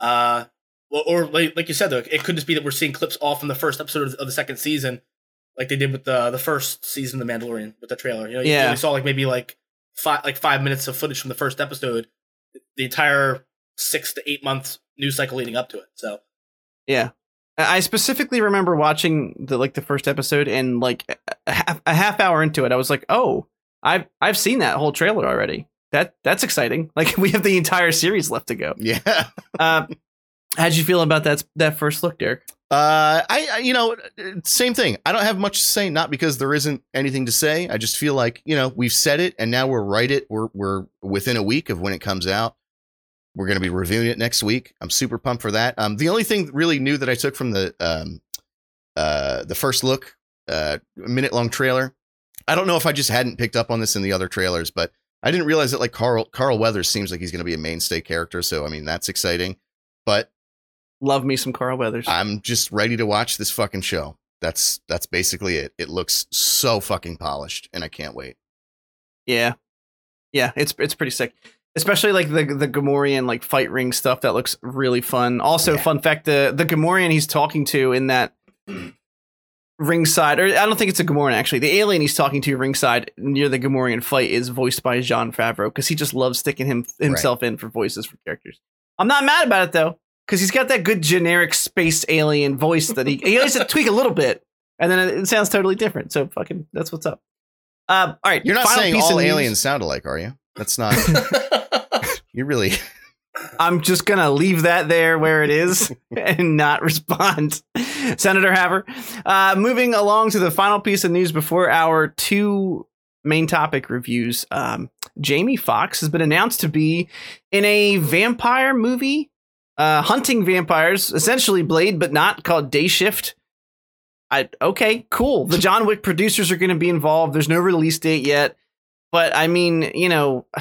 Uh, or, or like, like you said, though, it could just be that we're seeing clips off from the first episode of, of the second season, like they did with the the first season of The Mandalorian with the trailer. You know, you- Yeah. you saw like maybe like five like five minutes of footage from the first episode, the entire six to eight months news cycle leading up to it. So Yeah. I specifically remember watching the like the first episode and like a half, a half hour into it, I was like, "Oh, I've I've seen that whole trailer already. That that's exciting. Like we have the entire series left to go." Yeah. Uh, how'd you feel about that that first look, Derek? Uh, I, I, you know, same thing. I don't have much to say, not because there isn't anything to say. I just feel like, you know, we've said it and now we're right it. We're, we're within a week of when it comes out. We're going to be reviewing it next week. I'm super pumped for that. Um, the only thing really new that I took from the, um, uh, the first look, uh, minute long trailer. I don't know if I just hadn't picked up on this in the other trailers, but I didn't realize that like Carl, Carl Weathers seems like he's going to be a mainstay character. So, I mean, that's exciting, but Love me some Carl Weathers. I'm just ready to watch this fucking show. That's that's basically it. It looks so fucking polished, and I can't wait. yeah. Yeah, it's it's pretty sick. Especially like the the Gamorrean like fight ring stuff that looks really fun. Also, Yeah. fun fact: the the Gamorrean he's talking to in that ringside, or I don't think it's a Gamorrean actually. The alien he's talking to ringside near the Gamorrean fight is voiced by Jon Favreau because he just loves sticking him himself in for voices for characters. I'm not mad about it though because he's got that good generic space alien voice that he he has to tweak a little bit, and then it, it sounds totally different. So fucking that's what's up. Um, all right, You're not saying all news. aliens sound alike, are you? That's not. you really. I'm just gonna leave that there where it is and not respond. Senator Haver. Uh, moving along to the final piece of news before our two main topic reviews. Um, Jamie Foxx has been announced to be in a vampire movie, uh, hunting vampires, essentially Blade, but not called Day Shift. I okay, cool. The John Wick producers are going to be involved. There's no release date yet, but I mean, you know,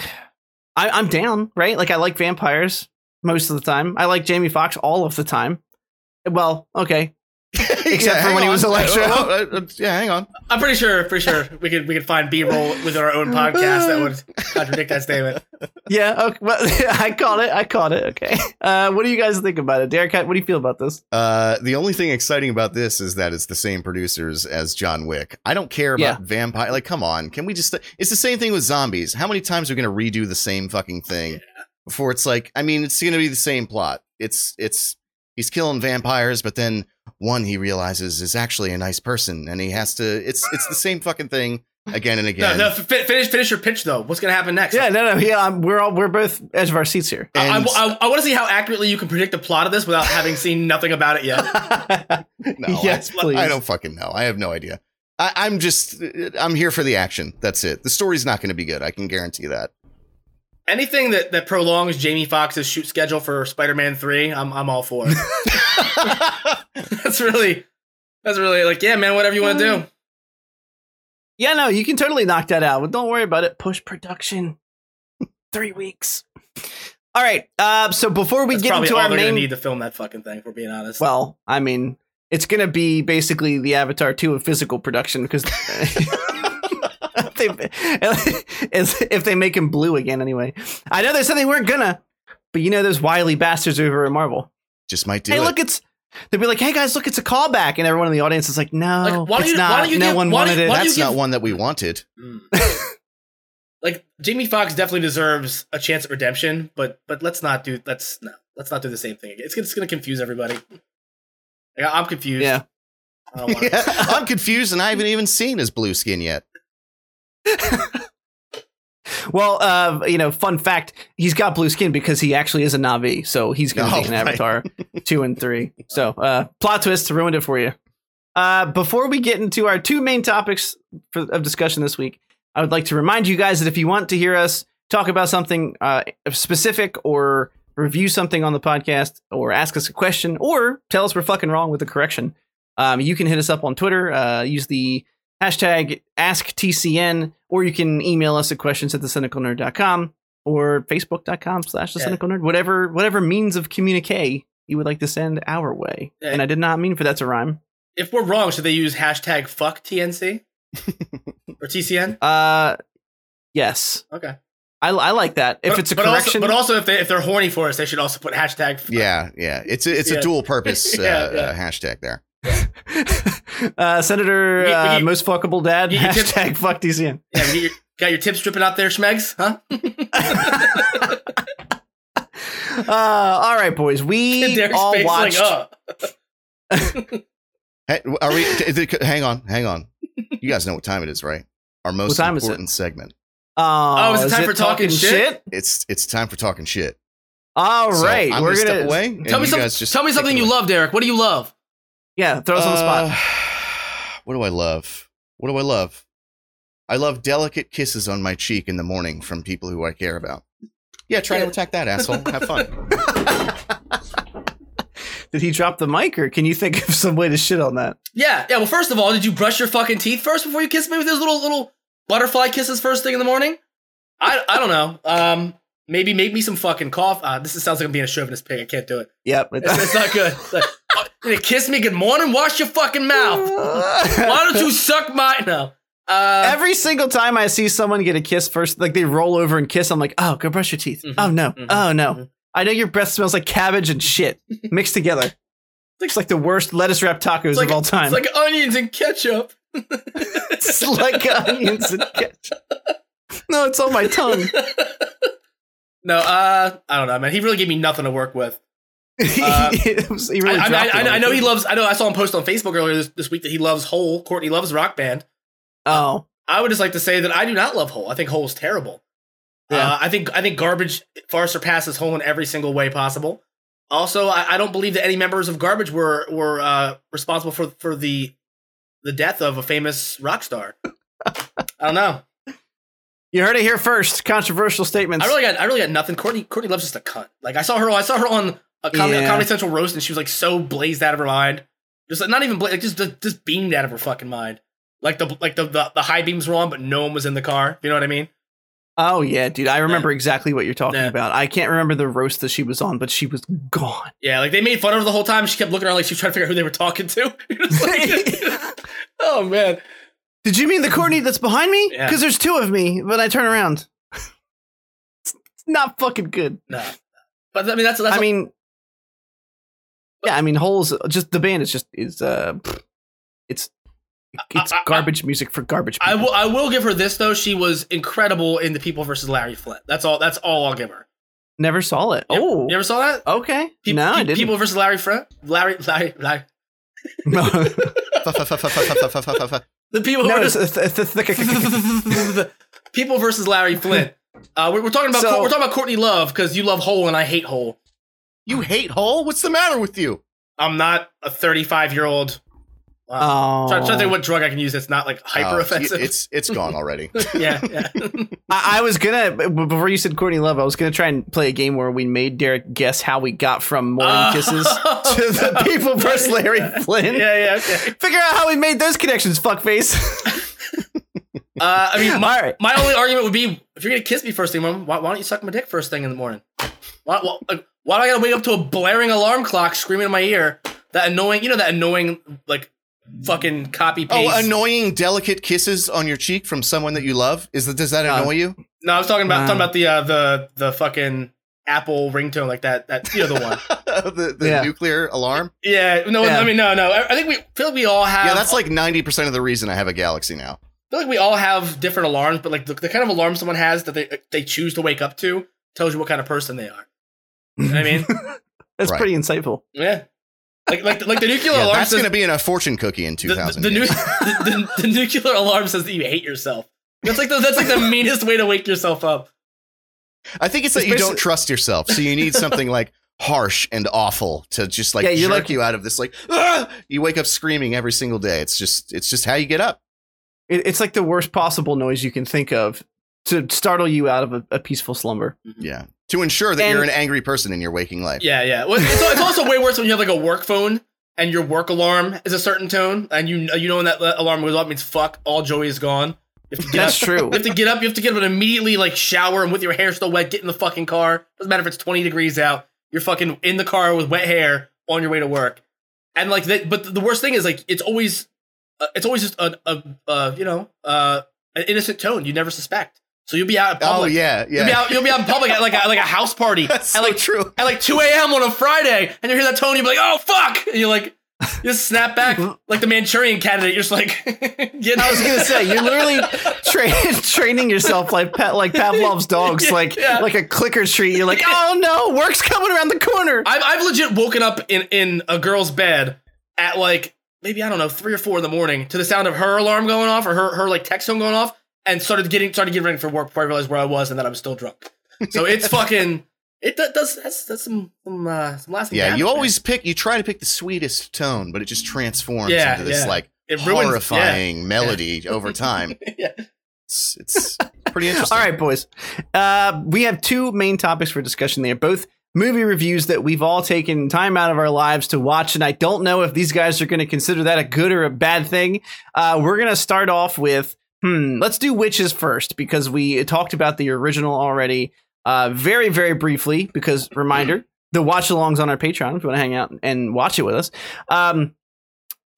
I, I'm down, right? Like I like vampires most of the time. I like Jamie Foxx all of the time. Well, okay, Except for hang when he was Electro. Uh, uh, yeah, hang on. I'm pretty sure, pretty sure we could we could find B-roll with our own podcast that would contradict that statement. yeah, okay. Well, I caught it. I caught it. Okay. Uh, what do you guys think about it, Derek? What do you feel about this? Uh, the only thing exciting about this is that it's the same producers as John Wick. I don't care about Yeah. vampire. Like, come on, can we just? It's the same thing with zombies. How many times are we going to redo the same fucking thing? before it's like, I mean, it's going to be the same plot. It's it's he's killing vampires, but then one he realizes is actually a nice person, and he has to. It's it's the same fucking thing again and again. no, f- finish finish your pitch though. What's gonna happen next? Yeah, no, no, yeah, um, we're all we're both edge of our seats here. I, And- want to see how accurately you can predict the plot of this without having seen nothing about it yet. no, yes, I, please. I don't fucking know. I have no idea. I, I'm just I'm here for the action. That's it. The story's not going to be good. I can guarantee that. Anything that, that prolongs Jamie Foxx's shoot schedule for Spider-Man Three, I'm I'm all for. It. That's really, that's really like, yeah, man, whatever you want to do. Yeah, no, you can totally knock that out, but don't worry about it. Push production. Three weeks. All right. Uh, so before we That's get into our main, need to film that fucking thing. For being honest. well, I mean, it's gonna be basically the Avatar two of physical production because if they make him blue again, anyway. I know they said they weren't gonna, but you know those wily bastards over at Marvel. Just might do it. hey, it. look, it's. They'd be like, "Hey guys, look, it's a callback," and everyone in the audience is like, "No, Like, why it's you- not. why you no give- one why wanted you- it." That's you not give- one that we wanted. Mm. like Jamie Foxx definitely deserves a chance at redemption, but but let's not do let's no let's not do the same thing again. It's, it's gonna confuse everybody. Like, I'm confused. Yeah. I don't want Yeah, I'm confused, and I haven't even seen his blue skin yet. Well, uh, you know, fun fact: he's got blue skin because he actually is a Na'vi, so he's going to Oh, be in right. Avatar two and three. So, uh, plot twist ruined it for you. Uh, before we get into our two main topics for, of discussion this week, I would like to remind you guys that if you want to hear us talk about something uh, specific or review something on the podcast or ask us a question or tell us we're fucking wrong with a correction, um, you can hit us up on Twitter. Uh, use the hashtag AskTCN, or you can email us at questions at thecynicalnerd.com or facebook.com slash the Yeah. cynical whatever, whatever means of communique you would like to send our way. Yeah. And I did not mean for that to rhyme. If we're wrong, should they use hashtag fuck TNC or TCN? Uh, yes. Okay. I, I like that. If But- it's a but correction, also, but also if they if they're horny for us, they should also put hashtag. Fuck. Yeah, yeah. It's a, it's a dual purpose uh, Yeah, yeah. Uh, hashtag there. uh, Senator We- we- uh, most fuckable dad, You- you just- hashtag fuck DCN. Yeah, you get your, got your tips dripping out there, Schmegs? Huh? Uh, all right, boys. We all face watched. like. Hey, are we? is it- hang on, hang on. You guys know what time it is, right? Our most time is important segment. Oh, Oh, is it time for talking shit? It's it's time for talking shit. All So right, I'm we're gonna gonna step away. Tell me you some, just Tell me something you love, Derek. What do you love? Yeah, throw us on the spot. What do I love? What do I love? I love delicate kisses on my cheek in the morning from people who I care about. Yeah, try to attack that asshole. Have fun. Did he drop the mic, or can you think of some way to shit on that? Yeah, yeah. Well, first of all, did you brush your fucking teeth first before you kissed me with those little little butterfly kisses first thing in the morning? I I don't know. Um, maybe make me some fucking coffee. Uh, this is, sounds like I'm being a chauvinist pig. I can't do it. Yep. It's, it's not good. Like, you kiss me. Good morning. Wash your fucking mouth. Why don't you suck my no? Uh, Every single time I see someone get a kiss first, like they roll over and kiss, I'm like, oh, go brush your teeth. Mhm, Oh no, mhm, oh no. mhm. I know your breath smells like cabbage and shit mixed together. It's like the worst lettuce wrap tacos like, of all time. It's like onions and ketchup. It's like onions and ketchup. No, it's on my tongue. no, uh, I don't know, man. He really gave me nothing to work with. Uh, was- really I, I, I, I know he loves. I know I saw him post on Facebook earlier this, this week that he loves Hole. Courtney Love's rock band. Oh, I would just like to say that I do not love Hole. I think Hole is terrible. Yeah. Uh, I think I think Garbage far surpasses Hole in every single way possible. Also, I, I don't believe that any members of Garbage were were uh, responsible for for the the death of a famous rock star. I don't know. you heard it here first. Controversial statements. I really got I really got nothing. Courtney Courtney loves just a cunt. Like I saw her I saw her on a comedy, a comedy Central roast and she was like so blazed out of her mind. Just like not even bla- like just just, just beamed out of her fucking mind. Like the like the, the the high beams were on, but no one was in the car. You know what I mean? Oh yeah, dude. I remember exactly what you're talking Yeah. about. I can't remember the roast that she was on, but she was gone. Yeah, like they made fun of her the whole time. She kept looking around like she was trying to figure out who they were talking to. Like- oh man. Did you mean the Courtney that's behind me? Yeah. Because there's two of me, but I turn around. it's not fucking good. No. But I mean that's that's I mean, yeah, I mean, holes. Just the band is just is uh, it's it's garbage music for garbage. I will I will give her this though. She was incredible in the People versus Larry Flynt. That's all that's all I'll give her. Never saw it. Oh, You ever saw that? okay. Pe- no, I didn't. People versus Larry Flynt. Larry, Larry, Larry. no, The people no versus people versus Larry Flynt. Uh, we're, we're talking about So- we're talking about Courtney Love because you love Hole and I hate Hole. You hate Hole? What's the matter with you? I'm not a 35 year old. Wow. oh, Trying, trying to think what drug I can use that's not like hyper Oh, offensive. It's it's gone already. yeah, yeah. I, I was gonna before you said Courtney Love, I was gonna try and play a game where we made Derek guess how we got from Morning Oh. Kisses to the people versus Larry Flynn. yeah, yeah, okay. Figure out how we made those connections, fuckface. Uh, I mean, my, All right. my only argument would be if you're gonna kiss me first thing, mom, why, why don't you suck my dick first thing in the morning? Why, why, like, why do I gotta wake up to a blaring alarm clock screaming in my ear? That annoying, you know, that annoying like fucking copy paste. Oh, annoying, delicate kisses on your cheek from someone that you love. Is that does that Uh, annoy you? no, I was talking about Wow. talking about the uh, the the fucking Apple ringtone like that. That you know the one. the the Yeah. nuclear alarm. yeah, no, Yeah. I mean no, no. I, I think we feel like we all have. Yeah, that's like ninety percent of the reason I have a Galaxy now. I feel like we all have different alarms, but like the, the kind of alarm someone has that they they choose to wake up to tells you what kind of person they are. You know what I mean? That's Right. pretty insightful. Yeah. Like like like the nuclear Yeah, alarm that's going to be in a fortune cookie in 2000. the, the, thousand. the, nu- the, the, the nuclear alarm says that you hate yourself. That's like the, that's like the meanest way to wake yourself up. I think it's that you don't trust yourself, so you need something like harsh and awful to just like Yeah, you're jerk like- you out of this. Like "Ah!" you wake up screaming every single day. It's just it's just how you get up. It, it's like the worst possible noise you can think of to startle you out of a, a peaceful slumber. Yeah, to ensure that And- you're an angry person in your waking life. Yeah, yeah. Well, it's, it's also way worse when you have like a work phone and your work alarm is a certain tone, and you you know when that alarm goes off means fuck, all joy is gone. You have to get That's up. true. You have to get up. You have to get up and immediately like shower and with your hair still wet, get in the fucking car. Doesn't matter if it's twenty degrees out. You're fucking in the car with wet hair on your way to work. And like that, but the worst thing is like it's always, uh, it's always just a, a, uh, you know, uh, an innocent tone you never suspect. So you'll be out in Oh public. yeah, You'll be yeah. out. You'll be out in public at like a, like a house party That's at so like true. at like 2 a.m. on a Friday, and you hear that tone, you'll be like, "Oh fuck!" And you're like, you just snap back like the Manchurian candidate. You're just like, you know, I was gonna say you're literally tra- training yourself like pa- like Pavlov's dogs, Yeah, like yeah. like a clicker treat. You're like, oh no, work's coming around the corner. I've I've legit woken up in in a girl's bed at like maybe I don't know three or four in the morning to the sound of her alarm going off or her her like text tone going off, and started getting started getting ready for work before I realized where I was and that I was still drunk. So it's fucking. It does that's that's some some uh, some lasting. Yeah, damage, you man. always pick. You try to pick the sweetest tone, but it just transforms Yeah, into this yeah. like it ruins horrifying melody over time. Yeah. It's it's pretty interesting. All right, boys. Uh, we have two main topics for discussion. They're both movie reviews that we've all taken time out of our lives to watch, and I don't know if these guys are going to consider that a good or a bad thing. Uh, we're going to start off with hmm. Let's do witches first because we talked about the original already, uh, very very briefly. Because reminder, the watch alongs on our Patreon if you want to hang out and watch it with us. Um,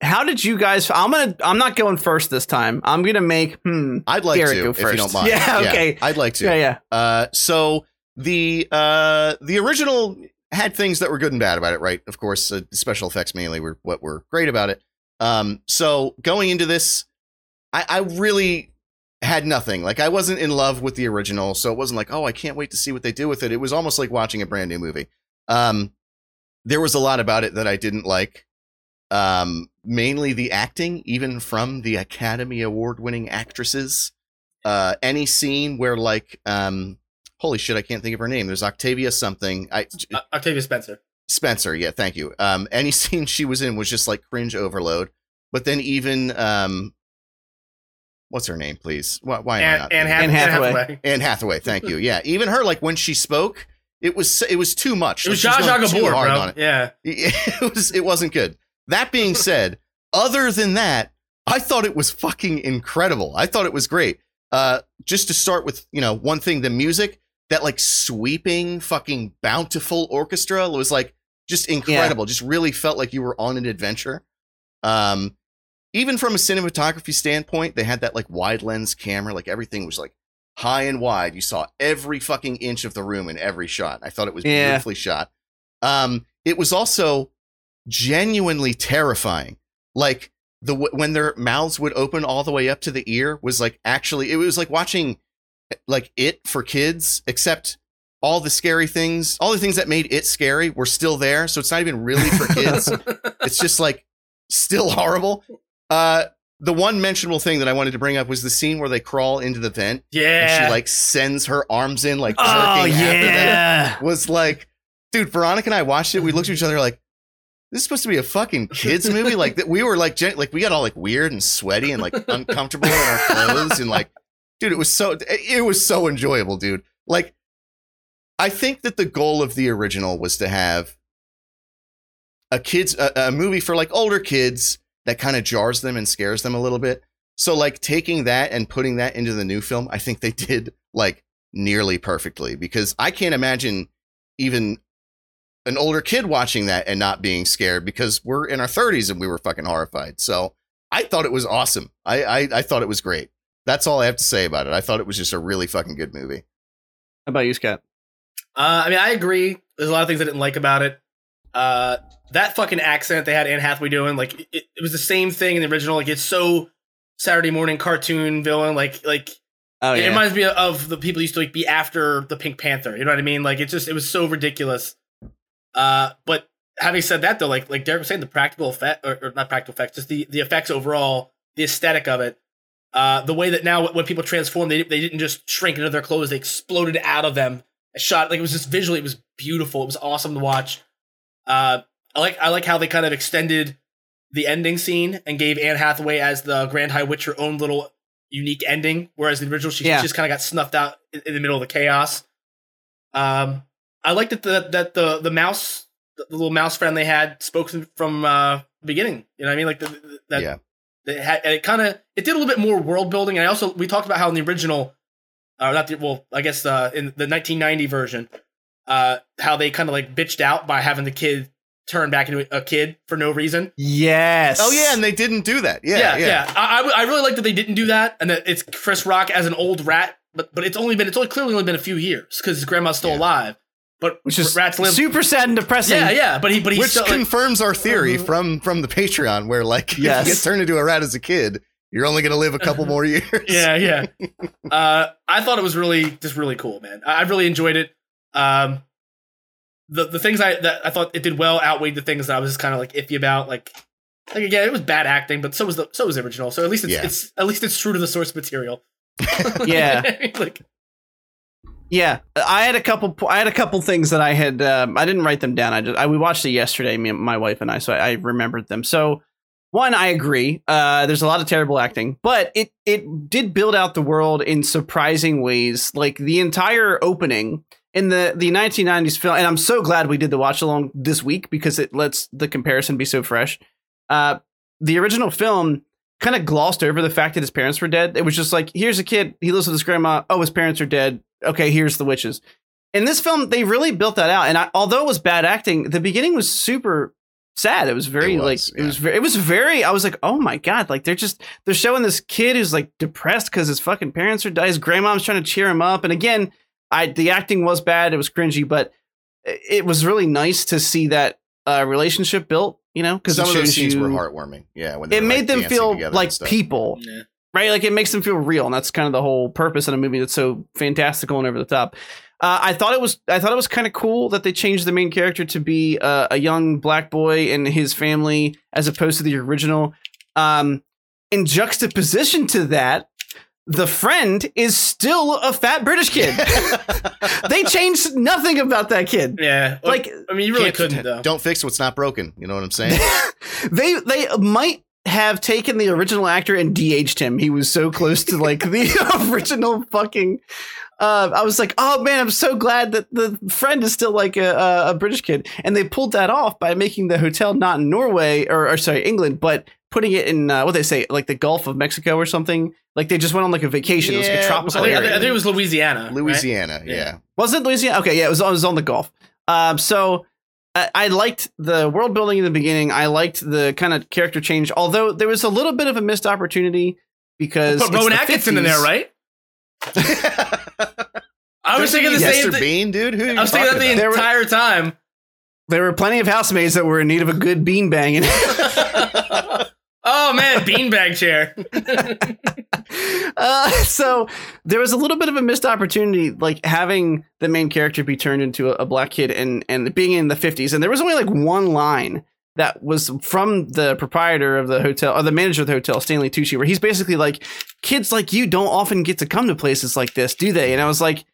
how did you guys? I'm gonna. I'm not going first this time. I'm gonna make hmm. I'd like Garrett, to, go if you don't mind. Yeah, okay. I'd like to. Yeah, yeah. Uh, so the uh the original had things that were good and bad about it, right? Of course, uh, special effects mainly were what were great about it. Um, so going into this, I, I really had nothing. Like I wasn't in love with the original, so it wasn't like, oh, I can't wait to see what they do with it. It was almost like watching a brand new movie. Um, there was a lot about it that I didn't like. Um, mainly the acting, even from the Academy Award winning actresses. Uh, any scene where like, um, holy shit, I can't think of her name. There's Octavia something. I Uh, Octavia Spencer. Spencer, yeah, thank you. Um, any scene she was in was just like cringe overload. But then even um, what's her name, please? Why, why am I Anne, not? Anne, Hath- Anne Anne Hathaway. Hathaway. Anne Hathaway, thank you. Yeah, even her, like when she spoke, it was it was too much. It was Like, Josh she's going too Gabor, hard bro. on it. Yeah. It was it wasn't good. That being said, other than that, I thought it was fucking incredible. I thought it was great. Uh, just to start with, you know, one thing, the music, that like sweeping fucking bountiful orchestra was like just incredible. Just really felt like you were on an adventure. Um, even from a cinematography standpoint, they had that like wide lens camera, like everything was like high and wide. You saw every fucking inch of the room in every shot. I thought it was Yeah. beautifully shot. Um, it was also genuinely terrifying. Like the when their mouths would open all the way up to the ear was like actually it was like watching like it for kids, except all the scary things, all the things that made it scary were still there. So it's not even really for kids. it's just like still horrible. Uh, the one mentionable thing that I wanted to bring up was the scene where they crawl into the vent and yeah. she like sends her arms in like jerking Oh yeah. Was like, dude, Veronica and I watched it. We looked at each other like, this is supposed to be a fucking kids movie. Like that, we were like, gen- like we got all like weird and sweaty and like uncomfortable in our clothes and like, dude, it was so it was so enjoyable, dude. Like, I think that the goal of the original was to have a kids a, a movie for like older kids that kind of jars them and scares them a little bit. So like taking that and putting that into the new film, I think they did like nearly perfectly because I can't imagine even an older kid watching that and not being scared because we're in our 30s and we were fucking horrified. So I thought it was awesome. I I, I thought it was great. That's all I have to say about it. I thought it was just a really fucking good movie. How about you, Scott? Uh, I mean, I agree. There's a lot of things I didn't like about it. Uh, that fucking accent they had Anne Hathaway doing, like it, it was the same thing in the original. Like it's so Saturday morning cartoon villain. Like like Oh it yeah. reminds me of the people used to like be after the Pink Panther. You know what I mean? Like it just it was so ridiculous. Uh, but having said that though, like like Derek was saying, the practical effect or, or not practical effects, just the the effects overall, the aesthetic of it. Uh, the way that now when people transform, they they didn't just shrink into their clothes; they exploded out of them. Shot like it was just visually, it was beautiful. It was awesome to watch. Uh, I like I like how they kind of extended the ending scene and gave Anne Hathaway as the Grand High Witch her own little unique ending, whereas the original she Yeah. just kind of got snuffed out in, in the middle of the chaos. Um, I liked that the that the the mouse, the little mouse friend they had, spoke from- from uh, the beginning. You know what I mean? Like the, the- that yeah. it had it kind of it did a little bit more world building. And I also we talked about how in the original, uh, not the well, I guess uh, in the 1990 version, uh, how they kind of like bitched out by having the kid turn back into a kid for no reason. yes. Oh yeah, and they didn't do that. Yeah, Yeah, yeah. yeah. I, I, I really like that they didn't do that, and that it's Chris Rock as an old rat. But but it's only been it's only clearly only been a few years because his grandma's still Yeah. alive. But Which is rats live. super sad and depressing. yeah, yeah. But he but he's Which still like, confirms our theory from from the Patreon, where like Yes. if you get turned into a rat as a kid, you're only gonna live a couple more years. yeah, yeah. uh, I thought it was really just really cool, man. I, I really enjoyed it. Um, the the things I that I thought it did well outweighed the things that I was just kind of like iffy about. Like, like again, it was bad acting, but so was the so was the original. So at least it's, Yeah. it's at least it's true to the source material. Yeah. like Yeah, I had a couple. I had a couple things that I had. Um, I didn't write them down. I just I, we watched it yesterday, me, my wife and I. So I, I remembered them. So one, I agree. Uh, there's a lot of terrible acting, but it it did build out the world in surprising ways. Like the entire opening in the the 1990s film, and I'm so glad we did the watch along this week because it lets the comparison be so fresh. Uh, the original film kind of glossed over the fact that his parents were dead. It was just like, here's a kid, he lives with his grandma. Oh, his parents are dead. Okay, here's the witches. In this film, they really built that out. And I, although it was bad acting, the beginning was super sad. It was very It was, like it was very it was very I was like, oh my god, like they're just they're showing this kid who's like depressed because his fucking parents are dead. His grandma's trying to cheer him up. And again, I the acting was bad, it was cringy, but it it was really nice to see that uh, relationship built, you know, because Some of those scenes you, were heartwarming. Yeah, when it were, made like, them feel like people yeah. right? Like it makes them feel real, and that's kind of the whole purpose in a movie that's so fantastical and over the top. Uh, I thought it was I thought it was kind of cool that they changed the main character to be uh, a young black boy and his family as opposed to the original. Um, in juxtaposition to that, the friend is still a fat British kid. they changed nothing about that kid. Yeah, Like I mean, you really couldn't though. Don't fix what's not broken. You know what I'm saying? they they might have taken the original actor and de-aged him. He was so close to like the original fucking. Uh, I was like, oh man, I'm so glad that the friend is still like a, a, a British kid, and they pulled that off by making the hotel not in Norway or, or sorry England, but putting it in uh, what they say like the Gulf of Mexico or something. Like they just went on like a vacation. it was like a tropical was I think, I think- I think it was Louisiana. right? Louisiana. Yeah. Yeah. Was it Louisiana? Okay, yeah, it was, it was on the Gulf. Um, so I, I liked the world building in the beginning. I liked the kind of character change, although there was a little bit of a missed opportunity because Put it's Rowan the Atkinson in there, right? I was thinking the same Mr. thing. Bean, dude. Who are you I was thinking that the about? Entire time. There were plenty of housemaids that were in need of a good bean banging. I Oh man, beanbag chair. uh, so there was a little bit of a missed opportunity, like having the main character be turned into a, a black kid and and being in the fifties, and there was only like one line that was from the proprietor of the hotel or the manager of the hotel, Stanley Tucci, where he's basically like, "Kids like you don't often get to come to places like this, do they?" And I was like,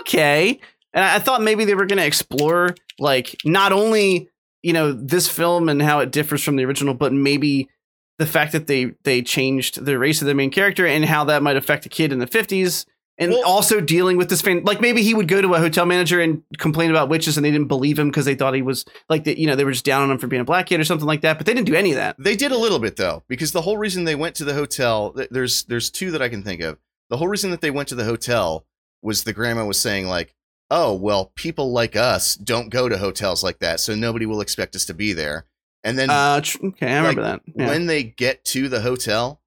"Okay." And I thought maybe they were going to explore like not only you know this film and how it differs from the original, but maybe the fact that they they changed the race of the main character and how that might affect a kid in the 50s and Well- also dealing with this fan like maybe he would go to a hotel manager and complain about witches and they didn't believe him because they thought he was like that you know they were just down on him for being a black kid or something like that but they didn't do any of that They did a little bit though, because the whole reason they went to the hotel, there's there's two that I can think of. The whole reason that they went to the hotel was the grandma was saying like, "Oh, well, people like us don't go to hotels like that, so nobody will expect us to be there." And then uh tr- okay i remember like, that yeah. when they get to the hotel,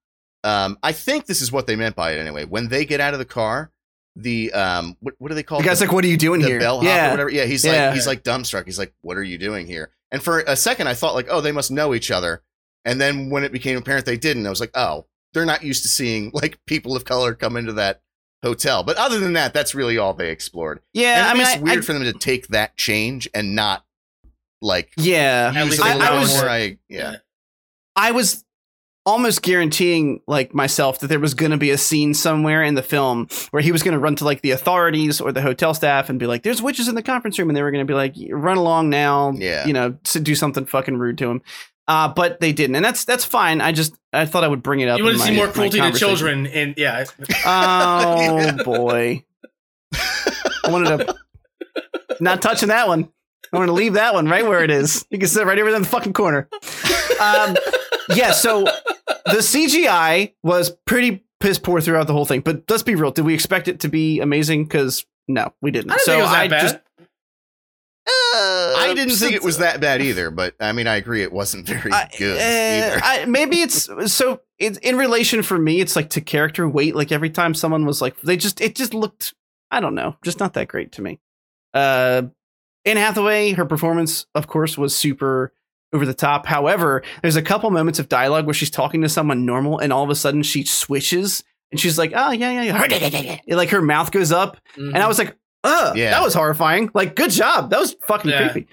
um, I think this is what they meant by it anyway. When they get out of the car, the um, what, what do they call the it? guy's like what are you doing the here bellhop yeah or whatever. Yeah, he's Yeah. like he's like dumbstruck. He's like, "What are you doing here?" And for a second, I thought like, "Oh, they must know each other." And then when it became apparent they didn't, I was like, "Oh, they're not used to seeing like people of color come into that hotel." But other than that, that's really all they explored. yeah and i mean it's I, weird I- for them to take that change and not like yeah At use least it a I- little I was- more. I yeah. I was almost guaranteeing like myself that there was going to be a scene somewhere in the film where he was going to run to like the authorities or the hotel staff and be like there's witches in the conference room and they were going to be like run along now Yeah. you know to do something fucking rude to him uh, but they didn't and that's that's fine i just i thought i would bring it up You want to see more cruelty to conversation. children, and yeah, oh Yeah. boy i wanted to not touching that one i want to leave that one right where it is you can sit right over there in the fucking corner um, yeah so the CGI was pretty piss poor throughout the whole thing. But let's be real. Did we expect it to be amazing? Because no, we didn't. I didn't so think it was that I bad. just. Uh, I didn't think it was that bad either, but I mean, I agree it wasn't very I- good uh, either. I, maybe it's so it's in relation for me. It's like to character weight. Like every time someone was like, they just it just looked. I don't know, just not that great to me. Uh, Anne Hathaway, her performance, of course, was super over the top. However, there's a couple moments of dialogue where she's talking to someone normal, and all of a sudden she switches, and she's like, "Oh yeah, yeah, yeah," like her mouth goes up, Mhm. and I was like, "Ugh, Yeah. that was horrifying." Like, good job, that was fucking Yeah. creepy.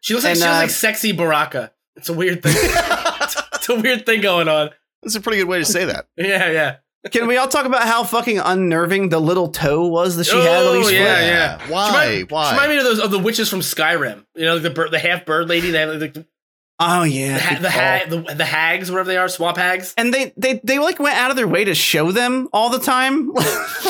she looks like and, she looks uh, like sexy Baraka. It's a weird thing. it's a weird thing going on. That's a pretty good way to say that. Yeah, yeah. Can we all talk about how fucking unnerving the little toe was that she had on Oh, each yeah, foot? yeah. Why? She remind, Why? She reminded me of those of the witches from Skyrim. You know, like the bird, the half bird lady. They have like the Oh yeah, the, ha- the, call. hag, the the hags, whatever they are, swamp hags. and they they they like went out of their way to show them all the time.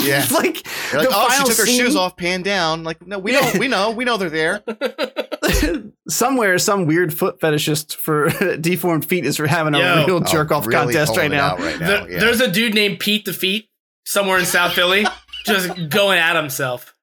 Yeah. like, You're like, the oh, she final took her shoes off, pan down. Like, no, we know, we know, we know they're there. Somewhere, some weird foot fetishist for deformed feet is having a Yo. real Oh, jerk off really contest right now. right now. The- yeah. There's a dude named Pete the Feet somewhere in South Philly, just going at himself.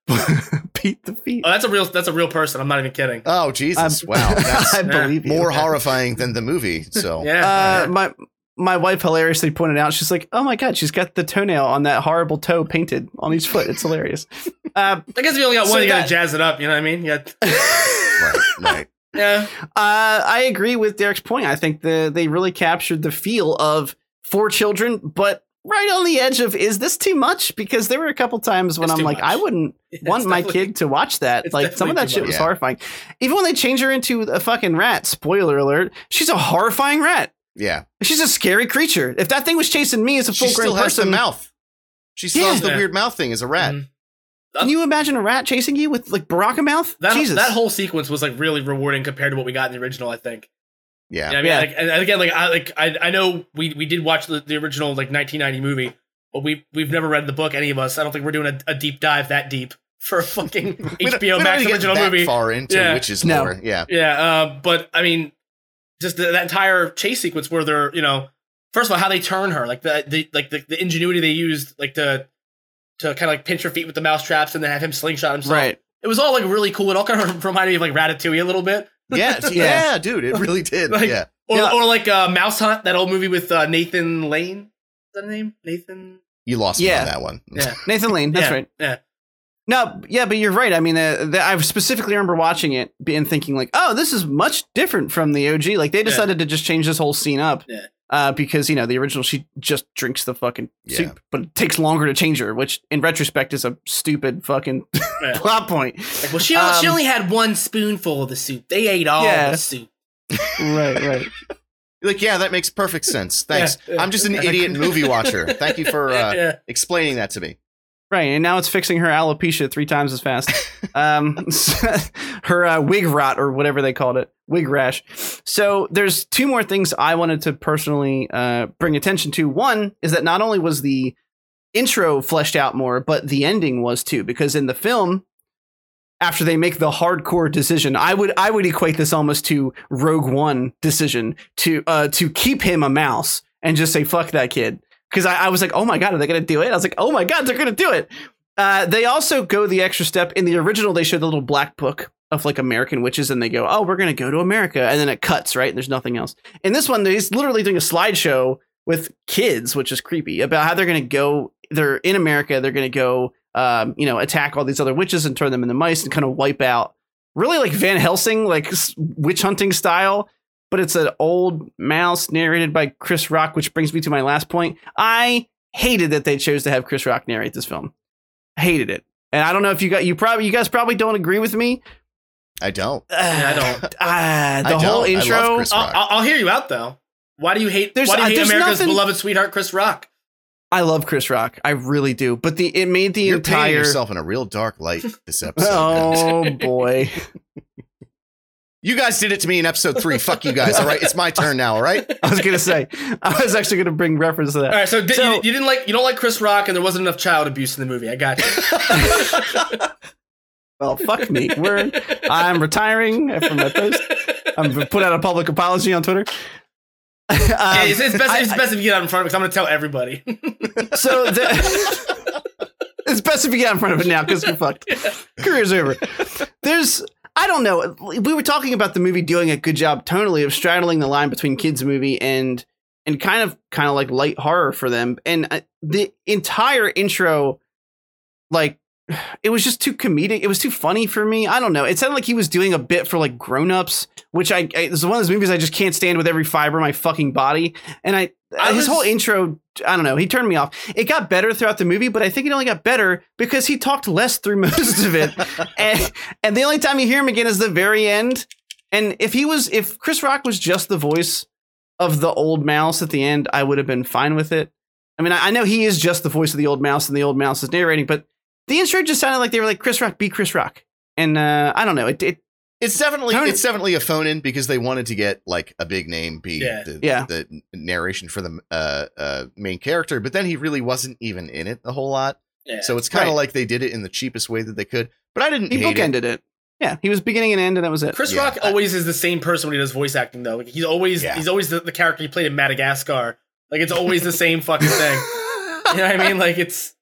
Pete the feet. Oh, that's a real that's a real person. I'm not even kidding. oh Jesus! I'm- wow, that's I believe you. more horrifying than the movie. So Yeah. Uh, my my wife hilariously pointed out, she's like, "Oh my god, she's got the toenail on that horrible toe painted on each foot. It's hilarious." Uh, I guess if you only got So one, you gotta jazz it up. You know what I mean? Yeah. right, right. Yeah. Uh, I agree with Derek's point. I think the they really captured the feel of for children, but right on the edge of is this too much? Because there were a couple times when It's I'm like, much. I wouldn't It's want my kid to watch that. Like some of that shit much. was Yeah. horrifying. Even when they change her into a fucking rat, spoiler alert, she's a horrifying rat. Yeah, She's a scary creature. If that thing was chasing me as a she full grown still the person, mouth. She still Yeah. has the Yeah. weird mouth thing as a rat. Mhm. can you imagine a rat chasing you with like Baraka mouth? That Jesus. that whole sequence was like really rewarding compared to what we got in the original. I think. Yeah, You know what I mean, Yeah. like, and and again, like I like I, I know we we did watch the, the original like 1990 movie, but we we've never read the book. Any of us, I don't think we're doing a, a deep dive that deep for a fucking We don't- HBO don't Max need get original that movie. Far into Yeah. witches No. lore. Yeah, Yeah, uh, but I mean, just the, that entire chase sequence where they're, you know, first of all, how they turn her, like the, the like the, the ingenuity they used, like to to kind of like pinch her feet with the mouse traps and then have him slingshot himself. right. It was all like really cool. It all kind of reminded me of like Ratatouille a little bit, yeah, yeah, dude. It really did. Like- yeah, or Yeah. or like uh, Mouse Hunt, that old movie with uh, Nathan Lane. Is that a name? Nathan. you lost me Yeah. on that one. Yeah, Nathan Lane, that's yeah, right. Yeah, No, yeah, but you're right. I mean, uh, the, I specifically remember watching it and thinking like, "Oh, this is much different from the OG." Like they decided to just change this whole scene up. Yeah. Uh, because you know the original she just drinks the fucking Yeah. soup, but it takes longer to change her, which in retrospect is a stupid fucking Yeah. plot point. Like, well, she only, she Um, only had one spoonful of the soup. They ate all Yeah. the soup. right, right. Like, yeah, that makes perfect sense. Thanks. Yeah, yeah. I'm just an idiot movie watcher. Thank you for uh, yeah. explaining that to me. Right, and now it's fixing her alopecia three times as fast. um, her uh, wig rot or whatever they called it, wig rash. So there's two more things I wanted to personally uh, bring attention to. One is that not only was the intro fleshed out more, but the ending was too, because in the film, after they make the hardcore decision, I would I would equate this almost to Rogue One decision to uh, to keep him a mouse and just say fuck that kid because I, I was like, oh my god, are they gonna do it? I was like, oh my god, they're gonna do it. Uh, they also go the extra step. In the original, they show the little black book of like American witches, and they go, oh, we're gonna go to America, and then it cuts right. There's nothing else. In this one, he's literally doing a slideshow with kids, which is creepy about how they're gonna go. They're in America. They're gonna go, um, you know, attack all these other witches and turn them into mice and kind of wipe out. Really like Van Helsing, like witch hunting style but it's an old mouse narrated by Chris Rock, which brings me to my last point. I hated that they chose to have Chris Rock narrate this film. I Hated it. And I don't know if you got you probably you guys probably don't agree with me. I don't. I don't. Ah, the I whole don't. I love intro. Chris I'll, Rock. I'll, I'll hear you out though. Why do you hate? There's- why do you uh, hate there's America's nothing- beloved sweetheart, Chris Rock? I love Chris Rock. I really do. But the it made the You're entire yourself in a real dark light this episode. Oh boy. You guys did it to me in episode three. Fuck you guys. All right, it's my turn now. All right. I was gonna say I was actually gonna bring reference to that. All right, so, di- So- you, you didn't like you don't like Chris Rock, and there wasn't enough child abuse in the movie. I got you. Well, fuck me. We're I'm retiring from my post. I'm put out a public apology on Twitter. Um, Yeah, it's, it's best. I- it's best if you get out in front of it because I'm going to tell everybody. So the, it's best if you get out in front of it now because you're fucked. Career's over. There's I don't know. We were talking about the movie doing a good job tonally of straddling the line between kids movie and and kind of kind of like light horror for them. And uh, the entire intro, like it was just too comedic. It was too funny for me. I don't know. It sounded like he was doing a bit for like grown-ups, which I, I it's one of those movies I just can't stand with every fiber of my fucking body. And I, I his was- whole intro, I don't know. He turned me off. It got better throughout the movie, but I think it only got better because he talked less through most of it. and and the only time you hear him again is the very end. And if he was, if Chris Rock was just the voice of the old mouse at the end, I would have been fine with it. I mean, I, I know he is just the voice of the old mouse, and the old mouse is narrating, but the intro just sounded like they were like Chris Rock, be Chris Rock, and uh, I don't know. It, it It's definitely Tony- it's definitely a phone in because they wanted to get like a big name be Yeah. the, Yeah. the narration for the uh, uh, main character, but then he really wasn't even in it a whole lot. Yeah. So it's kind of Right. like they did it in the cheapest way that they could. But I didn't he hate it. bookended it. Yeah, he was beginning and end, and that was it. Chris Yeah, Rock always is the same person when he does voice acting though. Like he's always Yeah. he's always the, the character he played in Madagascar. Like it's always the same fucking thing. You know what I mean? Like it's.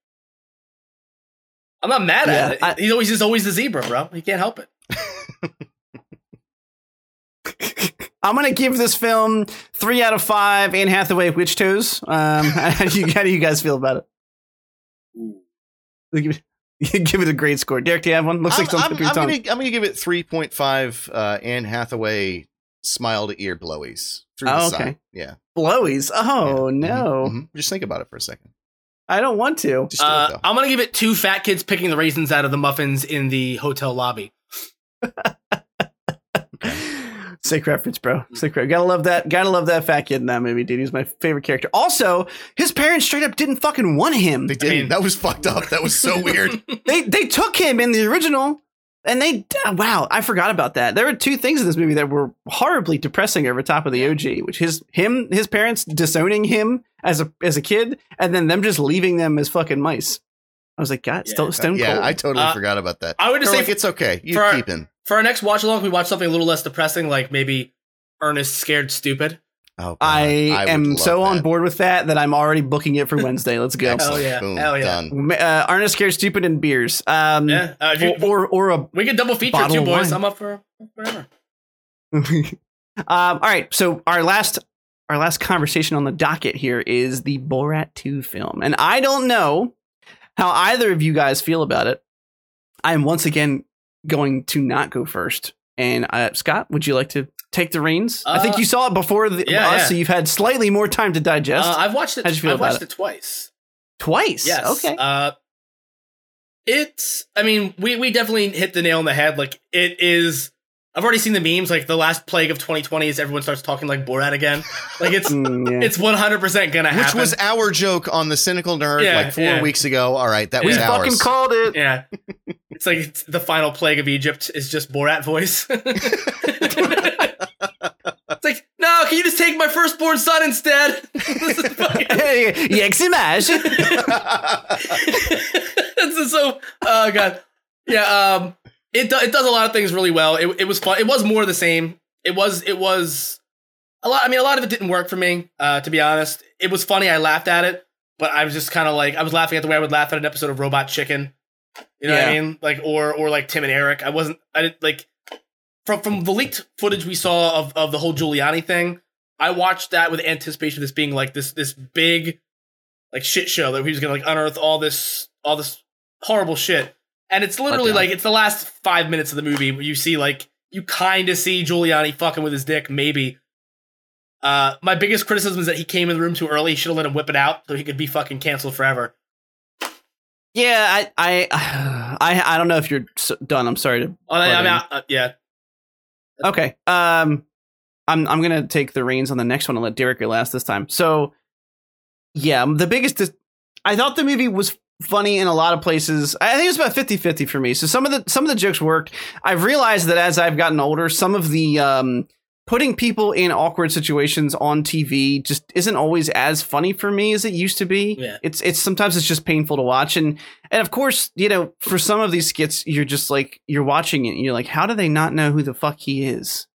I'm not mad Yeah, at it. I- he's always just always the zebra, bro. He can't help it. I'm gonna give this film three out of five. Anne Hathaway witch toes. Um, how do you how do you guys feel about it? Give it, give it a great score. Derek, do you have one? Looks like I'm, something I'm, your I'm gonna I'm gonna give it three point five. Uh, Anne Hathaway smile to ear blowies through Oh, the okay. side. Yeah. Blowies. Oh Yeah. no, Mhm, mhm. Just think about it for a second. I don't want to. Just do it, Uh, though. I'm gonna give it two fat kids picking the raisins out of the muffins in the hotel lobby. Sick reference, bro. Sick reference. Gotta love that. Gotta love that fat kid in that movie, dude. He's my favorite character. Also, his parents straight up didn't fucking want him. They didn't. mean- that was fucked up. That was so weird. they they took him in the original and they wow i forgot about that there were two things in this movie that were horribly depressing over top of the og which his him his parents disowning him as a as a kid and then them just leaving them as fucking mice i was like god Yeah. stone, stone yeah, cold I totally Uh, forgot about that. I would just They're say like, it's okay. You for our- keep him. for our next watch along, we watch something a little less depressing, like maybe Ernest Scared Stupid. Oh, God. i, would am love so on board with that that i'm already booking it for wednesday let's go Excellent. Hell yeah. Boom. Hell yeah. Done. uh, Ernest scared stupid and beers um Yeah, uh, if you, or, or or a we could double feature bottle too, boys. I'm up for whatever. um, all right, so our last our last conversation on the docket here is the Borat 2 film. And I don't know how either of you guys feel about it. I am once again going to not go first. And uh, Scott, would you like to take the reins? I think Uh, you saw it before the, yeah, us, yeah. so you've had slightly more time to digest. Uh, I've watched it. How'd you feel I've about watched it? it twice. Twice. Yes. Okay. Uh, it's. I mean, we we definitely hit the nail on the head. Like it is. I've already seen the memes. Like the last plague of 2020 is everyone starts talking like Borat again. Like it's Mm, yeah. it's 100 percent gonna happen. Which was our joke on the cynical nerd Yeah, like four yeah. weeks ago. All right, that we was Yeah. ours. fucking called it. yeah. It's like it's the final plague of Egypt is just Borat voice. can you just take my firstborn son instead? This is fucking- this is so oh god. Yeah um it, do, it does a lot of things really well. It, it was fun. It was more of the same. It was it was a lot i mean a lot of it didn't work for me uh to be honest. It was funny i laughed at it but i was just kind of like i was laughing at the way i would laugh at an episode of robot chicken. You know what i mean? Like or or like tim and eric. I wasn't i didn't like from from the leaked footage we saw of of the whole giuliani thing i watched that with anticipation of this being like this this big like shit show that he was gonna like unearth all this all this horrible shit. And it's literally like it's the last five minutes of the movie where you see like you kind of see Giuliani fucking with his dick, maybe. Uh, my biggest criticism is that he came in the room too early. He should have let him whip it out so he could be fucking canceled forever. yeah, I, I, I, I don't know if you're done. I'm sorry to. Oh, I'm out. Uh, yeah, Okay. Um, I'm I'm gonna take the reins on the next one and let Derek go last this time. So, yeah, the biggest. Dis- I thought the movie was funny in a lot of places. I think it was about 50-50 for me. So some of the some of the jokes worked. I've realized that as I've gotten older, some of the um putting people in awkward situations on TV just isn't always as funny for me as it used to be. Yeah. It's it's sometimes it's just painful to watch and and of course, you know, for some of these skits you're just like you're watching it and you're like how do they not know who the fuck he is?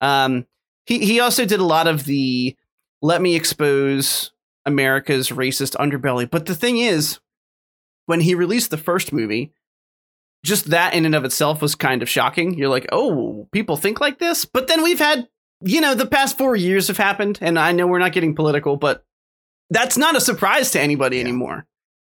Um he he also did a lot of the let me expose America's racist underbelly. But the thing is when he released the first movie, just that in and of itself was kind of shocking. You're like, oh, people think like this? But then we've had, you know, the past four years have happened, and I know we're not getting political, but that's not a surprise to anybody Yeah. anymore.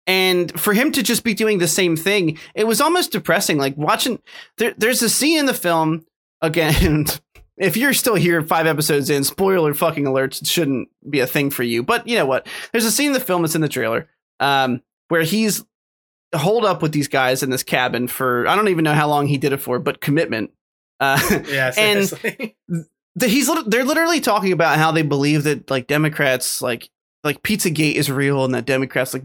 And for him to just be doing the same thing, it was almost depressing. Like watching, there, there's a scene in the film, again, if you're still here five episodes in, spoiler fucking alerts shouldn't be a thing for you. But you know what? There's a scene in the film that's in the trailer um, where he's holed up with these guys in this cabin for I don't even know how long he did it for, but commitment. Uh, yeah. And- Seriously. the, he's they're literally talking about how they believe that like Democrats like like Pizzagate is real and that Democrats like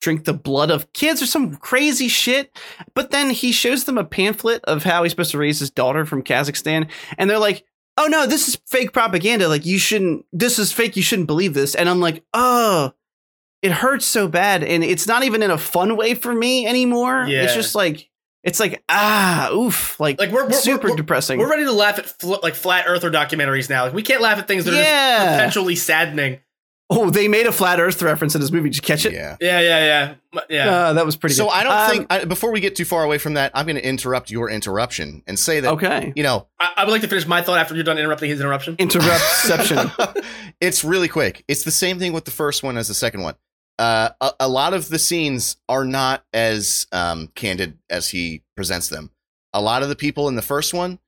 drink the blood of kids or some crazy shit. But then he shows them a pamphlet of how he's supposed to raise his daughter from Kazakhstan, and they're like, "Oh no, this is fake propaganda. Like you shouldn't. This is fake. You shouldn't believe this." And I'm like, "Oh." It hurts so bad, and it's not even in a fun way for me anymore. yeah. It's just like it's like ah, oof, like, Like, we're- we're- super we're- depressing. We're ready to laugh at fl- like flat earther documentaries now. Like, we can't laugh at things that are just potentially saddening. Oh, they made a flat Earth reference in this movie. Did you catch it? Yeah. Yeah, yeah, yeah, yeah. Uh, that was pretty. So good. I don't Um, think I, before we get too far away from that, I'm going to interrupt your interruption and say that Okay. you know I, I would like to finish my thought after you're done interrupting his interruption. Interruptception. it's really quick. It's the same thing with the first one as the second one. Uh, a, a lot of the scenes are not as um, candid as he presents them. A lot of the people in the first one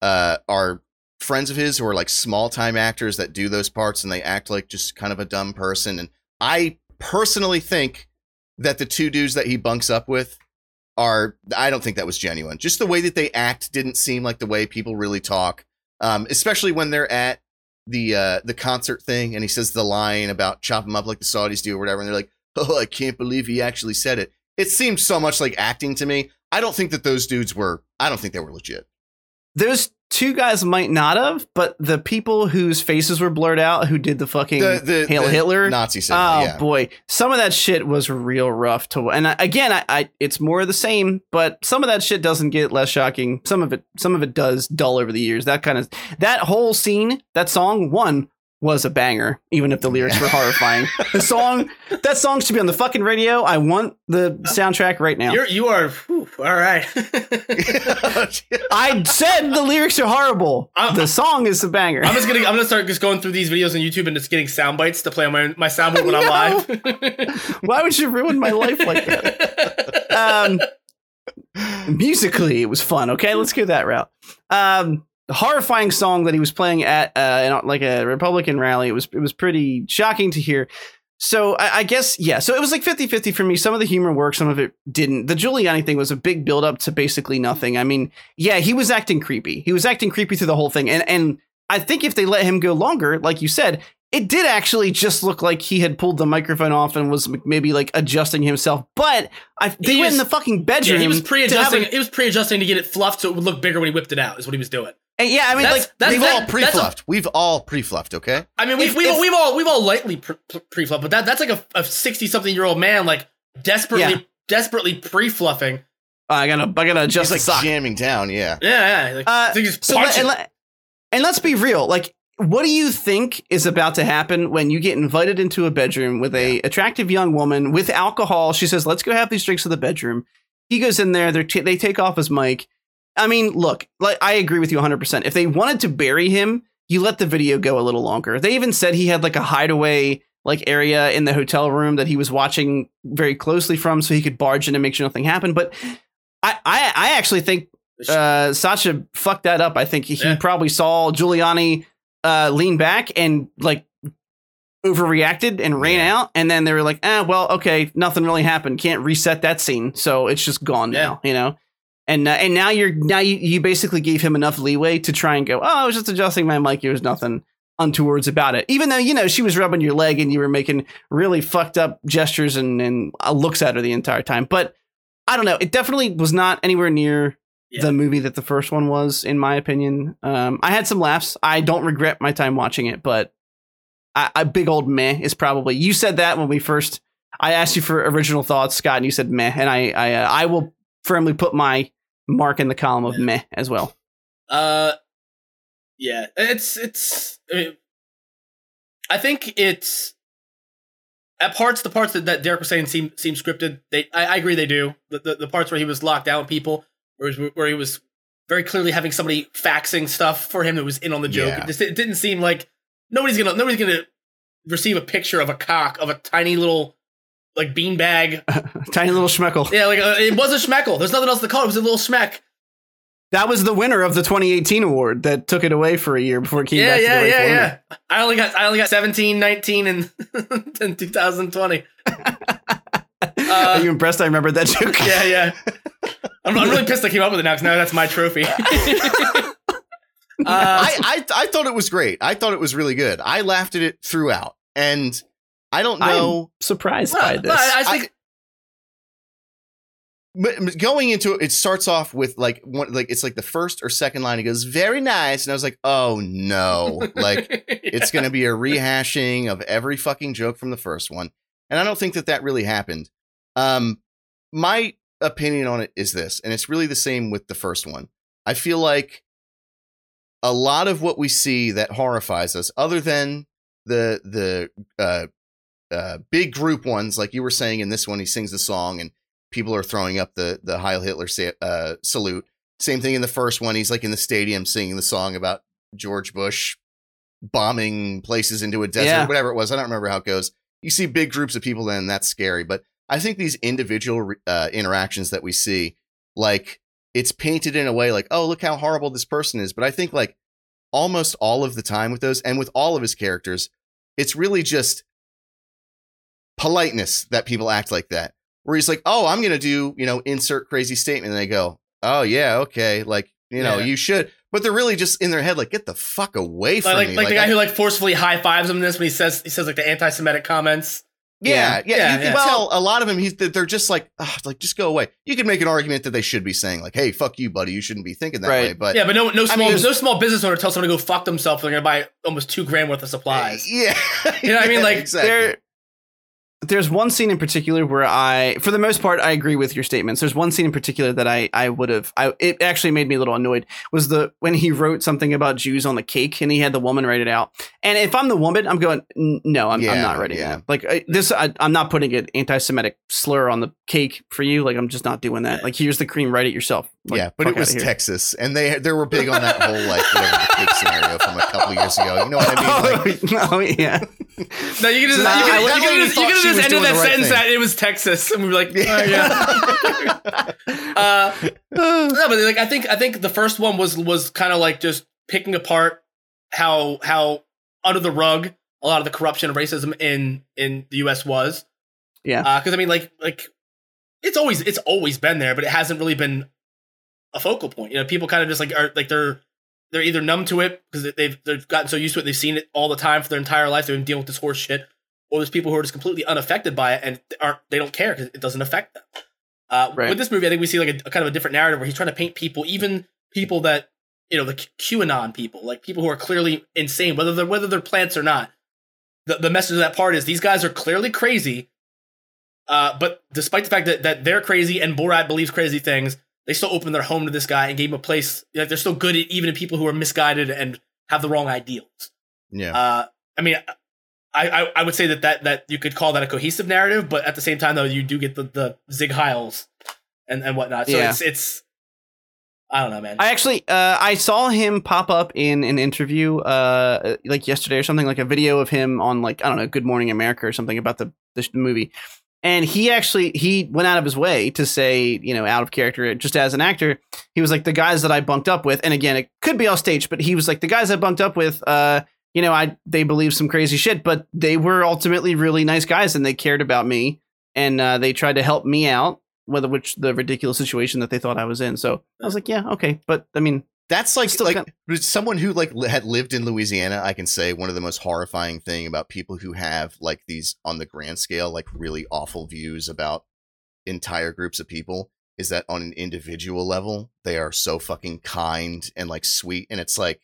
uh, are friends of his who are like small time actors that do those parts and they act like just kind of a dumb person. And I personally think that the two dudes that he bunks up with are, I don't think that was genuine. Just the way that they act didn't seem like the way people really talk, um, especially when they're at the uh the concert thing and he says the line about chop him up like the Saudis do or whatever and they're like, "Oh, I can't believe he actually said it." It seemed so much like acting to me. I don't think that those dudes were I don't think they were legit. Those two guys might not have, but the people whose faces were blurred out, who did the fucking The the, Hail the Hitler. Nazi symbol, Oh yeah. boy, some of that shit was real rough to. And I, again, I, I it's more of the same, but some of that shit doesn't get less shocking. Some of it, some of it does dull over the years. That kind of that whole scene, that song, one was a banger, even if the lyrics were horrifying. The song, that song should be on the fucking radio. I want the soundtrack right now. You're you are whew, all right. I said the lyrics are horrible. I'm- the song is a banger. I'm just gonna I'm gonna start just going through these videos on YouTube and just getting sound bites to play on my my soundboard when I'm live. Why would you ruin my life like that? Um, musically, it was fun. Okay, let's go that route. Um, horrifying song that he was playing at uh, like a Republican rally. It was it was pretty shocking to hear. So I, I, guess yeah. So it was like 50-50 for me. Some of the humor worked, some of it didn't. The Giuliani thing was a big build up to basically nothing. I mean, yeah, he was acting creepy. He was acting creepy through the whole thing, and and I think if they let him go longer, like you said, it did actually just look like he had pulled the microphone off and was maybe like adjusting himself. But I, they he went was, in the fucking bedroom. Yeah, he was pre-adjusting. He was pre-adjusting to get it fluffed so it would look bigger when he whipped it out. Is what he was doing. And yeah, I mean, that's, like that's, we've that, all pre-fluffed. We've all pre-fluffed. Okay. I mean, we've, If- we've, if- we've all we've all lightly pre-fluffed, but that that's like a sixty-something-year-old man like desperately Yeah. desperately pre-fluffing. I gotta I gotta adjust Just like sock. jamming down. Yeah. Yeah, yeah. Like, Uh, like just So let, punching. and, let, and let's be real. Like, what do you think is about to happen when you get invited into a bedroom with a attractive young woman with alcohol? She says, "Let's go have these drinks in the bedroom." He goes in there. They they take off his mic. I mean, look, like I agree with you 100. percent If they wanted to bury him, you let the video go a little longer. They even said he had like a hideaway like area in the hotel room that he was watching very closely from, so he could barge in and make sure nothing happened. But I I, I actually think uh, Sasha fucked that up. I think he Yeah. probably saw Giuliani uh, lean back and like overreacted and ran Yeah. out, and then they were like, "Ah, well, okay, nothing really happened. Can't reset that scene, so it's just gone Yeah. now." You know. And, uh, and now you're now you, you basically gave him enough leeway to try and go oh I was just adjusting my mic there was nothing untowards about it even though you know she was rubbing your leg and you were making really fucked up gestures and, and uh, looks at her the entire time but I don't know it definitely was not anywhere near Yeah. the movie that the first one was, in my opinion. Um, I had some laughs. I don't regret my time watching it, but I, a big old meh is probably. You said that when we first. I asked you for original thoughts, Scott, and you said meh, and I I uh, I will firmly put my mark in the column of Yeah. meh as well. Uh, yeah, it's it's. I, mean, I think it's at parts. The parts that, that Derek was saying seem seem scripted. They, I, I agree, they do. The, the the parts where he was locked out with people, where he was, where he was very clearly having somebody faxing stuff for him that was in on the joke. Yeah. It, just, it didn't seem like nobody's gonna nobody's gonna receive a picture of a cock of a tiny little like beanbag. Tiny little schmeckle. Yeah, like uh, it was a schmeckle. There's nothing else to call it. It was a little schmeck. That was the winner of the 2018 award that took it away for a year before it came yeah, back. yeah, to the yeah, rightful yeah. I only got I only got 17, 19, and in 2020. owner. Are you impressed? I remembered that joke. Yeah, yeah. I'm, I'm really pissed I came up with it now because now that's my trophy. uh, I, I I thought it was great. I thought it was really good. I laughed at it throughout, and I don't I'm know. surprised no, by this. I, I think But going into it, it starts off with like one like it's like the first or second line. He goes, "Very nice," and I was like, "Oh no!" Like it's going to be a rehashing of every fucking joke from the first one, and I don't think that that really happened. Um, my opinion on it is this, and it's really the same with the first one. I feel like a lot of what we see that horrifies us, other than the the uh, uh, big group ones, like you were saying in this one, he sings the song and people are throwing up the the Heil Hitler sa- uh, salute. Same thing in the first one. He's like in the stadium singing the song about George Bush bombing places into a desert, Yeah. whatever it was. I don't remember how it goes. You see big groups of people, then that's scary. But I think these individual uh, interactions that we see, like it's painted in a way like, oh, look how horrible this person is. But I think like almost all of the time with those and with all of his characters, it's really just politeness that people act like that. Where he's like, oh, I'm gonna do, you know, insert crazy statement, and they go, oh yeah, okay, like you know, Yeah. you should. But they're really just in their head, like, get the fuck away from like, me. like the guy I- who like forcefully high fives him this when he says he says like the anti-Semitic comments. Yeah, yeah. Yeah, you can yeah. tell a lot of them. He's they're just like, "Ugh, like just go away. You could make an argument that they should be saying like, "Hey, fuck you, buddy. You shouldn't be thinking that Right. way." But yeah, but no no small there's- no small business owner tells someone to go fuck themselves. They're gonna buy almost two grand worth of supplies. yeah, You know what I mean? Like, exactly. there there's one scene in particular where I for the most part I agree with your statements. There's one scene in particular that I I would have I it actually made me a little annoyed was the when he wrote something about Jews on the cake and he had the woman write it out. And if I'm the woman, I'm going no, I'm, I'm not writing yeah. that. Like I, this I, I'm not putting an anti-Semitic slur on the cake for you. Like I'm just not doing that. Like here's the cream, write it yourself. Like, yeah, but it was. Texas, and they they were big on that whole like whatever the cake scenario from a couple years ago. You know what I mean? Like, oh, yeah. No, you can just, So you I- can, I you can just, you can she just ended that right sentence thing. that it was Texas, and we'd be like, oh, yeah. uh, no, but like I think I think the first one was was kind of like just picking apart how how under the rug a lot of the corruption and racism in in the U.S. was. Yeah. because I mean, like like it's always it's always been there, but it hasn't really been a focal point. You know, people kind of just like are like they're they're either numb to it because they've they've gotten so used to it, they've seen it all the time for their entire life. They've been dealing with this horse shit, or there's people who are just completely unaffected by it and aren't they don't care because it doesn't affect them. Uh, Right. With this movie, I think we see like a, a kind of a different narrative where he's trying to paint people, even people that you know the QAnon people, like people who are clearly insane, whether they're whether they're plants or not. The the message of that part is these guys are clearly crazy. Uh, but despite the fact that, that they're crazy and Borat believes crazy things, they still opened their home to this guy and gave him a place. Like they're still good, at, even in people who are misguided and have the wrong ideals. Yeah. Uh, I mean, I, I I would say that, that that you could call that a cohesive narrative, but at the same time, though, you do get the the Sieg Heils and and whatnot. So Yeah. it's it's I don't know, man. I actually uh, I saw him pop up in an interview uh like yesterday or something like a video of him on like I don't know Good Morning America or something about the the movie. And he actually he went out of his way to say, you know, out of character just as an actor, he was like the guys that I bunked up with and again, it could be off stage, but he was like the guys I bunked up with uh you know, I they believe some crazy shit, but they were ultimately really nice guys and they cared about me and uh, they tried to help me out whether which the ridiculous situation that they thought I was in. So I was like, yeah, okay, but I mean, That's like Still like kind- as someone who like li- had lived in Louisiana. I can say one of the most horrifying thing about people who have like these on the grand scale like really awful views about entire groups of people is that on an individual level they are so fucking kind and like sweet and it's like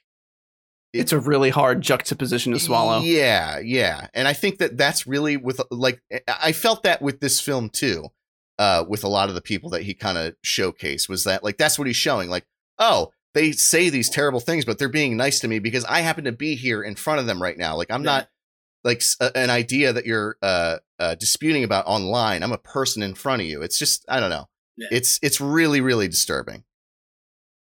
it's a really hard juxtaposition to swallow. Yeah, yeah, and I think that that's really with like I felt that with this film too. Uh, with a lot of the people that he kind of showcased was that like that's what he's showing like oh they say these terrible things but they're being nice to me because I happen to be here in front of them right now like I'm Yeah. not like a- an idea that you're uh, uh disputing about online I'm a person in front of you it's just I don't know Yeah. it's it's really really disturbing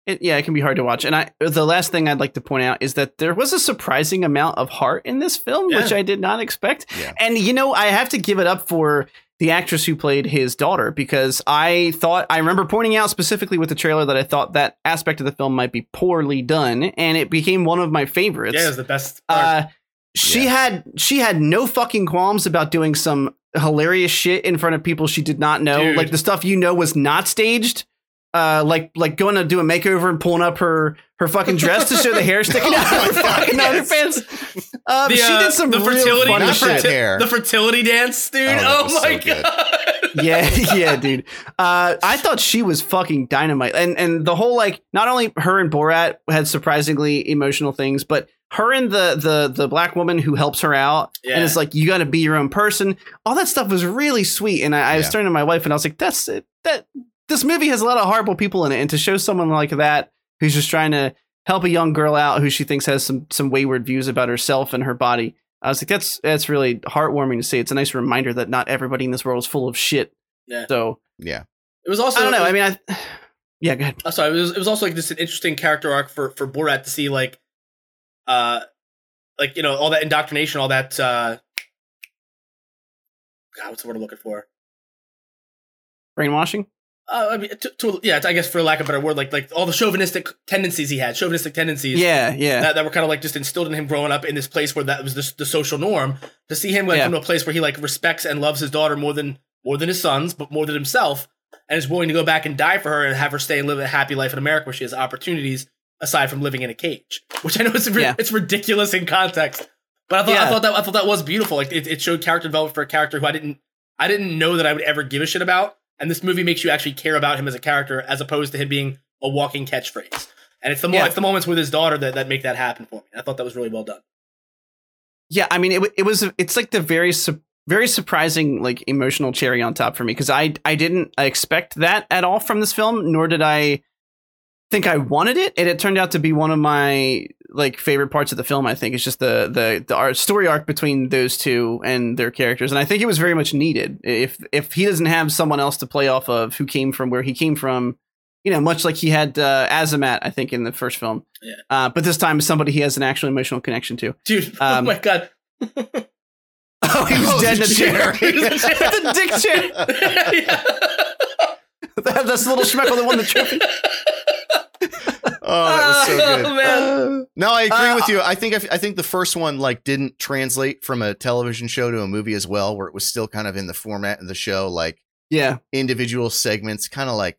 It, yeah, it can be hard to watch. And I, the last thing I'd like to point out is that there was a surprising amount of heart in this film, which I did not expect. Yeah. And you know, I have to give it up for the actress who played his daughter because I thought I remember pointing out specifically with the trailer that I thought that aspect of the film might be poorly done, and it became one of my favorites. yeah, it was the best. part. Uh, she Yeah. had she had no fucking qualms about doing some hilarious shit in front of people she did not know, Dude. like the stuff you know was not staged. Uh, like like going to do a makeover and pulling up her her fucking dress to show the hair sticking out Oh of her my God, fucking yes. underpants. Um, The, she uh, did some the real fertility, funny Not the, shit. hair. the fertility dance, dude. Oh, Oh, my so good. god. yeah, yeah, dude. Uh, I thought she was fucking dynamite, and and the whole like not only her and Borat had surprisingly emotional things, but her and the the the black woman who helps her out, Yeah. and it's like you got to be your own person. All that stuff was really sweet, and I, I was turning to my wife, and I was like, "That's it. That this movie has a lot of horrible people in it, and to show someone like that who's just trying to help a young girl out who she thinks has some some wayward views about herself and her body." I was like, "That's that's really heartwarming to see. It's a nice reminder that not everybody in this world is full of shit." Yeah. So yeah It was also. I don't know. I mean, I yeah, go ahead. Uh, sorry, it was, it was also like just an interesting character arc for for Borat to see like, uh, like you know all that indoctrination, all that. uh God, what's the word I'm looking for? Brainwashing. Uh, I mean, to, to, yeah, I guess for lack of a better word, like like all the chauvinistic tendencies he had, chauvinistic tendencies. Yeah, yeah, That, that were kind of like just instilled in him growing up in this place where that was the, the social norm. To see him like Yeah. from a place where he like respects and loves his daughter more than more than his sons, but more than himself, and is willing to go back and die for her and have her stay and live a happy life in America where she has opportunities aside from living in a cage. Which I know it's Yeah. it's ridiculous in context, but I thought I thought that I thought that was beautiful. Like it, it showed character development for a character who I didn't I didn't know that I would ever give a shit about. And this movie makes you actually care about him as a character as opposed to him being a walking catchphrase. And it's the Yeah. it's the moments with his daughter that, that make that happen for me. I thought that was really well done. yeah. I mean, it it was it's like the very su- very surprising like emotional cherry on top for me because I I didn't expect that at all from this film, nor did I think I wanted it, and it turned out to be one of my like favorite parts of the film. I think it's just the the the art, story arc between those two and their characters, and I think it was very much needed. If if he doesn't have someone else to play off of who came from where he came from, you know, much like he had uh, Azamat, I think in the first film, Yeah. uh, but this time is somebody he has an actual emotional connection to. Dude, Um, oh my god. Oh, he was Oh, dead in the the chair. He was in the chair. the dick chair. yeah. That's the little schmeckle that won the trophy. Oh, that was so good. Oh, man. No, I agree Uh, with you. I think I think the first one like didn't translate from a television show to a movie as well, where it was still kind of in the format of the show, like Yeah. individual segments, kind of like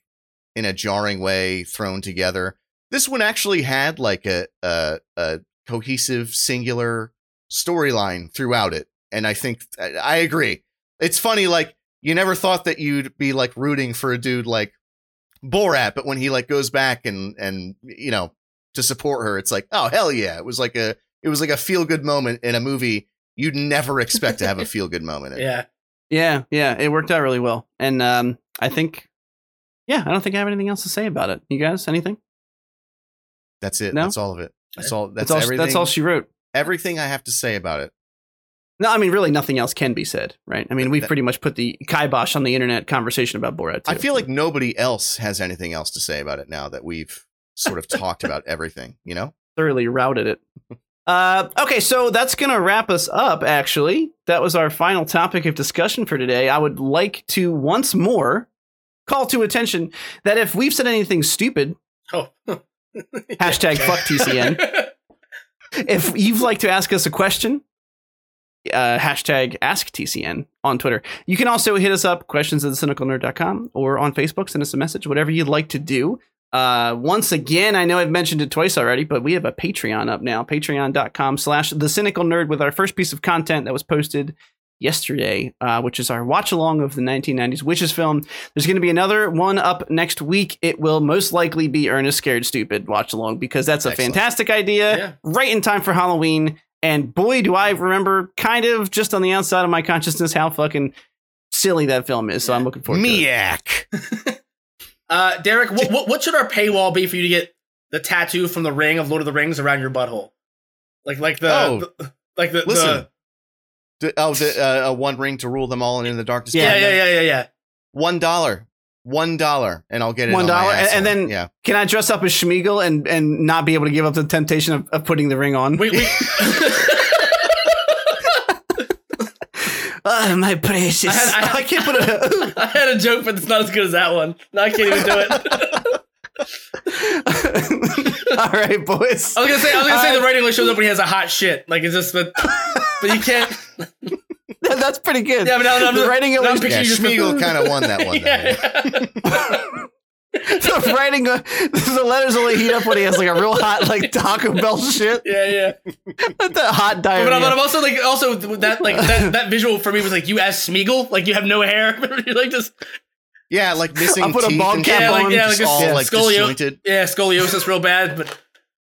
in a jarring way thrown together. This one actually had like a a, a cohesive, singular storyline throughout it, and I think I, I agree. It's funny, like you never thought that you'd be like rooting for a dude like Borat, but when he like goes back and and you know to support her, it's like oh hell yeah! It was like a it was like a feel good moment in a movie you'd never expect to have a feel good moment in. Yeah. Yeah, yeah, it worked out really well, and um, I think, yeah, I don't think I have anything else to say about it. You guys, anything? That's it. No? That's all of it. That's all. That's, all. everything. That's all she wrote. everything I have to say about it. No, I mean, really, nothing else can be said, right? I mean, we've pretty much put the kibosh on the internet conversation about Borat. I too. feel like nobody else has anything else to say about it now that we've sort of talked about everything. You know, thoroughly routed it. Uh, okay, so that's going to wrap us up, actually. That was our final topic of discussion for today. I would like to once more call to attention that if we've said anything stupid, Oh. Hashtag fuck TCN. if you'd like to ask us a question, uh, hashtag ask TCN on Twitter. You can also hit us up, questions at thecynicalnerd.com or on Facebook, send us a message, whatever you'd like to do. Uh, once again, I know I've mentioned it twice already, but we have a Patreon up now, patreon.com slash the cynical nerd with our first piece of content that was posted yesterday, uh, which is our watch along of the 1990s Witches film. There's going to be another one up next week. It will most likely be Ernest Scared Stupid watch along because that's a Excellent. fantastic idea, Yeah. right in time for Halloween. And boy, do I remember kind of just on the outside of my consciousness how fucking silly that film is. So I'm looking forward to it. Miak. Uh, Derek, what, what what should our paywall be for you to get the tattoo from the ring of Lord of the Rings around your butthole? Like like the, Oh. the- like the Listen. D- oh, the, uh, uh, one ring to rule them all and in the darkness. yeah yeah yeah yeah yeah. One dollar. One dollar, and I'll get it. One on and- and then- yeah, Can I dress up as Smeagol and, and not be able to give up the temptation of, of putting the ring on? Wait wait. Ah, my precious. I had- I had- I can't put it. I had a joke, but it's not as good as that one. No, I can't even do it. All right, boys. I was gonna say I was gonna say Uh, the writing only shows up when he has a hot shit. Like it's just but but you can't. That's pretty good. Yeah, but now, now I'm the writing now I'm always, yeah. you Smeagol kind of won that one. though. Yeah. the writing, uh, the letters only heat up when he has like a real hot like Taco Bell shit. yeah, yeah. the hot diarrhea. But, I'm- but I'm also like also that like that, that visual for me was like you as Smeagol, like you have no hair. You're like just Yeah, like missing I'll put a teeth bald cap shit, Yeah, like- on. yeah, just like a all s- like scolio- disjointed. yeah, scoliosis real bad. But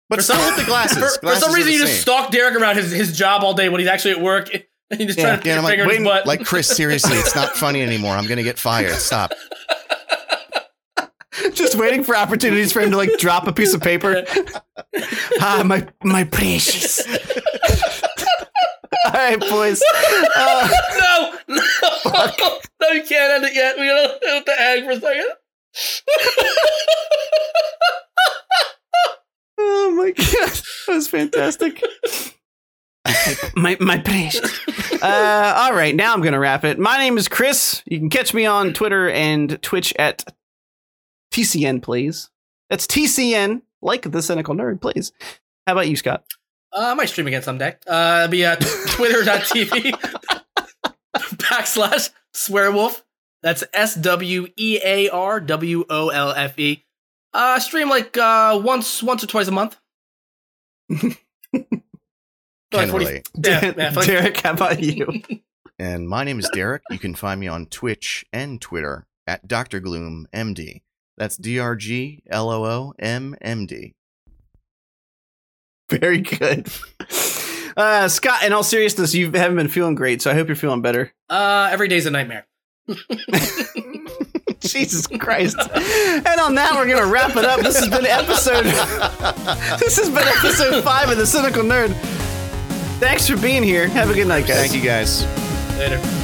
But for some with the glasses. for, for some reason the you just same. stalk Derek around his, his job all day when he's actually at work. And you just Yeah. try to put Yeah, your I'm like, finger in his wait, butt. Like Chris, seriously, it's not funny anymore. I'm gonna get fired. Stop. just waiting for opportunities for him to like drop a piece of paper. ah, my my precious. All right, boys. Uh, no, no, no, you can't end it yet. We gotta have to hang for a second. oh my god, that was fantastic. My my precious. Uh, all right, now I'm gonna wrap it. My name is Chris. You can catch me on Twitter and Twitch at TCN, please. That's TCN, like the cynical nerd, please. How about you, Scott? Uh, I might stream again someday. Uh, it'll be uh, twitch.tv backslash swearwolf. That's S W E A R W O L F E. Uh, stream like uh, once once or twice a month. For like Can relate. Yeah, yeah, like- Derek, how about you? And my name is Derek. You can find me on Twitch and Twitter at Dr. Gloom MD. That's D R G L O O M M D. Very good. Uh, Scott, in all seriousness, you haven't been feeling great, so I hope you're feeling better. uh, every day's a nightmare. Jesus Christ. And on that, we're going to wrap it up. This has been episode. this has been episode five of The Cynical Nerd. Thanks for being here. Have a good night, guys. Thank you guys. Later.